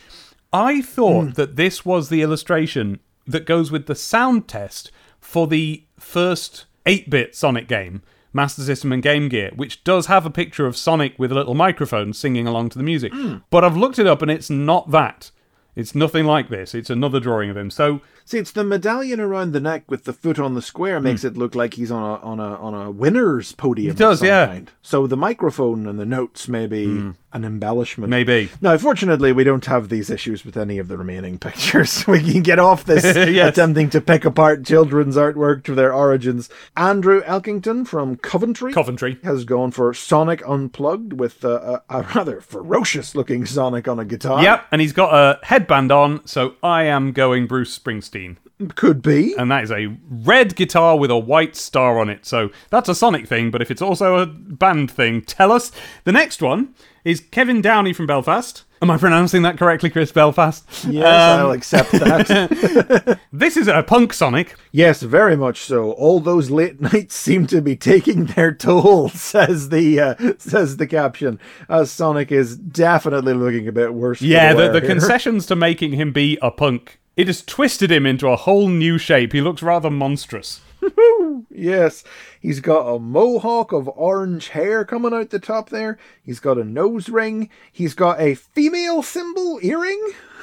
I thought Hmm. that this was the illustration that goes with the sound test for the first 8 bit Sonic game, Master System and Game Gear, which does have a picture of Sonic with a little microphone singing along to the music. Hmm. But I've looked it up and it's not that. It's nothing like this. It's another drawing of him. So See, it's the medallion around the neck with the foot on the square makes it look like he's on a on a on a winner's podium. It does, yeah. Kind. So the microphone and the notes may be an embellishment. maybe. Now, fortunately, we don't have these issues with any of the remaining pictures. we can get off this Yes. attempting to pick apart children's artwork to their origins. Andrew Elkington from Coventry Coventry. has gone for Sonic Unplugged with uh, a, a rather ferocious looking Sonic on a guitar. Yep, and he's got a headband on, so I am going Bruce Springsteen. Could be. And that is a red guitar with a white star on it. So that's a Sonic thing, but if it's also a band thing, tell us. The next one is Kevin Downey from Belfast. Am I pronouncing that correctly, Chris Belfast? Yes, Um, I'll accept that. This is a punk Sonic. yes, very much so. All those late nights seem to be taking their toll, says the uh, says the caption. As Sonic is definitely looking a bit worse. for Yeah, the, wear the concessions to making him be a punk. It has twisted him into a whole new shape. He looks rather monstrous. Yes, he's got a mohawk of orange hair coming out the top there. He's got a nose ring. He's got a female symbol earring.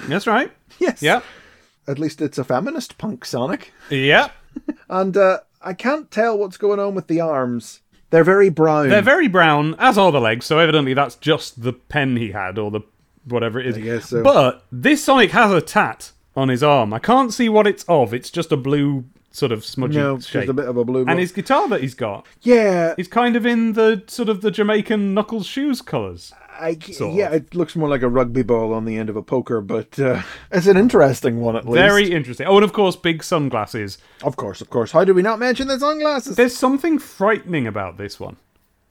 That's right. Yes. Yeah. At least it's a feminist punk Sonic. Yeah. And uh, I can't tell what's going on with the arms. They're very brown. They're very brown, as are the legs, so evidently that's just the pen he had, or the whatever it is. So. But this Sonic has a tat on his arm. I can't see what it's of. It's just a blue sort of smudgy no, shape. a bit of a blue. and his guitar that he's got yeah, is kind of in the sort of the Jamaican Knuckles shoes colours. I, yeah, it looks more like a rugby ball on the end of a poker, but uh, it's an interesting one at least. Very interesting. Oh, and of course, big sunglasses. of course, of course. How do we not mention the sunglasses? There's something frightening about this one.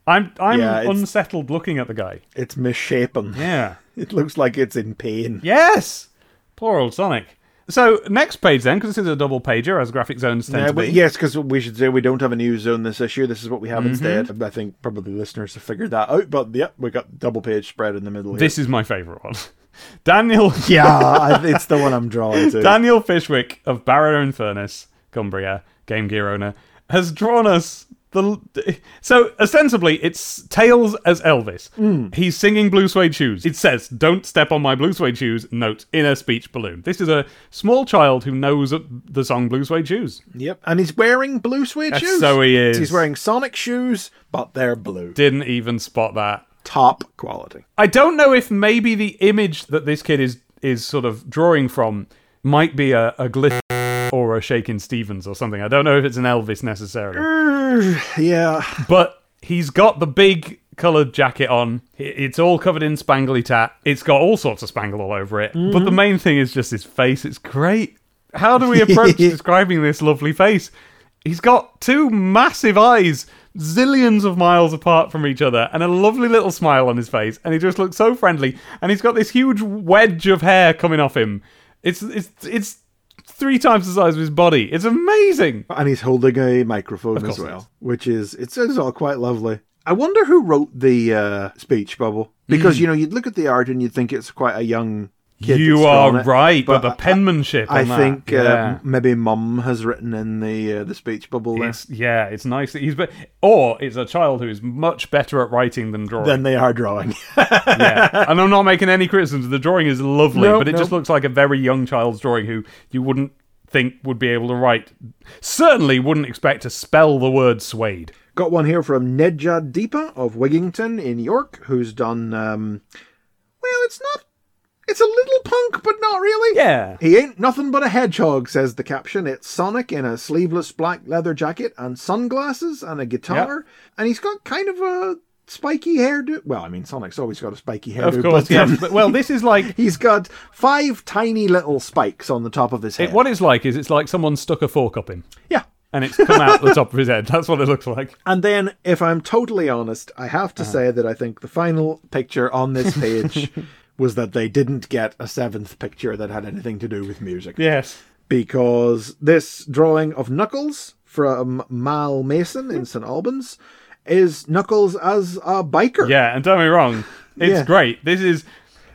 I'm I'm Yeah, unsettled looking at the guy. It's misshapen. Yeah. It looks like it's in pain. Yes! Poor old Sonic. So next page then, because this is a double pager, as graphic zones tend Yeah, to be. yes, because we should say we don't have a news zone this issue. This is what we Mm-hmm. have instead. I think probably listeners have figured that out. But yep, we got double page spread in the middle. Here. This is my favourite one. Daniel yeah, I, it's the one I'm drawing to. Daniel Fishwick of Barrow-in-Furness, Cumbria, Game Gear owner, has drawn us the. So ostensibly, it's Tails as Elvis. Hmm. He's singing Blue Suede Shoes. It says, "Don't step on my blue suede shoes." Note in a speech balloon. This is a small child who knows the song Blue Suede Shoes. Yep, and he's wearing blue suede shoes. so he is. He's wearing Sonic shoes, but they're blue. Didn't even spot that. Top quality. I don't know if maybe the image that this kid is is sort of drawing from might be a, a glitter or a Shakin' Stevens or something. I don't know if it's an Elvis necessarily. Yeah, But he's got the big coloured jacket on. It's all covered in spangly tat. It's got all sorts of spangle all over it. But the mm-hmm. main thing is just his face. It's great. How do we approach describing this lovely face? He's got two massive eyes, zillions of miles apart from each other, and a lovely little smile on his face. And he just looks so friendly. And he's got this huge wedge of hair coming off him. It's it's it's three times the size of his body. It's amazing. and he's holding a microphone as well, which is it's, it's all quite lovely. I wonder who wrote the uh, speech bubble because you know you'd look at the art and you'd think it's quite a young kid. You are it. right, but, but the penmanship. I that, think yeah. uh, maybe Mum has written in the uh, the speech bubble there. It's, yeah, it's nice that he's, be- or it's a child who is much better at writing than drawing. Than they are drawing. yeah, and I'm not making any criticisms. The drawing is lovely, No, but it no. just looks like a very young child's drawing who you wouldn't think would be able to write. Certainly wouldn't expect to spell the word suede. Got one here from Nedja Deepa of Wigginton in York, who's done. Um, well, it's not. It's a little punk, but not really. Yeah. He ain't nothing but a hedgehog, says the caption. It's Sonic in a sleeveless black leather jacket and sunglasses and a guitar. And he's got kind of a spiky hairdo. Well, I mean, Sonic's always got a spiky hairdo. Of course, but, yes. um, But, well, this is like he's got five tiny little spikes on the top of his head. it, what it's like is it's like someone stuck a fork up him yeah. and it's come out the top of his head. That's what it looks like. And then, if I'm totally honest, I have to say that I think the final picture on this page was that they didn't get a seventh picture that had anything to do with music. Yes. Because this drawing of Knuckles from Mal Mason in St. Albans is Knuckles as a biker. Yeah, and don't get me wrong, it's Yeah. great. This is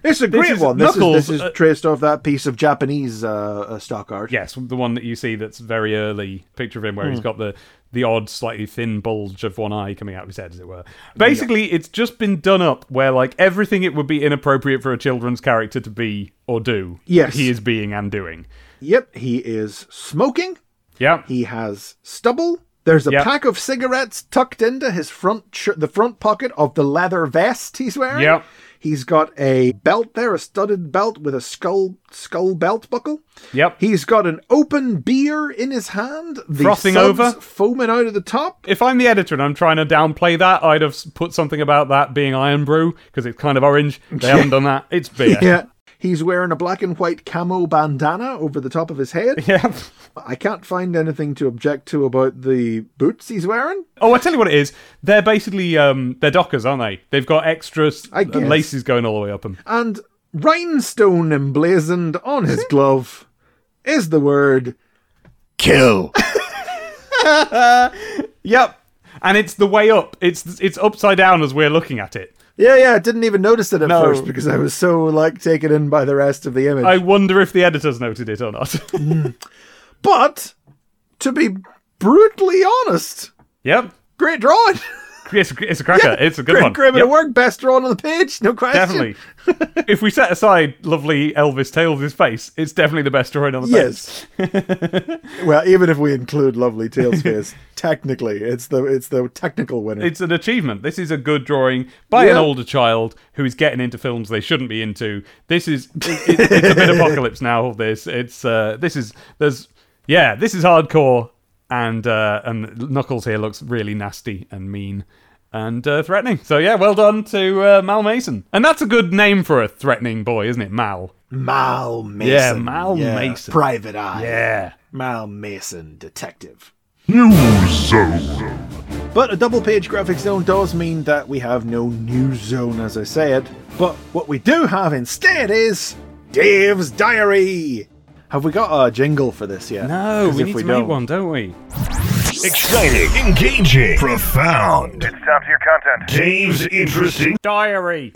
It's a great is one. This Knuckles, is, this is uh, traced off that piece of Japanese uh, uh, stock art. yes, the one that you see that's very early picture of him where he's got the the odd slightly thin bulge of one eye coming out of his head as it were. Basically, it's just been done up where like everything it would be inappropriate for a children's character to be or do, Yes. he is being and doing. Yep, he is smoking. Yeah. He has stubble. There's a Yep. pack of cigarettes tucked into his front sh- the front pocket of the leather vest he's wearing. Yep. He's got a belt there, a studded belt with a skull skull belt buckle. Yep. He's got an open beer in his hand, the Frothing over. foaming out of the top. if I'm the editor and I'm trying to downplay that, I'd have put something about that being Irn-Bru because it's kind of orange. They haven't done that. It's beer. Yeah. He's wearing a black and white camo bandana over the top of his head. Yeah. I can't find anything to object to about the boots he's wearing. Oh, I tell you what it is. They're basically um, they're dockers, aren't they? They've got extras and laces going all the way up them. And rhinestone emblazoned on his glove is the word kill. Yep. And it's the way up. It's it's upside down as we're looking at it. Yeah, yeah, I didn't even notice it at No. first because I was so like taken in by the rest of the image. I wonder if the editors noted it or not. Hmm. But to be brutally honest, yep. great drawing. It's, it's a cracker. it's a good great, one. Bit Yep, of work. Best drawn on the page. No question. Definitely. if we set aside lovely Elvis Tails' face, it's definitely the best drawing on the page. Yes. well, even if we include Lovely Tails face, technically, it's the it's the technical winner. It's an achievement. This is a good drawing by an older child who is getting into films they shouldn't be into. This is it, it- it's a bit apocalypse now. This it's uh, this is there's yeah this is hardcore and uh, and Knuckles here looks really nasty and mean and uh, threatening. So yeah, well done to uh, Mal Mason. And that's a good name for a threatening boy, isn't it? Mal. Mal Mason. Yeah, Mal Mason. Private Eye. Yeah. Mal Mason, detective. News Zone. But a double page graphic zone does mean that we have no news zone, as I said. But what we do have instead is Dave's Diary. Have we got a jingle for this yet? No, we if need to don't- make one, don't we? Exciting, engaging, profound. It's top tier content. Dave's interesting. Diary.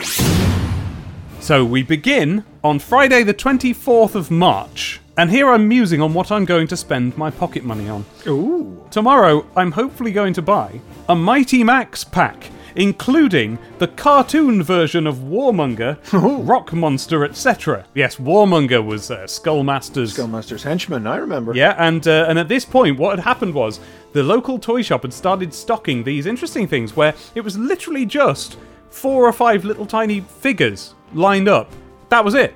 So we begin on Friday, the 24th of March, and here I'm musing on what I'm going to spend my pocket money on. Ooh. Tomorrow, I'm hopefully going to buy a Mighty Max pack, including the cartoon version of Warmonger, Rock Monster, etc. Yes, Warmonger was uh, Skullmaster's. Skullmaster's henchman, I remember. yeah, and uh, and at this point, what had happened was the local toy shop had started stocking these interesting things where it was literally just four or five little tiny figures lined up. That was it.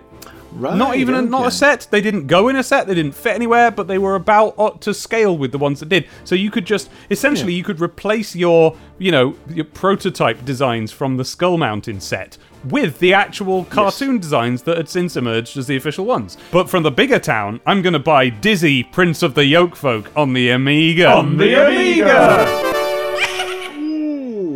Right, Not even a, not a set. They didn't go in a set. They didn't fit anywhere, but they were about to scale with the ones that did. So you could just essentially you could replace your you know your prototype designs from the Skull Mountain set with the actual cartoon designs that had since emerged as the official ones. But from the bigger town, I'm going to buy Dizzy, Prince of the Yolkfolk, on the Amiga. On the Amiga!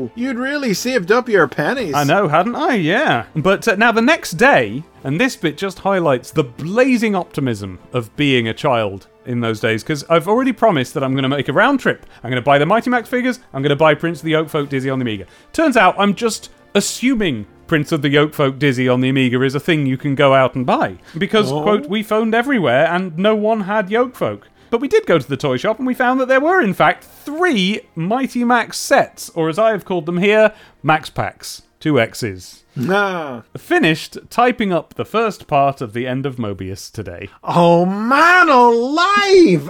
Ooh, you'd really saved up your pennies. I know, hadn't I? Yeah. But uh, now the next day, and this bit just highlights the blazing optimism of being a child in those days, because I've already promised that I'm going to make a round trip. I'm going to buy the Mighty Max figures, I'm going to buy Prince of the Yolkfolk Dizzy on the Amiga. Turns out I'm just assuming Prince of the Yolkfolk Dizzy on the Amiga is a thing you can go out and buy. Because, quote, we phoned everywhere and no one had Yolkfolk. But we did go to the toy shop and we found that there were, in fact, three Mighty Max sets, or as I have called them here, Max Packs. Two X's. Nah. Finished typing up the first part of the end of Mobius today. Oh man alive!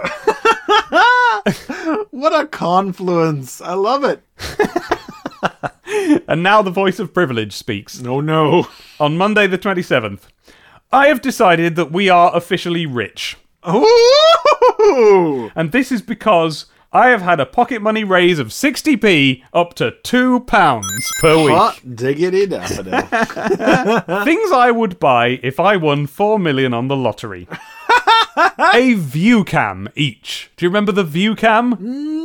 what a confluence. I love it. And now the voice of privilege speaks. No, no. On Monday the 27th, I have decided that we are officially rich. Ooh! And this is because I have had a pocket money raise of 60p up to £2 per week. Hot diggity daffodil. Things I would buy if I won 4 million on the lottery. a ViewCam each. Do you remember the ViewCam? Mm,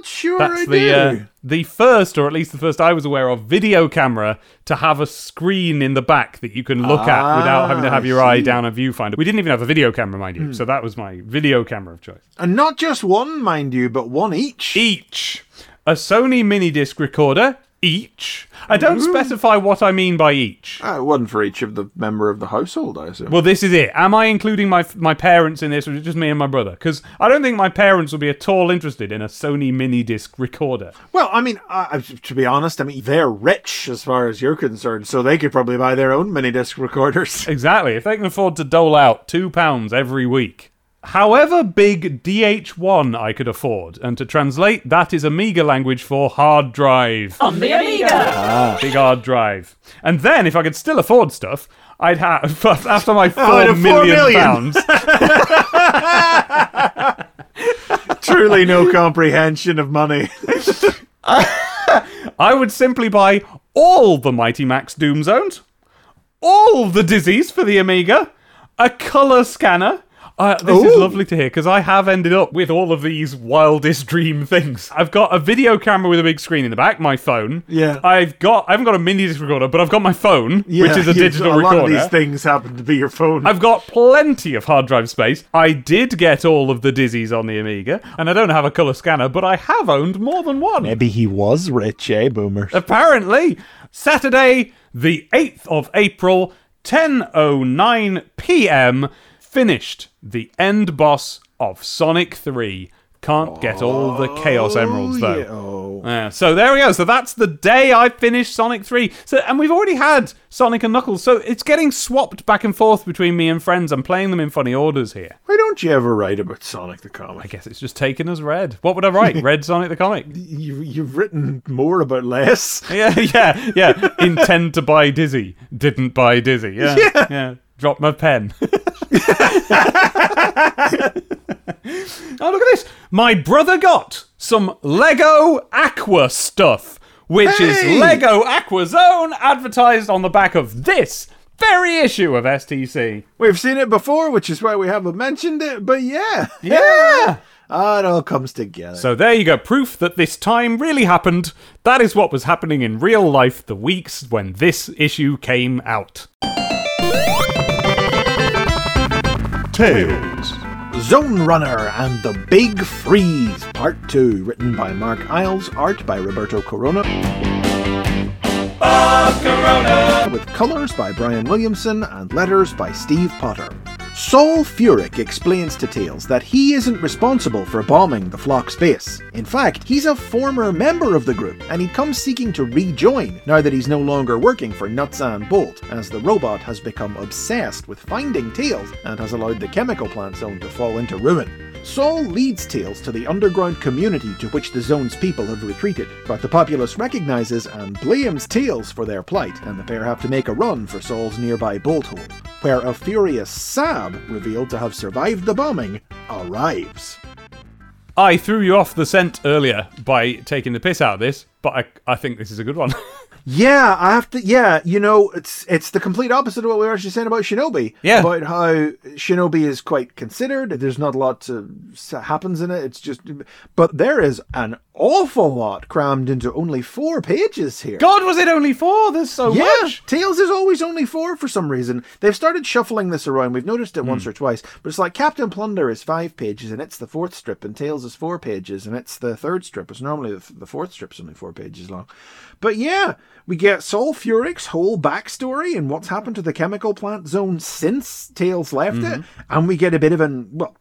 Not sure That's I the do. uh, the first, or at least the first I was aware of, video camera to have a screen in the back that you can look at without having to have your eye down a viewfinder. We didn't even have a video camera, mind you, so that was my video camera of choice. and not just one, mind you, but one each. Each a Sony mini disc recorder. Each. I don't specify what I mean by each. Ah, one for each of the member of the household, I assume. Well, this is it. Am I including my my parents in this, or is it just me and my brother? Because I don't think my parents would be at all interested in a Sony mini disc recorder. Well, I mean, uh, to be honest, I mean they're rich as far as you're concerned, so they could probably buy their own mini disc recorders. Exactly. If they can afford to dole out two pounds every week. However big DH1 I could afford, and to translate, that is Amiga language for hard drive. On the Amiga! Ah. Big hard drive. And then, if I could still afford stuff, I'd have, after my I'd four have four million million. pounds, Truly no comprehension of money. I would simply buy all the Mighty Max Doom Zones, all the Dizzies for the Amiga, a color scanner. Uh, this is lovely to hear because I have ended up with all of these wildest dream things. I've got a video camera with a big screen in the back, my phone. Yeah. I've got I haven't got a mini disc recorder, but I've got my phone, Yeah, which is a digital a lot recorder. of these things happen to be your phone. I've got plenty of hard drive space. I did get all of the Dizzies on the Amiga, and I don't have a color scanner, but I have owned more than one. Maybe he was rich, eh, Boomer? Apparently, Saturday, the 8th of April, 10:09 p.m. finished the end boss of Sonic 3. Can't get all the Chaos Emeralds though. Oh, yeah, oh. Yeah, so there we go. So that's the day I finished Sonic 3. So and we've already had Sonic and Knuckles. So it's getting swapped back and forth between me and friends. I'm playing them in funny orders here. Why don't you ever write about Sonic the comic? I guess it's just taken as read. What would I write? Red Sonic the comic. You, you've written more about less. Yeah, yeah, yeah. Intend to buy Dizzy. Didn't buy Dizzy. Yeah. Yeah. Drop my pen. oh, look at this. My brother got some Lego Aqua stuff, which Hey! is Lego Aqua Zone advertised on the back of this very issue of STC. We've seen it before, which is why we haven't mentioned it, but yeah. Yeah. Ah, it all comes together. So there you go, proof that this time really happened. That is what was happening in real life the weeks when this issue came out. Tales. Zone Runner and the Big Freeze, Part 2, written by Mark Eyles, art by Roberto Corona. With colours by Brian Williamson and letters by Steve Potter. Saul Furyk explains to Tails that he isn't responsible for bombing the Flock's base. In fact, he's a former member of the group, and he comes seeking to rejoin now that he's no longer working for Nuts and Bolt, as the robot has become obsessed with finding Tails and has allowed the chemical plant zone to fall into ruin. Saul leads Tails to the underground community to which the zone's people have retreated, but the populace recognizes and blames Tails for their plight, and the pair have to make a run for Saul's nearby bolt hole, where a furious Sab, revealed to have survived the bombing, arrives. I threw you off the scent earlier by taking the piss out of this, but I, I think this is a good one. Yeah, I have to. Yeah, you know, it's it's the complete opposite of what we were actually saying about Shinobi. Yeah. about how Shinobi is quite considered. There's not a lot to, happens in it. It's just, but there is an awful lot crammed into only four pages here. God, was it only four? There's so Yeah, much. Tails is always only four for some reason. They've started shuffling this around. We've noticed it Hmm. once or twice, but it's like Captain Plunder is five pages and it's the fourth strip, and Tails is four pages and it's the third strip. It's normally the, the fourth strip's only four pages long. But yeah, we get Saul Furyk's whole backstory and what's happened to the chemical plant zone since Tails left it, and we get a bit of an well.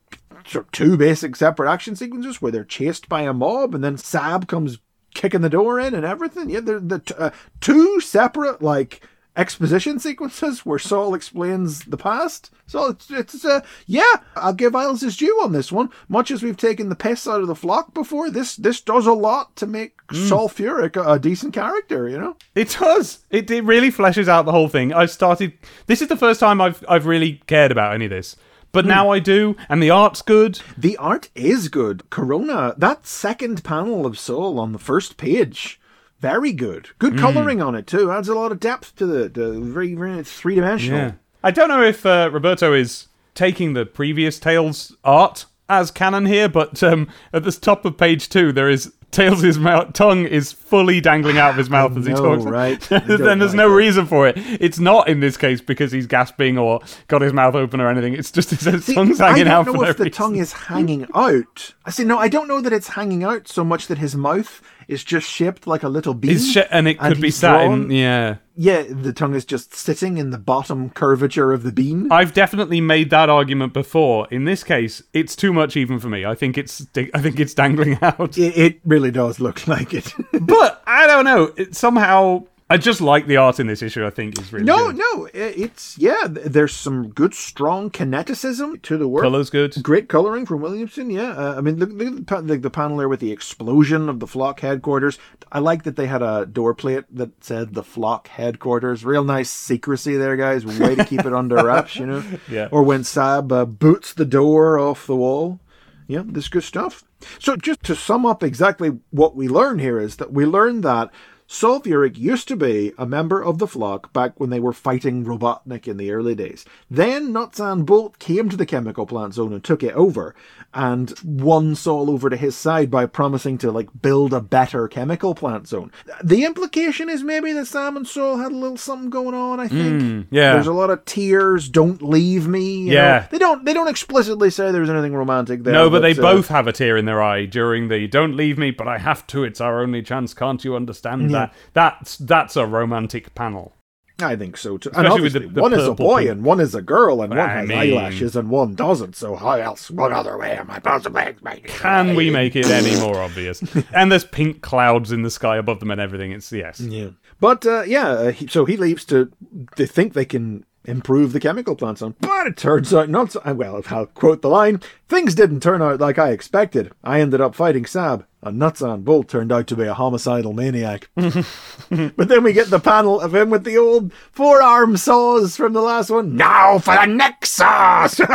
Two basic separate action sequences where they're chased by a mob and then Sab comes kicking the door in and everything. Yeah, they're the t- uh, two separate like exposition sequences where Saul explains the past. So it's it's uh, yeah, I'll give Eyles his due on this one. Much as we've taken the piss out of the flock before, this this does a lot to make Saul Furyk a, a decent character. You know. It does. It, it really fleshes out the whole thing. I started. This is the first time I've I've really cared about any of this, but now I do, and the art's good. The art is good. Corona, that second panel of Saul on the first page, very good. Good coloring on it too. Adds a lot of depth to the, the very, very three dimensional. I don't know if uh, Roberto is taking the previous Tails art as canon here, but um, at the top of page two, there is Tails' mouth, tongue is fully dangling out of his mouth as he know, talks. right? Then there's like no it. reason for it. It's not in this case because he's gasping or got his mouth open or anything. It's just his See, tongue's I hanging don't out know for no if the reason. tongue is hanging out. I see. No, I don't know that it's hanging out so much that his mouth is just shaped like a little bean. Sh- and it could be he's sat in. drawn- Yeah. Yeah, the tongue is just sitting in the bottom curvature of the bean. I've definitely made that argument before. In this case, it's too much even for me. I think it's I think it's dangling out. It, it really does look like it. but I don't know. It somehow I just like the art in this issue. I think is really no, good. no, it's yeah. There's some good, strong kineticism to the work. Color's good. Great coloring from Williamson, yeah. Uh, I mean, look, look at the, the, the panel there with the explosion of the flock headquarters. I like that they had a door plate that said the flock headquarters. Real nice secrecy there, guys. Way to keep it under wraps, you know? Yeah. Or when Sab uh, boots the door off the wall. Yeah, this is good stuff. So, just to sum up exactly what we learn here is that we learn that Saul Furyk used to be a member of the flock back when they were fighting Robotnik in the early days. Then Nutsan Bolt came to the chemical plant zone and took it over and won Saul over to his side by promising to like build a better chemical plant zone. The implication is maybe that Sam and Saul had a little something going on, I think. yeah. There's a lot of tears, don't leave me. you Yeah. know. They don't they don't explicitly say there's anything romantic there. No, but they uh, both have a tear in their eye during the "Don't leave me, but I have to. It's our only chance. Can't you understand that?" That's that's a romantic panel. I think so too. And Especially with obviously, the- the one is a boy pink. and one is a girl, and one has mean- eyelashes and one doesn't. So how else? What other way am I possibly explaining? Can we make it any more obvious? and there's pink clouds in the sky above them and everything. It's yes. Yeah. But uh, yeah, uh, he, so he leaves to. They think they can improve the chemical plant zone. but it turns out not. So, uh, well, I'll quote the line: "Things didn't turn out like I expected. I ended up fighting Sab." And Nutsan Bolt turned out to be a homicidal maniac. but then we get the panel of him with the old forearm saws from the last one. Now for the next saws!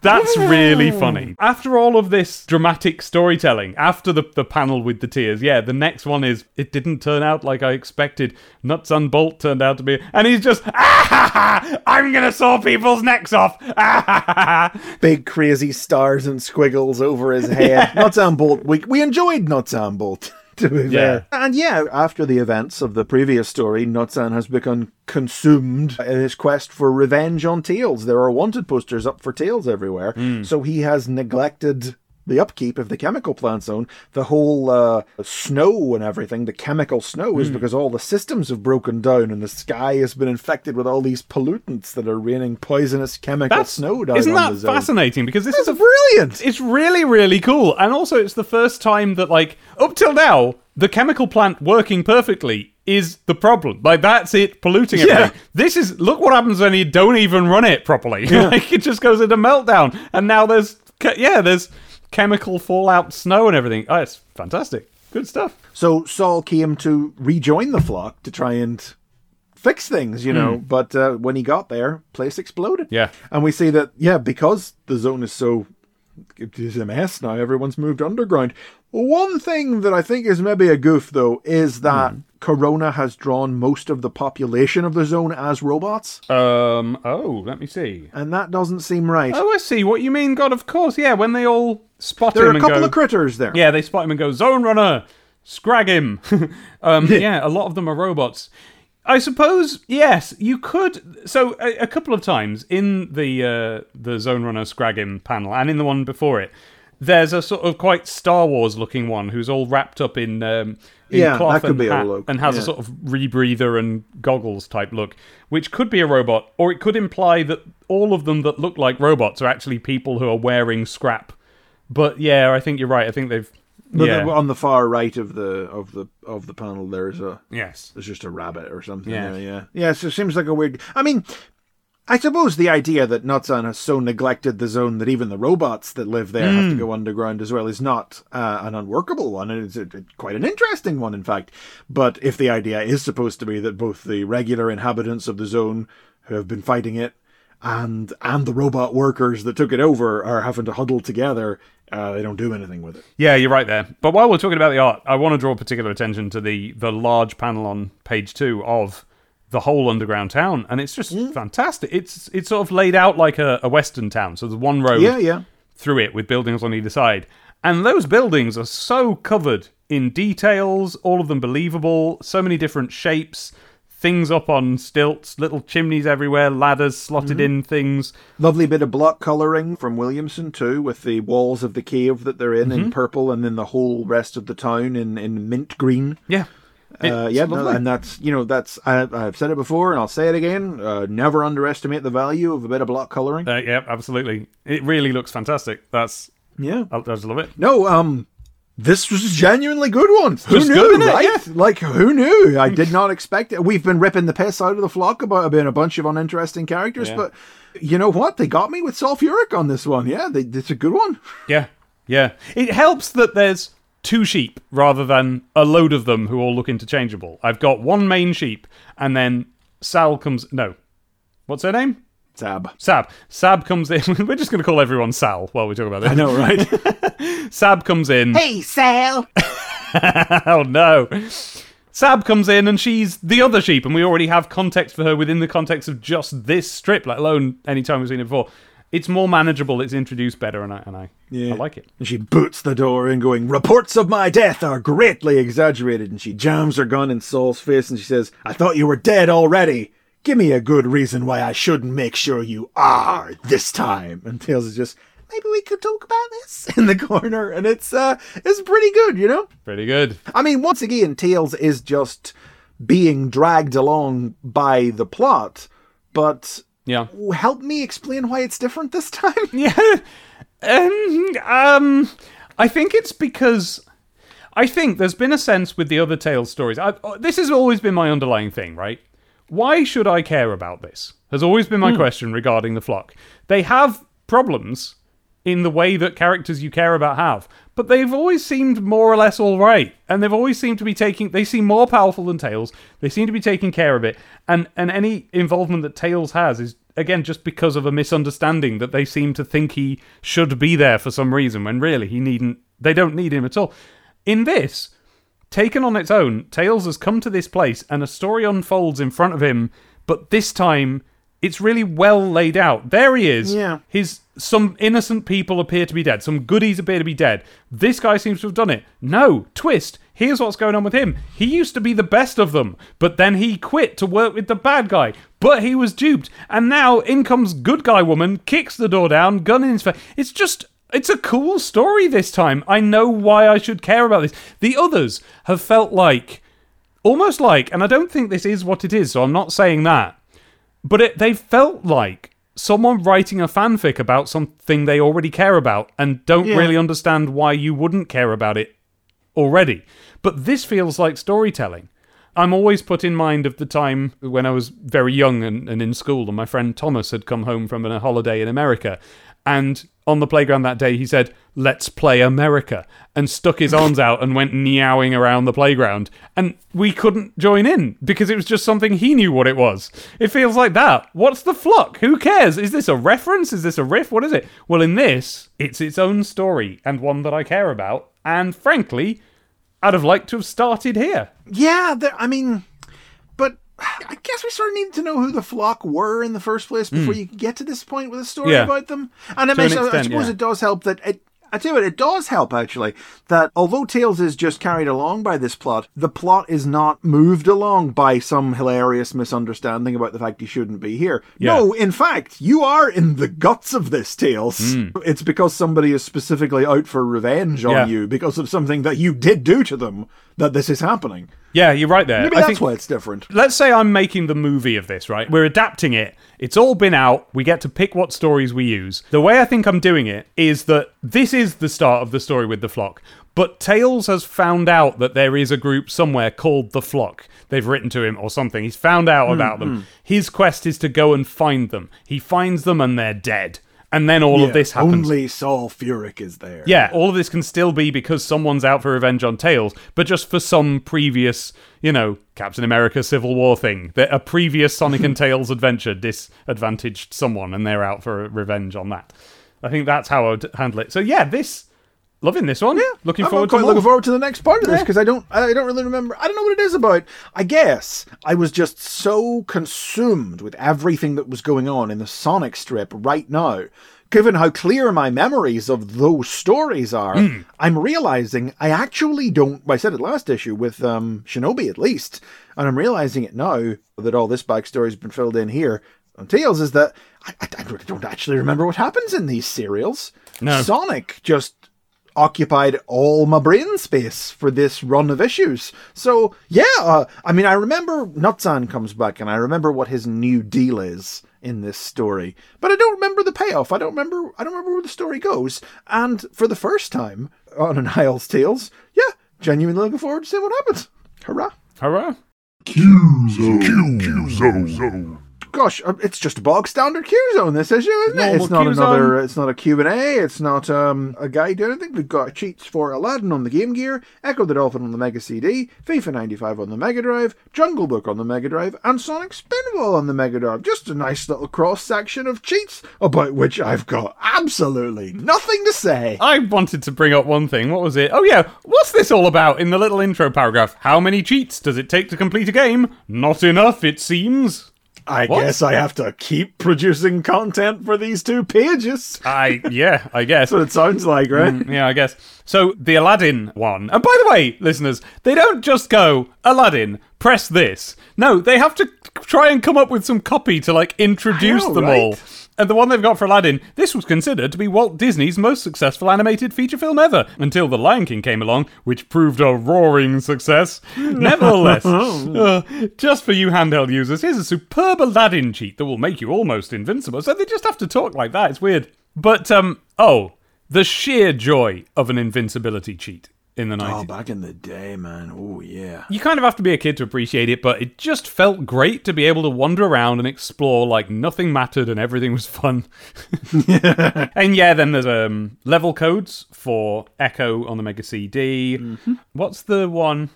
That's really funny. After all of this dramatic storytelling, after the, the panel with the tears, yeah, the next one is it didn't turn out like I expected. Nuts and Bolt turned out to be, and he's just, ah, ha, ha, I'm gonna saw people's necks off. Ah, ha, ha, ha. Big crazy stars and squiggles over his head. Nutsan Bolt. We, we enjoyed Nutsan Bolt. to be Yeah. fair. And yeah, after the events of the previous story, Nutsan has become consumed in his quest for revenge on Tails. There are wanted posters up for Tails everywhere, hmm. so he has neglected the upkeep of the chemical plant zone. The whole uh, snow and everything, the chemical snow, is because all the systems have broken down and the sky has been infected with all these pollutants that are raining poisonous chemical That's snow down Isn't on that fascinating? Because this is a brilliant. It's really, really cool. And also, it's the first time that, like, up till now, the chemical plant working perfectly is the problem. Like, that's it polluting everything. Yeah. This is, look what happens when you don't even run it properly. like, it just goes into meltdown. And now there's, yeah, there's chemical fallout snow and everything. Oh, it's fantastic. Good stuff. So Saul came to rejoin the flock to try and fix things, you know. But uh, when he got there, place exploded. Yeah. and we see that yeah, because the zone is so it's a mess now. Everyone's moved underground. One thing that I think is maybe a goof though is that Corona has drawn most of the population of the zone as robots, Um, oh, let me see. and that doesn't seem right. Oh, I see what you mean. God, of course. Yeah, when they all spot there him There are a couple go, of critters there. Yeah, they spot him and go, Zone Runner, scrag him. um, yeah, a lot of them are robots. I suppose yes, you could. So a, a couple of times in the uh, the Zone Runner scrag him panel and in the one before it, there's a sort of quite Star Wars looking one who's all wrapped up in um, in Yeah, cloth that could and be a hat look, and has a sort of rebreather and goggles type look, which could be a robot, or it could imply that all of them that look like robots are actually people who are wearing scrap. But yeah, I think you're right. I think they've But yeah. on the far right of the of the of the panel, there's a Yes. There's just a rabbit or something Yeah. there, yeah. Yeah, so it seems like a weird. I mean, I suppose the idea that Nutsan has so neglected the zone that even the robots that live there have to go underground as well is not uh, an unworkable one. and It's a, quite an interesting one, in fact. But if the idea is supposed to be that both the regular inhabitants of the zone who have been fighting it and and the robot workers that took it over are having to huddle together, uh, they don't do anything with it. Yeah, you're right there. But while we're talking about the art, I want to draw particular attention to the the large panel on page two of the whole underground town, and it's just fantastic. It's it's sort of laid out like a, a western town. So there's one road Yeah, yeah. through it with buildings on either side, and those buildings are so covered in details, all of them believable, so many different shapes. Things up on stilts, little chimneys everywhere, ladders slotted mm-hmm. in things. Lovely bit of block colouring from Williamson too, with the walls of the cave that they're in in mm-hmm. purple, and then the whole rest of the town in, in mint green. Yeah. Uh, yeah, no, and that's you know that's I, I've said it before, and I'll say it again. Uh, never underestimate the value of a bit of block colouring. Uh, yeah, absolutely. It really looks fantastic. That's yeah. I, I just love it. No, um, this was a genuinely good one. Who knew, good, right? Like, who knew? I did not expect it. We've been ripping the piss out of the flock about being a bunch of uninteresting characters, Yeah. but you know what? They got me with sulfuric on this one. Yeah, they, it's a good one. Yeah, yeah. It helps that there's two sheep rather than a load of them who all look interchangeable. I've got one main sheep, and then Sal comes. No, what's her name? Sab. Sab. Sab comes in. We're just going to call everyone Sal while we talk about this. I know, right? Sab comes in. hey, Sal. oh no. Sab comes in and she's the other sheep, and we already have context for her within the context of just this strip, let alone any time we've seen it before. It's more manageable. It's introduced better, and I and I, Yeah. I like it. And she boots the door in, going, Reports of my death are greatly exaggerated. And she jams her gun in Saul's face and she says, I thought you were dead already. Give me a good reason why I shouldn't make sure you are this time. And Tails is just, maybe we could talk about this in the corner. And it's, uh, it's pretty good, you know? Pretty good. I mean, once again, Tails is just being dragged along by the plot, but Yeah. help me explain why it's different this time. Yeah. Um, um, I think it's because I think there's been a sense with the other Tails stories. I, uh, this has always been my underlying thing, right? Why should I care about this? Has always been my question regarding the flock. They have problems in the way that characters you care about have, but they've always seemed more or less all right, and they've always seemed to be taking. They seem more powerful than Tails. They seem to be taking care of it, and and any involvement that Tails has is again just because of a misunderstanding that they seem to think he should be there for some reason when really he needn't. They don't need him at all. In this, taken on its own, Tails has come to this place and a story unfolds in front of him, but this time it's really well laid out. There he is. Yeah. His some innocent people appear to be dead. Some goodies appear to be dead. This guy seems to have done it. No, twist. here's what's going on with him. He used to be the best of them, but then he quit to work with the bad guy. But he was duped, and now in comes good guy woman, kicks the door down, gun in his face. It's just it's a cool story this time. I know why I should care about this. The others have felt like almost like, and I don't think this is what it is, so I'm not saying that, but it, they felt like someone writing a fanfic about something they already care about and don't Yeah. really understand why you wouldn't care about it already. But this feels like storytelling. I'm always put in mind of the time when I was very young and, and in school, and my friend Thomas had come home from a holiday in America. And on the playground that day, he said, Let's play America, and stuck his arms out and went meowing around the playground. And we couldn't join in because it was just something he knew what it was. It feels like that. What's the flock? Who cares? Is this a reference? Is this a riff? What is it? Well, in this, it's its own story and one that I care about. And frankly, I'd have liked to have started here. Yeah, I mean, I guess we sort of needed to know who the flock were in the first place before hmm. you get to this point with a story. Yeah. about them. And I, To an mean, I- I suppose yeah. it does help that it. I tell you what, it does help actually that although Tails is just carried along by this plot, the plot is not moved along by some hilarious misunderstanding about the fact he shouldn't be here. Yeah. No, in fact, you are in the guts of this Tails. Mm. It's because somebody is specifically out for revenge on. Yeah. you because of something that you did do to them that this is happening. Yeah, you're right there. Maybe I that's think why it's different. let's say I'm making the movie of this, right? We're adapting it. It's all been out. We get to pick what stories we use. The way I think I'm doing it is that this is the start of the story with the flock. But Tails has found out that there is a group somewhere called the Flock. They've written to him or something. He's found out hmm, about them. Hmm. His quest is to go and find them. He finds them and they're dead. And then all of this happens. Only Saul Furyk is there. Yeah, all of this can still be because someone's out for revenge on Tails, but just for some previous, you know, Captain America Civil War thing. That a previous Sonic and Tails adventure disadvantaged someone and they're out for revenge on that. I think that's how I would handle it. So yeah, this loving this one. Yeah, looking I'm forward quite to looking forward to the next part of this Yeah. because I don't I don't really remember I don't know what it is about. I guess I was just so consumed with everything that was going on in the Sonic strip right now. Given how clear my memories of those stories are, Hmm. I'm realizing I actually don't. I said it last issue with um, Shinobi at least, and I'm realizing it now that all this backstory has been filled in here on Tails. Is that I, I, I really don't actually remember what happens in these serials. No. Sonic just occupied all my brain space for this run of issues. So yeah, uh, I mean, I remember Nutzan comes back, and I remember what his new deal is in this story, but I don't remember the payoff. I don't remember. I don't remember where the story goes. And for the first time on an Isles Tales, yeah, genuinely looking forward to seeing what happens. Hurrah! Hurrah! Q-Zone. Gosh, uh, it's just a bog standard Q zone this issue, isn't it? It's not another. It's not a Q and A. It's not um, a guide to anything. We've got cheats for Aladdin on the Game Gear, Echo the Dolphin on the Mega CD, FIFA 95 on the Mega Drive, Jungle Book on the Mega Drive, and Sonic Spinball on the Mega Drive. Just a nice little cross section of cheats about which I've got absolutely nothing to say. I wanted to bring up one thing. What was it? Oh yeah, what's this all about in the little intro paragraph? How many cheats does it take to complete a game? Not enough, it seems. I What? guess I have to keep producing content for these two pages. I yeah, I guess. That's what it sounds like, right? Mm, yeah, I guess. So the Aladdin one. And by the way, listeners, they don't just go, Aladdin, press this. No, they have to try and come up with some copy to like introduce know, them right? all. And the one they've got for Aladdin, this was considered to be Walt Disney's most successful animated feature film ever, until The Lion King came along, which proved a roaring success. Nevertheless, uh, just for you handheld users, here's a superb Aladdin cheat that will make you almost invincible. So they just have to talk like that. It's weird. But, um, oh, the sheer joy of an invincibility cheat in the 90s. Oh, back in the day, man. Oh, yeah. You kind of have to be a kid to appreciate it, but it just felt great to be able to wander around and explore like nothing mattered and everything was fun. and yeah, then there's um, level codes for Echo on the Mega CD. What's the one?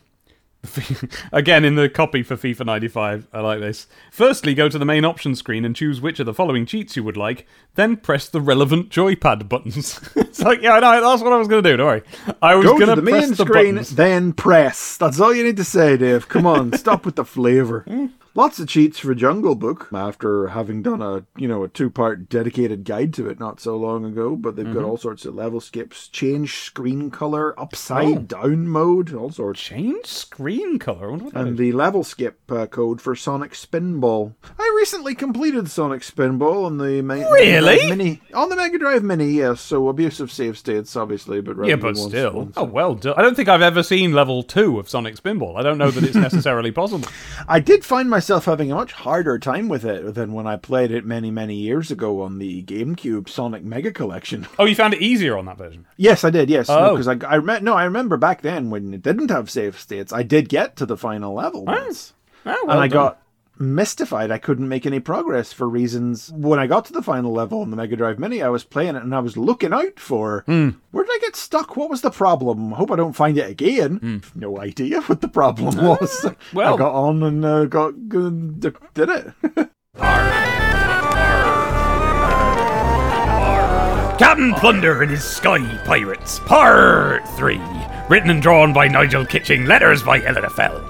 Again, in the copy for FIFA 95, I like this. Firstly, go to the main option screen and choose which of the following cheats you would like, then press the relevant joypad buttons. it's like, yeah, I know, that's what I was going to do, don't worry. I was going to the press main the screen, buttons. then press. That's all you need to say, Dave. Come on, stop with the flavour. Hmm. Lots of cheats for Jungle Book after having done a you know a two part dedicated guide to it not so long ago. But they've got all sorts of level skips, change screen color, upside down mode, all sorts. Change screen color. And the level skip uh, code for Sonic Spinball. I recently completed Sonic Spinball on the Mega Really? Drive Mini. On the Mega Drive Mini, yes. So abusive save states, obviously, but Yeah, but once- still. once- Oh, well done. I don't think I've ever seen level two of Sonic Spinball. I don't know that it's necessarily possible. I did find myself having a much harder time with it than when I played it many, many years ago on the GameCube Sonic Mega Collection. Oh, you found it easier on that version? Yes, I did. Yes, Oh. because I, I rem- no, I remember back then when it didn't have save states, I did get to the final level once, Oh, ah, well and I done. got mystified. I couldn't make any progress for reasons. When I got to the final level on the Mega Drive Mini, I was playing it and I was looking out for Hmm. where did I get stuck? What was the problem? Hope I don't find it again. No idea what the problem was. Well- I got on and uh, got uh, did it. Captain Plunder and his Sky Pirates, Part 3. Written and drawn by Nigel Kitching, letters by Ellie de Ville.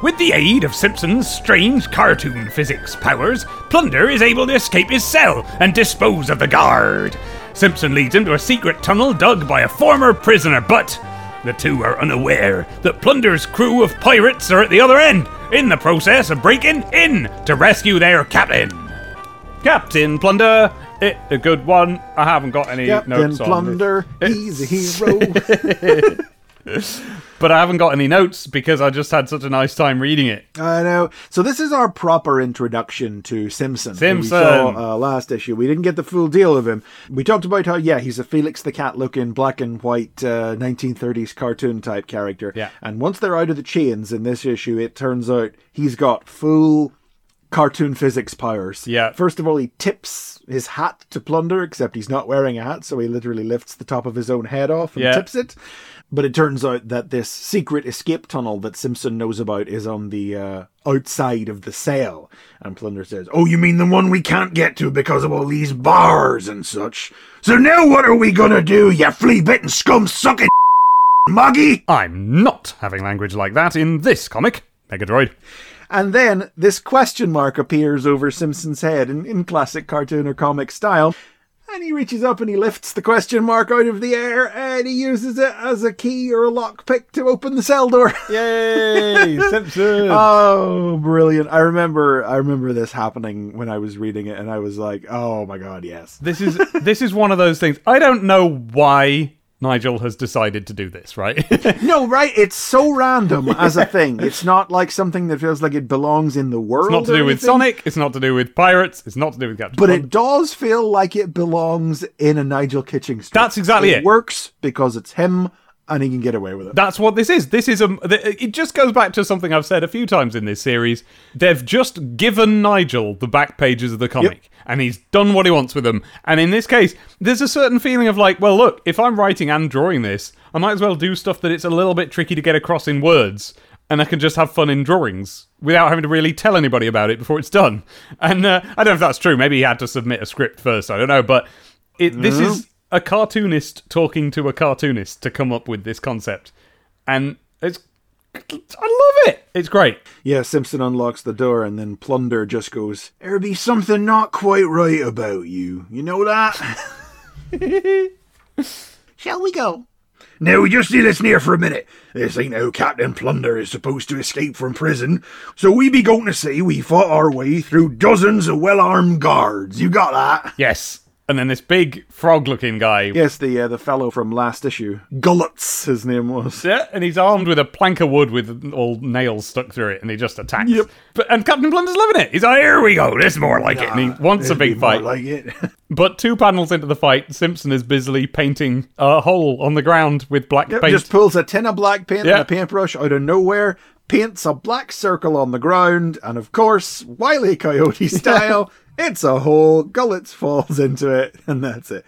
With the aid of Simpson's strange cartoon physics powers, Plunder is able to escape his cell and dispose of the guard. Simpson leads him to a secret tunnel dug by a former prisoner, but the two are unaware that Plunder's crew of pirates are at the other end, in the process of breaking in to rescue their captain. Captain Plunder, it a good one. I haven't got any Captain notes on Plunder, it. he's a hero. but I haven't got any notes because I just had such a nice time reading it. I know. So this is our proper introduction to Simpson. Simpson. saw uh, last issue. We didn't get the full deal of him. We talked about how yeah, he's a Felix the Cat looking black and white uh, 1930s cartoon type character. Yeah. And once they're out of the chains in this issue, it turns out he's got full cartoon physics powers. Yeah. First of all, he tips his hat to plunder, except he's not wearing a hat, so he literally lifts the top of his own head off and Yeah. tips it. But it turns out that this secret escape tunnel that Simpson knows about is on the uh, outside of the cell. And Plunder says, Oh, you mean the one we can't get to because of all these bars and such? So now what are we gonna do, you flea bitten scum sucking muggy? I'm not having language like that in this comic. Megadroid. And then this question mark appears over Simpson's head in, in classic cartoon or comic style. And he reaches up and he lifts the question mark out of the air and he uses it as a key or a lockpick to open the cell door. Yay! Simpson! oh, brilliant. I remember I remember this happening when I was reading it and I was like, "Oh my god, yes." this is this is one of those things. I don't know why Nigel has decided to do this, right? No, right? It's so random as a thing. It's not like something that feels like it belongs in the world. It's not to do with. Sonic. It's not to do with pirates. It's not to do with Captain. But Plunder. it does feel like it belongs in a Nigel Kitching strip. That's exactly it. works because it's him and he can get away with it. That's what this is. This is a. It just goes back to something I've said a few times in this series. They've just given Nigel the back pages of the comic, and he's done what he wants with them. And in this case, there's a certain feeling of like, well, look, if I'm writing and drawing this, I might as well do stuff that it's a little bit tricky to get across in words, and I can just have fun in drawings without having to really tell anybody about it before it's done. And uh, I don't know if that's true. Maybe he had to submit a script first. I don't know, but it, this is a cartoonist talking to a cartoonist to come up with this concept, and it's I love it. It's great. Yeah, Simpson unlocks the door and then Plunder just goes, There be something not quite right about you. You know that? Shall we go? Now, just you listen here for a minute. This ain't how Captain Plunder is supposed to escape from prison. So we be going to say we fought our way through dozens of well-armed guards. You got that? Yes. And then this big frog-looking guy. Yes, the uh, the fellow from last issue. Gullets, his name was. Yeah, and he's armed with a plank of wood with all nails stuck through it, and he just attacks. Yep. But and Captain Plunder's loving it. He's like, "Here we go. This is more like it." And he wants a big more fight. like it. But two panels into the fight, Simpson is busily painting a hole on the ground with black Yep, paint. just pulls a tin of black paint Yeah. and a paintbrush out of nowhere, paints a black circle on the ground, and of course, Wiley Coyote style, it's a hole. Gullets falls into it, and that's it.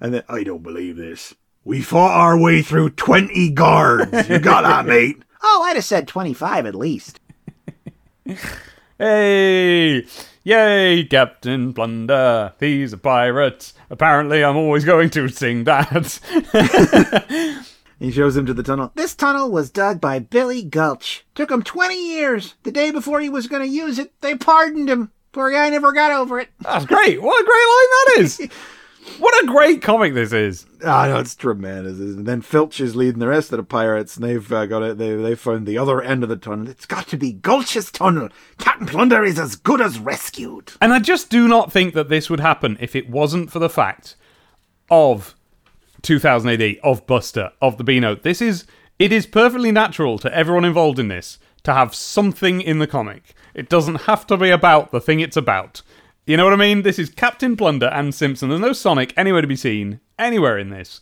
And then, I don't believe this. We fought our way through 20 guards. You got that, mate? Oh, I'd have said 25 at least. Hey! Yay, Captain Plunder. He's a pirate. Apparently, I'm always going to sing that. He shows him to the tunnel. This tunnel was dug by Billy Gulch. Took him 20 years. The day before he was going to use it, they pardoned him. Poor guy never got over it. That's great. What a great line that is. what a great comic this is. Ah, no, it's tremendous. And then Filch is leading the rest of the pirates, and they've uh, got it. They they found the other end of the tunnel. It's got to be Gulch's tunnel. Captain Plunder is as good as rescued. And I just do not think that this would happen if it wasn't for the fact of 2000 AD, of Buster, of the Beano. This is it is perfectly natural to everyone involved in this to have something in the comic. It doesn't have to be about the thing it's about. You know what I mean? This is Captain Plunder and Simpson. There's no Sonic anywhere to be seen anywhere in this.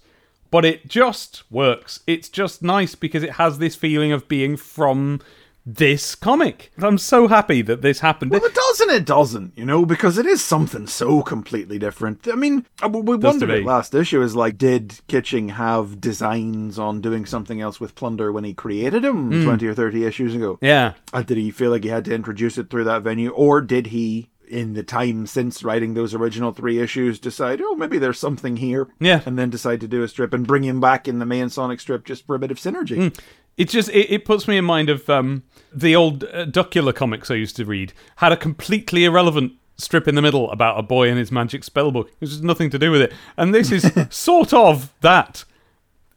But it just works. It's just nice because it has this feeling of being from this comic. I'm so happy that this happened. Well, it does and it doesn't, you know, because it is something so completely different. I mean, uh, we wondered it last issue is like, did Kitching have designs on doing something else with Plunder when he created him Hmm. 20 or 30 issues ago? yeah. Uh, did he feel like he had to introduce it through that venue, or did he, in the time since writing those original three issues, decide, oh, maybe there's something here, Yeah. and then decide to do a strip and bring him back in the main Sonic strip just for a bit of synergy? It just it, it puts me in mind of um, the old uh, Duckula comics I used to read had a completely irrelevant strip in the middle about a boy and his magic spellbook. It was just nothing to do with it, and this is sort of that.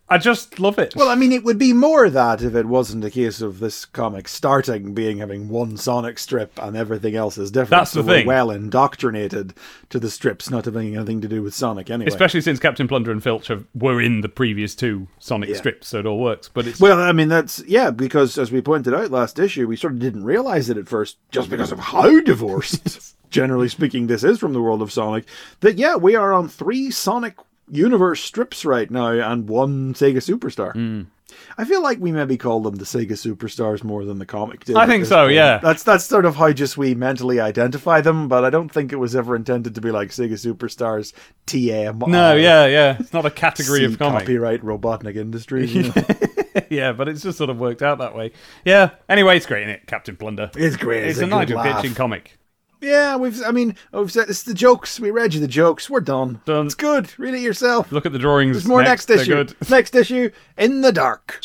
I just love it. Well, I mean, it would be more that if it wasn't a case of this comic starting being having one Sonic strip and everything else is different. That's so the thing. well indoctrinated to the strips not having anything to do with Sonic anyway. Especially since Captain Plunder and Filch have, were in the previous two Sonic Yeah. strips, so it all works. But it's Well, I mean, that's, yeah, because as we pointed out last issue, we sort of didn't realize it at first just because of how divorced, generally speaking, this is from the world of Sonic. That, yeah, we are on three Sonic universe strips right now and one Sega Superstar. Hmm. I feel like we maybe call them the Sega Superstars more than the comic did. I think so, point. yeah. That's that's sort of how just we mentally identify them, but I don't think it was ever intended to be like Sega Superstars TM. no, yeah, yeah, it's not a category of comic. copyright Robotnik Industries. you know? yeah, but it's just sort of worked out that way. Yeah. Anyway, it's great, is it, Captain Plunder? It's great. It's, It's a, a Nigel laugh. Kitching comic. Yeah, we've. I mean, we've said it's the jokes. We read you the jokes. We're done. Done. It's good. Read it yourself. Look at the drawings. There's more next, They're issue. good. Next issue, in the dark.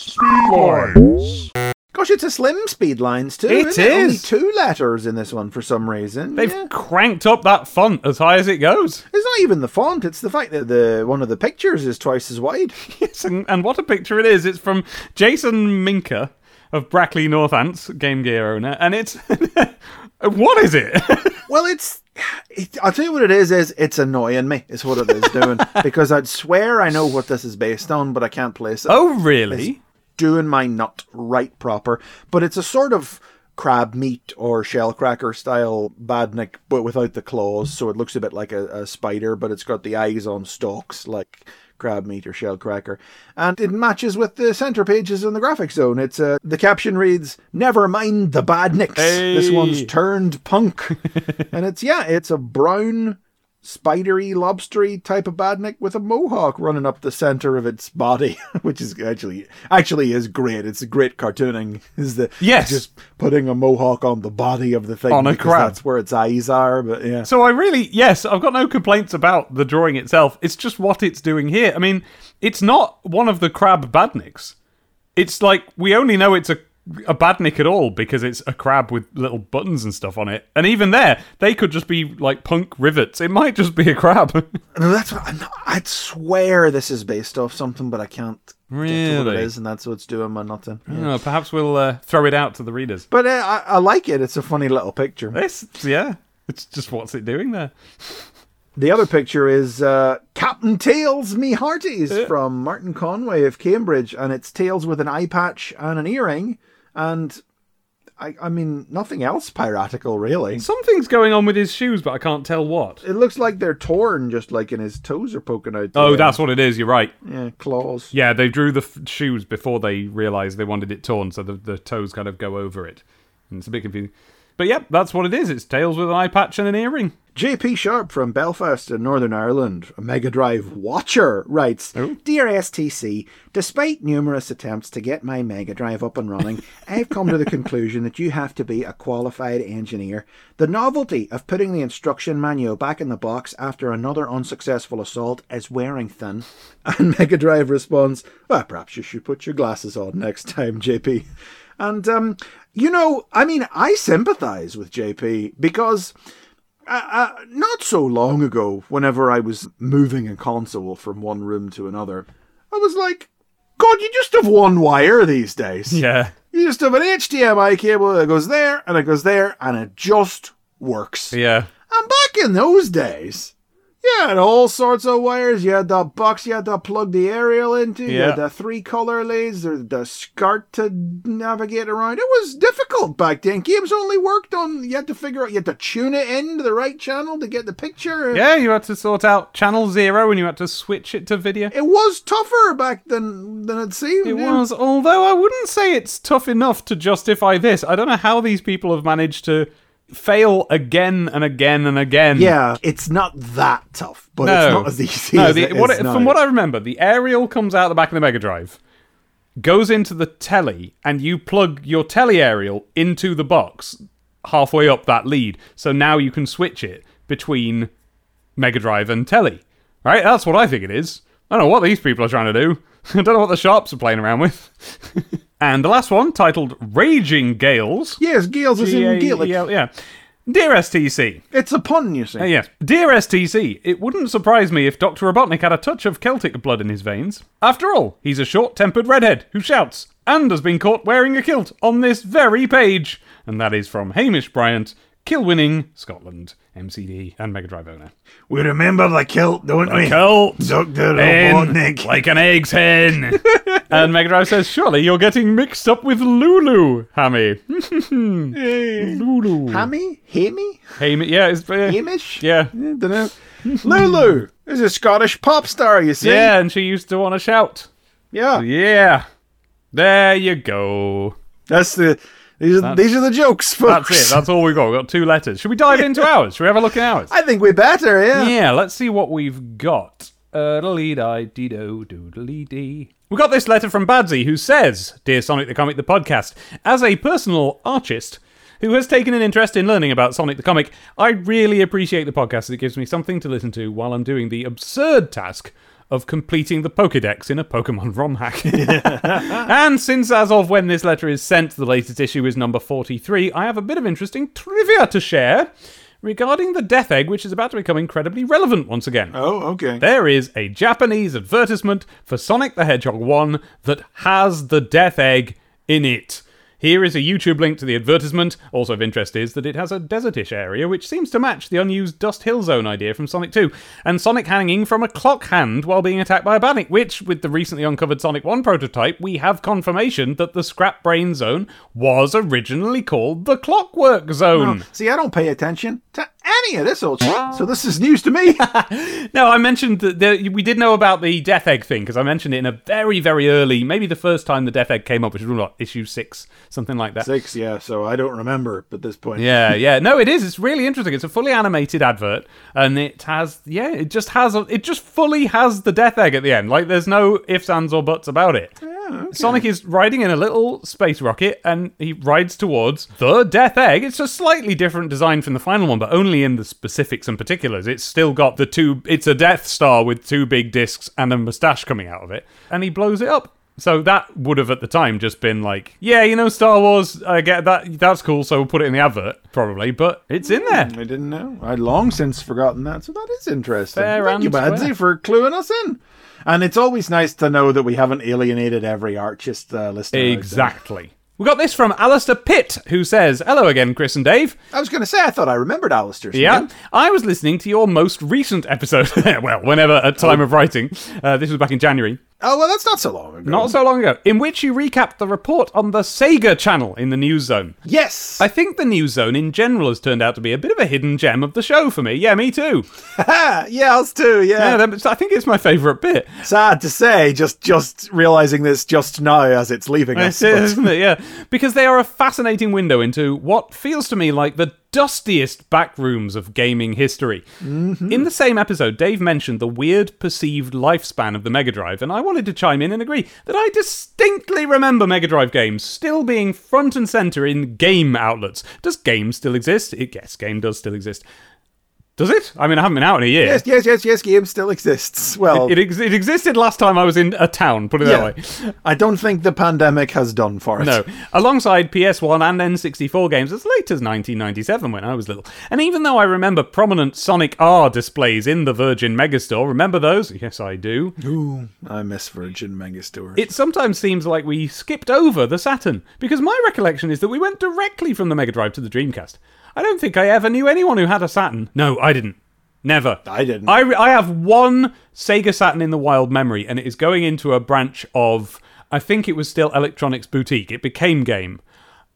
Lines. Gosh, it's a slim speed lines too. It isn't Only two letters in this one for some reason. They've Yeah. cranked up that font as high as it goes. It's not even the font. It's the fact that the one of the pictures is twice as wide. Yes, and, and what a picture it is. It's from Jason Minka of Brackley Northants, Game Gear owner, and it's. what is it? Well, it's. It, I'll tell you what it is. Is it's annoying me. Is what it is doing because I'd swear I know what this is based on, but I can't place it. oh, really? doing my nut right proper, but it's a sort of Crabmeat or Shellcracker style badnik, but without the claws, so it looks a bit like a, a spider, but it's got the eyes on stalks like Crabmeat or Shellcracker, and it matches with the center pages in the graphic zone. It's uh, the caption reads, "Never mind the badniks. This Hey. one's turned punk," and it's yeah, it's a brown spidery, lobstery type of badnik with a mohawk running up the center of its body, which is actually actually is great. It's great cartooning. Is the Yes. just putting a mohawk on the body of the thing On a because crab. That's where its eyes are. But yeah, So I really, yes, I've got no complaints about the drawing itself. It's just what it's doing here. I mean, it's not one of the crab badniks. It's like we only know it's a a badnik at all because it's a crab with little buttons and stuff on it. And even there, they could just be like punk rivets. It might just be a crab. no, that's what I'd swear this is based off something, but I can't to what Really? it is, and that's what's doing my nothing. Yeah. Perhaps we'll uh, throw it out to the readers. But uh, I, I like it. It's a funny little picture. This, yeah, it's just what's it doing there? The other picture is uh, Captain Tails Me Hearties from Martin Conway of Cambridge, and it's Tails with an eye patch and an earring, and I, I mean nothing else piratical really. Something's going on with his shoes, but I can't tell what. It looks like they're torn, just like, and his toes are poking out. Oh, that's what it is. You're right. yeah, claws. Yeah, they drew the f- shoes before they realised they wanted it torn, so the, the toes kind of go over it. And it's a bit confusing. But yep, that's what it is. It's Tails with an eye patch and an earring. JP Sharp from Belfast in Northern Ireland, a Mega Drive watcher, writes oh. Dear STC, despite numerous attempts to get my Mega Drive up and running, I've come to the conclusion that you have to be a qualified engineer. The novelty of putting the instruction manual back in the box after another unsuccessful assault is wearing thin. And Mega Drive responds, Well, perhaps you should put your glasses on next time, JP. And, um, you know, I mean, I sympathize with JP because uh, uh, not so long ago, whenever I was moving a console from one room to another, I was like, God, you just have one wire these days. Yeah. You just have an HDMI cable that goes there and it goes there and it just works. Yeah. And back in those days, you had all sorts of wires. You had the box you had to plug the aerial into. You Yeah. had the three color leads, or the SCART to navigate around. It was difficult back then. Games only worked on, you had to figure out, you had to tune it in to the right channel to get the picture. Yeah, you had to sort out channel zero and you had to switch it to video. It was tougher back than, than it seemed. It yeah. was, although I wouldn't say it's tough enough to justify this. I don't know how these people have managed to fail again and again and again. Yeah, it's not that tough, but no, it's not as easy no. as The, it what is it- now. from what I remember, the aerial comes out the back of the Mega Drive, goes into the telly, and you plug your telly aerial into the box halfway up that lead. So now you can switch it between Mega Drive and telly. Right? That's what I think it is. I don't know what these people are trying to do. I don't know what the sharps are playing around with. and the last one, titled Raging Gales. Yes, Gales is in Gaelic. Yeah. Dear STC, It's a pun, you see. uh, yes. Dear STC, it wouldn't surprise me if Dr. Robotnik had a touch of Celtic blood in his veins. After all, he's a short tempered redhead who shouts and has been caught wearing a kilt on this very page. And that is from Hamish Bryant, Kilwinning, Scotland, MCD, and Mega Drive owner. We remember the kilt, don't we? Kilt! Hen, Robotnik. like an egg's hen. and Mega Drive says, Surely you're getting mixed up with Lulu, Hammy. Lulu. Hammy? Hammy? Hammy, yeah, it's, uh, Hamish? yeah. don't know. Lulu is a Scottish pop star, you see. Yeah, and she used to want to shout. Yeah. Yeah. There you go. That's the these are, these are the jokes, folks. That's it. That's all we've got. We've got two letters. Should we dive into ours? Should we have a look at ours? I think we're better, yeah. Yeah, let's see what we've got. Uh, dee. We got this letter from Badsy who says, Dear Sonic the Comic, the podcast, as a personal artist who has taken an interest in learning about Sonic the Comic, I really appreciate the podcast. It gives me something to listen to while I'm doing the absurd task of completing the Pokedex in a Pokemon ROM hack. and since as of when this letter is sent, the latest issue is number 43, I have a bit of interesting trivia to share regarding the Death Egg, which is about to become incredibly relevant once again. Oh, okay. There is a Japanese advertisement for Sonic the Hedgehog 1 that has the Death Egg in it. Here is a YouTube link to the advertisement. Also of interest is that it has a desertish area, which seems to match the unused Dust Hill Zone idea from Sonic 2, and Sonic hanging from a clock hand while being attacked by a badnik, which, with the recently uncovered Sonic 1 prototype, we have confirmation that the Scrap Brain Zone was originally called the Clockwork Zone. See, I don't pay attention to any of this old shit, so this is news to me. No, I mentioned that we did know about the Death Egg thing because I mentioned it in a very, very early, maybe the first time the Death Egg came up, which was what issue six, something like that. Six, yeah, so I don't remember at this point. Yeah, yeah. No, it is. It's really interesting. It's a fully animated advert, and it has, yeah, it just has, a, it just fully has the Death Egg at the end. Like, there's no ifs, ands, or buts about it. Sonic is riding in a little space rocket, and he rides towards the Death Egg. It's a slightly different design from the final one, but only in the specifics and particulars. It's still got the two. It's a Death Star with two big discs and a mustache coming out of it, and he blows it up. So that would have at the time just been like, yeah, you know, Star Wars. I get that. That's cool. So we'll put it in the advert, probably. But it's in there. I didn't know. I'd long since forgotten that, so that is interesting. Fair Thank you, and square. Badsy, for cluing us in. And it's always nice to know that we haven't alienated every archist uh, listener. Exactly. We got this from Alistair Pitt, who says, "Hello again, Chris and Dave. I was going to say, I thought I remembered Alistair's Yeah, name. I was listening to your most recent episode. well, whenever at time of writing, uh, this was back in January. Oh well, that's not so long ago. not so long ago, in which you recapped the report on the Sega channel in the News Zone. yes. I think the News Zone in general has turned out to be a bit of a hidden gem of the show for me. Yeah, me too. yeah, us too. Yeah, Yeah. I think it's my favourite bit. Sad to say, just just realizing this just now as it's leaving us. It is, but- isn't it? Yeah, because they are a fascinating window into what feels to me like the dustiest backrooms of gaming history. Mm-hmm. In the same episode, Dave mentioned the weird perceived lifespan of the Mega Drive, and I wanted to chime in and agree that I distinctly remember Mega Drive games still being front and center in game outlets. Does game still exist? It, yes, game does still exist. Does it? I mean, I haven't been out in a year. Yes, yes, yes, yes. Game still exists. Well, It, ex- it existed last time I was in a town, put it yeah. that way. I don't think the pandemic has done for it. No, alongside PS1 and N64 games as late as 1997 when I was little. And even though I remember prominent Sonic R displays in the Virgin Megastore, remember those? Yes, I do. Ooh, I miss Virgin Megastore. It sometimes seems like we skipped over the Saturn, because my recollection is that we went directly from the Mega Drive to the Dreamcast. I don't think I ever knew anyone who had a Saturn. No, I didn't. Never. I didn't. I, I have one Sega Saturn in the wild memory, and it is going into a branch of. I think it was still Electronics Boutique. It became Game.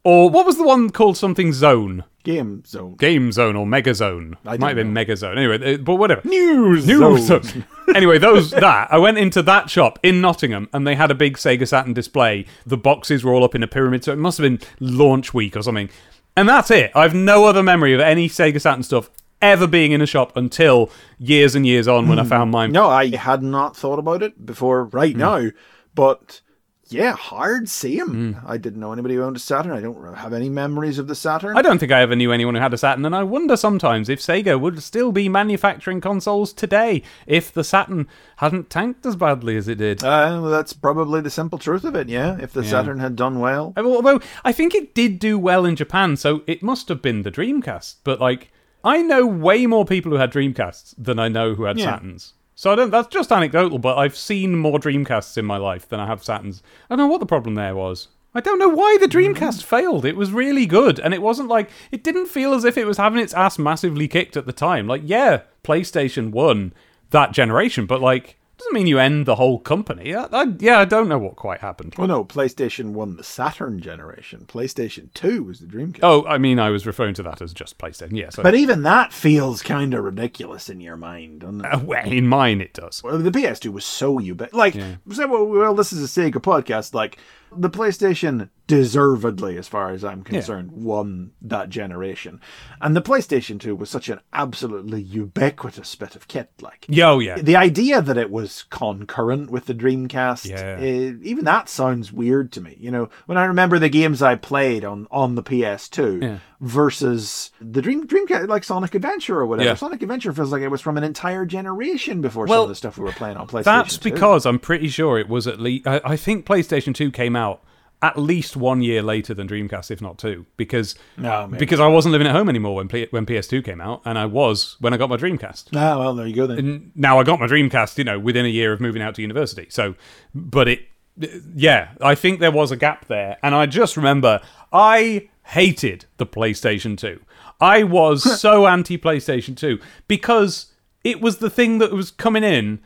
Or what was the one called something Zone? Game Zone. Game Zone or Mega Zone? I Might have been Mega Zone. Anyway, uh, but whatever. News News Zone. Zone. anyway, those that I went into that shop in Nottingham, and they had a big Sega Saturn display. The boxes were all up in a pyramid, so it must have been launch week or something. And that's it. I've no other memory of any Sega Saturn stuff ever being in a shop until years and years on when I hmm. found mine. No, I had not thought about it before right hmm. now, but yeah, hard see him. I didn't know anybody who owned a Saturn. I don't have any memories of the Saturn. I don't think I ever knew anyone who had a Saturn, and I wonder sometimes if Sega would still be manufacturing consoles today if the Saturn hadn't tanked as badly as it did. Uh, well, that's probably the simple truth of it. Yeah, if the Saturn had done well, Although I think it did do well in Japan, so it must have been the Dreamcast. But like, I know way more people who had Dreamcasts than I know who had Yeah. Saturns. So I don't. That's just anecdotal, but I've seen more Dreamcasts in my life than I have Saturns. I don't know what the problem there was. I don't know why the Dreamcast mm. failed. It was really good, and it wasn't like it didn't feel as if it was having its ass massively kicked at the time. Like, yeah, PlayStation won that generation, but like, doesn't mean you end the whole company. I, I, yeah, I don't know what quite happened. well, no, PlayStation won the Saturn generation. PlayStation Two was the Dreamcast. Oh, I mean, I was referring to that as just PlayStation. Yes, But even that feels kind of ridiculous in your mind, doesn't it? Uh, well, in mine it does. Well, the PS2 was so ubiquitous. Like, say, well, well, this is a Sega podcast. Like, the PlayStation deservedly, as far as I'm concerned, won that generation. And the PlayStation 2 was such an absolutely ubiquitous bit of kit. Like, Yo, yeah. the idea that it was concurrent with the Dreamcast, Yeah. eh, even that sounds weird to me. You know, when I remember the games I played on, on the PS2 Yeah. Versus the Dream Dreamcast, like Sonic Adventure or whatever. Yeah. Sonic Adventure feels like it was from an entire generation before some of the stuff we were playing on PlayStation. That's 2. because I'm pretty sure it was at least. I, I think PlayStation 2 came out at least one year later than Dreamcast, if not two, because No, because I wasn't living at home anymore when P- when PS2 came out, and I was when I got my Dreamcast. Ah, well, there you go then. N- Now I got my Dreamcast, you know, within a year of moving out to university. So, but it, yeah, I think there was a gap there, and I just remember I hated the PlayStation 2. I was so anti PlayStation 2 because it was the thing that was coming in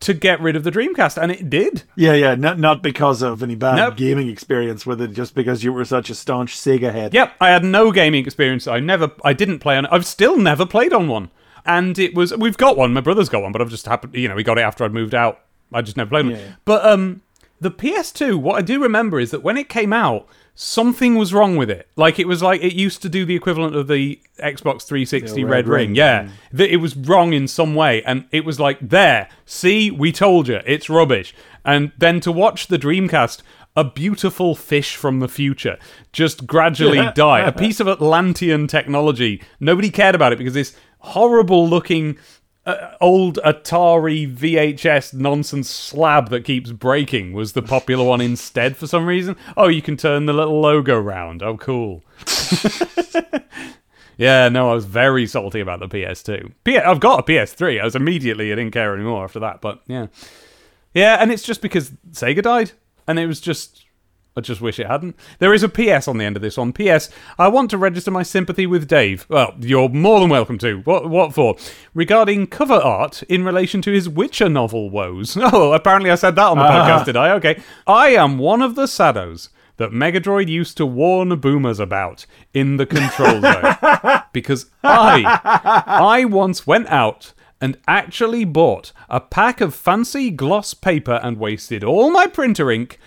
to get rid of the Dreamcast, and it did. Yeah, yeah, not not because of any bad Nope. gaming experience with it, just because you were such a staunch Sega head. Yep, I had no gaming experience. I never, I didn't play on. I've still never played on one, and it was. We've got one. My brother's got one, but I've just happened. You know, we got it after I'd moved out. I just never played on. it. But um, the PS2. What I do remember is that when it came out, something was wrong with it. Like it was like it used to do the equivalent of the Xbox 360 The Red, Red Ring. Ring, Yeah, that it was wrong in some way, and it was like there. See, we told you, it's rubbish. And then to watch the Dreamcast. A beautiful fish from the future just gradually die. A piece of Atlantean technology. Nobody cared about it because this horrible looking uh, old Atari VHS nonsense slab that keeps breaking was the popular one instead for some reason. Oh, you can turn the little logo round. Oh, cool. yeah, no, I was very salty about the PS2. P- I've got a PS3. I was immediately, I didn't care anymore after that, but yeah. Yeah, and it's just because Sega died. And it was just, I just wish it hadn't. There is a PS on the end of this one. PS, I want to register my sympathy with Dave. Well, you're more than welcome to. What, what for? Regarding cover art in relation to his Witcher novel woes. Oh, apparently I said that on the podcast, did I? Okay. I am one of the saddos that Megadroid used to warn boomers about in the control zone. because I, I once went out and actually bought a pack of fancy gloss paper and wasted all my printer ink.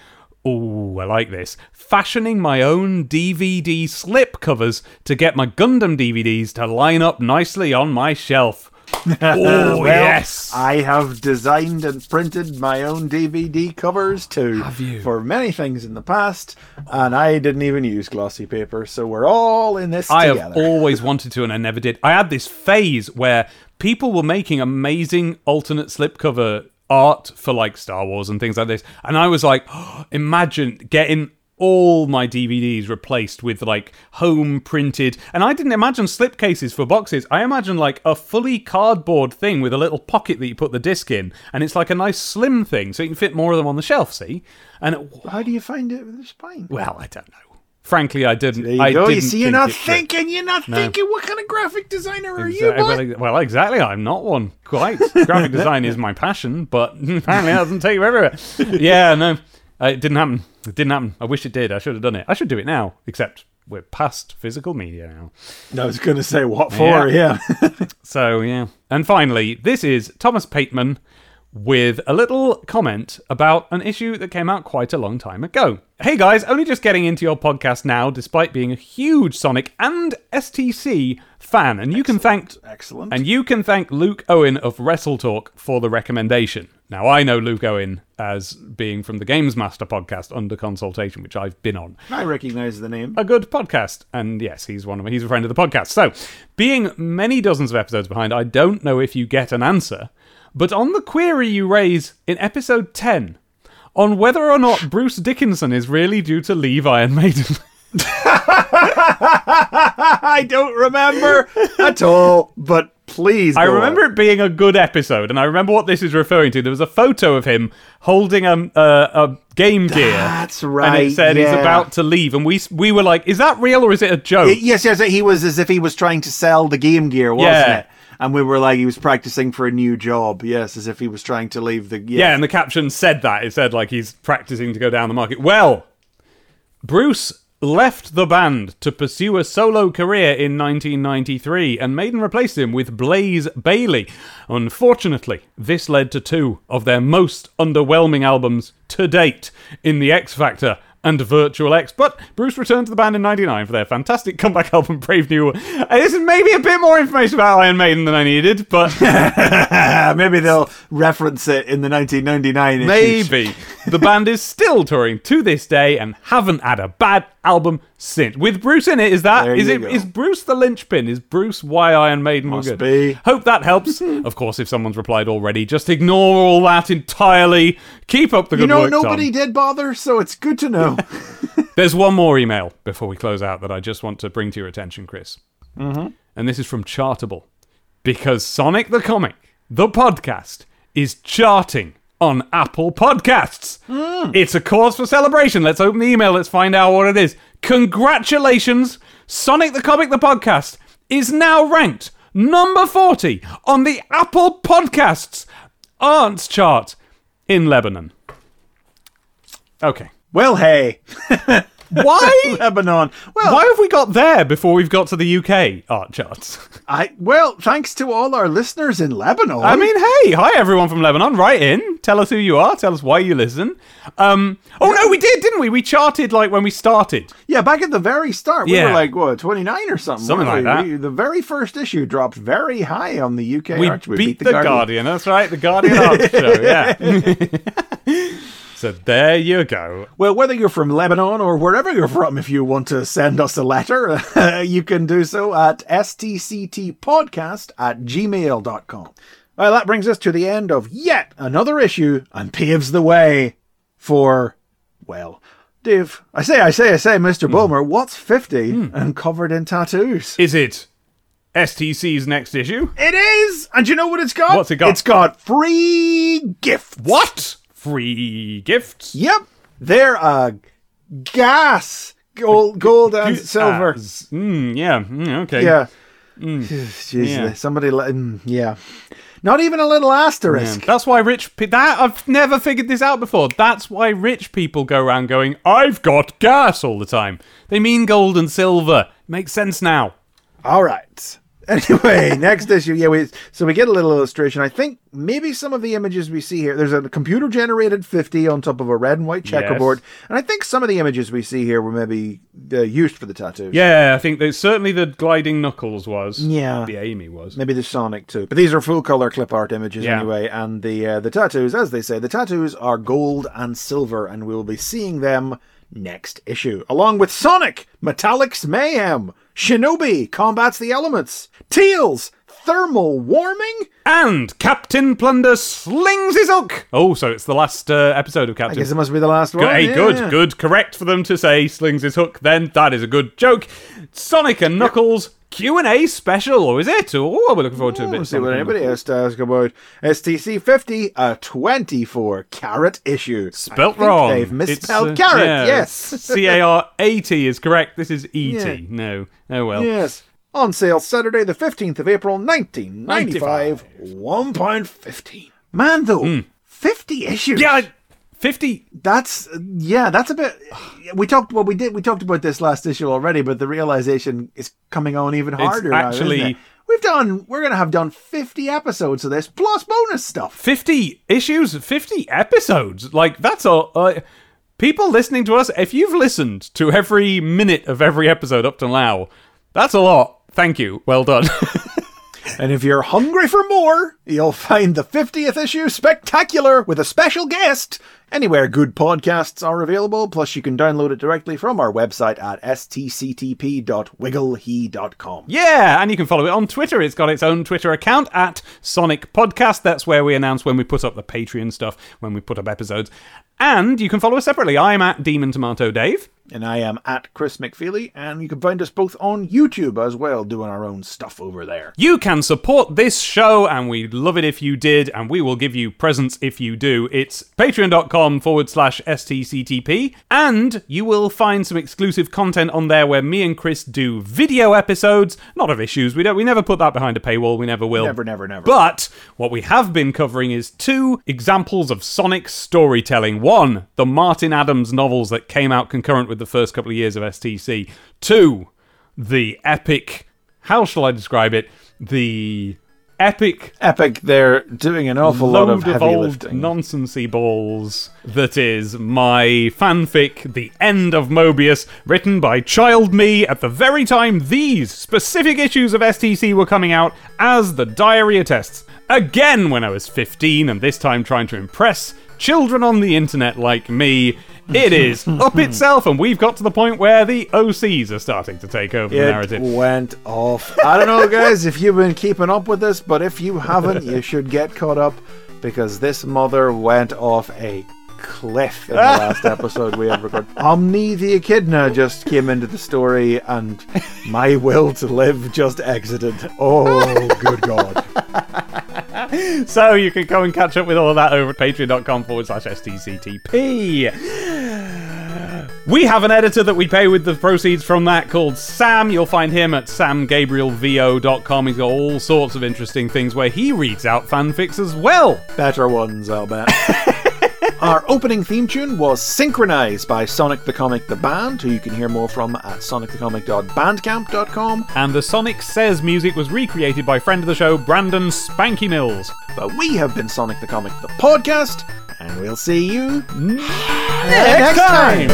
Ooh, I like this. Fashioning my own DVD slip covers to get my Gundam DVDs to line up nicely on my shelf. Oh, Well, yes. I have designed and printed my own DVD covers too. Have you? For many things in the past, and I didn't even use glossy paper, so we're all in this I together. have always wanted to, and I never did. I had this phase where people were making amazing alternate slipcover art for like Star Wars and things like this, and I was like, imagine getting all my DVDs replaced with like home printed, and I didn't imagine slipcases for boxes. I imagined like a fully cardboard thing with a little pocket that you put the disc in, and it's like a nice slim thing, so you can fit more of them on the shelf. See, and it, How do you find it with the spine? well, I don't know. Frankly, I didn't. There you I go. You see, you're not it thinking. You're not thinking. What kind of graphic designer are you, boy? Well, exactly. I'm not one. Quite. Graphic design is my passion, but apparently that doesn't take you everywhere. Yeah, no. Uh, It didn't happen. It didn't happen. I wish it did. I should have done it. I should do it now, except we're past physical media now. I was going to say what for. Yeah. So, yeah. And finally, this is Thomas Pateman with a little comment about an issue that came out quite a long time ago. Hey guys, only just getting into your podcast now, despite being a huge Sonic and STC fan, and you can thank Excellent. and you can thank Luke Owen of Wrestle Talk for the recommendation. Now, I know Luke Owen as being from the Games Master podcast under consultation, which I've been on. I recognize the name. A good podcast, and yes, he's one of he's a friend of the podcast. So, being many dozens of episodes behind, I don't know if you get an answer, but on the query you raise in episode ten on whether or not Bruce Dickinson is really due to leave Iron Maiden. I don't remember at all, but please. I remember on. it being a good episode, and I remember what this is referring to. There was a photo of him holding a, a, a Game Gear. That's right. And it said he's about to leave, and we we were like, "Is that real or is it a joke?" Y- Yes, yes, he was as if he was trying to sell the Game Gear, wasn't Yeah. it? And we were like, he was practicing for a new job. Yes, as if he was trying to leave the. Yeah, and the caption said that. It said like he's practicing to go down the market. Well, Bruce left the band to pursue a solo career in 1993, and Maiden replaced him with Blaze Bayley. Unfortunately, this led to two of their most underwhelming albums to date in The X Factor and Virtual X. But Bruce returned to the band in 99 for their fantastic comeback album, Brave New World. This is maybe a bit more information about Iron Maiden than I needed, but maybe they'll reference it in the 1999. Maybe. the band is still touring to this day and haven't had a bad album since. With Bruce in it, is that There is it go. is Bruce the linchpin? Is Bruce why Iron Maiden Must were good? be. Hope that helps. of course, if someone's replied already, just ignore all that entirely. Keep up the good work. You know, work, Tom. nobody did bother, so it's good to know. There's one more email before we close out that I just want to bring to your attention, Chris. Mm-hmm. And this is from Chartable. Because Sonic the Comic, the podcast, is charting on Apple Podcasts. It's a cause for celebration. Let's open the email. Let's find out what it is. Congratulations! Sonic the Comic, the podcast, is now ranked number 40 on the Apple Podcasts Arts chart in Lebanon. Okay. well, hey, Why? Lebanon. Well, Why have we got there before we've got to the UK art charts? I well, thanks to all our listeners in Lebanon. I mean, hey, hi everyone from Lebanon. Write in, tell us who you are, tell us why you listen. Um, oh no, we did, didn't we? We charted like when we started. yeah, back at the very start, we Yeah. were like what, 29 or something. Something weren't like we? that. We- the very first issue dropped very high on the UK. We, Arch. beat, the, Guardian. That's right, the Guardian art show. Yeah. So there you go. Well, whether you're from Lebanon or wherever you're from, if you want to send us a letter, you can do so at stctpodcast at gmail.com. Well, that brings us to the end of yet another issue and paves the way for, well, Dave, I say, I say, I say, Mr. Hmm. Bulmer, what's 50 hmm. and covered in tattoos? Is it STC's next issue? It is! And you know what it's got? What's it got? It's got free gifts. What? Free gifts? Yep. They're a gas, gold, gold and silver. Mm, yeah. Mm, okay. Yeah. Jeez, Yeah. somebody. let- mm, yeah. Not even a little asterisk. That's why rich pe- that I've never figured this out before. That's why rich people go around going, "I've got gas" all the time. They mean gold and silver. Makes sense now. All right. Anyway, next issue. Yeah, we so we get a little illustration. I think maybe some of the images we see here. There's a computer generated 50 on top of a red and white checkerboard, and I think some of the images we see here were maybe uh, used for the tattoos. Yeah, I think that certainly the gliding knuckles was. Yeah. the Amy was. Maybe the Sonic too, but these are full color clip art images Yeah. anyway. And the uh, the tattoos, as they say, the tattoos are gold and silver, and we'll be seeing them next issue, along with Sonic, Metallic's Mayhem, Shinobi combats the elements, Tails, thermal warming. And Captain Plunder slings his hook. Oh, so it's the last uh, episode of Captain. I guess it must be the last one. Good, hey, yeah, good, yeah. good, correct for them to say slings his hook. Then that is a good joke. Sonic and Knuckles Q and A special, or is it? Oh, we're looking forward to a bit. We'll see what anybody has to ask about. STC 50, a 24 carat issue. Spelt I think wrong. They've misspelled It's, uh, carrot, yeah, yes. C A R A T is correct. This is E T. Yeah. No. Oh well. Yes. On sale Saturday, the 15th of April, 1995. One pound fifteen. Man, though, 50 issues. Yeah, I- fifty. That's, yeah, that's a bit. We talked, well, we did, we talked about this last issue already, but the realization is coming on even harder now, isn't actually- it? We've done, we're going to have done 50 episodes of this, plus bonus stuff. 50 issues, 50 episodes. Like, that's a. Uh, people listening to us, if you've listened to every minute of every episode up to now, that's a lot. Thank you. Well done. And if you're hungry for more, you'll find the 50th issue spectacular with a special guest anywhere good podcasts are available. Plus, you can download it directly from our website at stctp.wigglehe.com. yeah, and you can follow it on Twitter. It's got its own Twitter account at Sonic Podcast. That's where we announce when we put up the Patreon stuff, when we put up episodes. And you can follow us separately. I'm at Demon Tomato Dave. And I am at Chris McFeely, and you can find us both on YouTube as well, doing our own stuff over there. You can support this show, and we'd love it if you did, and we will give you presents if you do. It's patreon.com forward slash STCTP, and you will find some exclusive content on there where me and Chris do video episodes, not of issues. We don't we never put that behind a paywall, we never will. Never, never, never. But what we have been covering is two examples of Sonic storytelling. One, the Martin Adams novels that came out concurrent with the first couple of years of STC. to the epic, how shall I describe it? The epic Epic, they're doing an awful lot of heavy old lifting. nonsensy balls that is my fanfic, The End of Mobius, written by Child Me at the very time these specific issues of STC were coming out, as the diary attests. Again, when I was 15, and this time trying to impress children on the internet like me, it is up itself, and we've got to the point where the OCs are starting to take over the It narrative. went off. I don't know, guys, if you've been keeping up with this, but if you haven't, you should get caught up because this mother went off a cliff in the last episode we ever got. Omni the Echidna just came into the story, and my will to live just exited. Oh, good God. So you can go and catch up with all that over at patreon.com forward slash STCTP. We have an editor that we pay with the proceeds from that called Sam. You'll find him at samgabrielvo.com. He's got all sorts of interesting things where he reads out fanfics as well. Better ones, I'll bet. Our opening theme tune was synchronized by Sonic the Comic the Band, who you can hear more from at sonicthecomic.bandcamp.com. And the Sonic Says music was recreated by friend of the show, Brandon Spanky Mills. But we have been Sonic the Comic the podcast, and we'll see you Next time!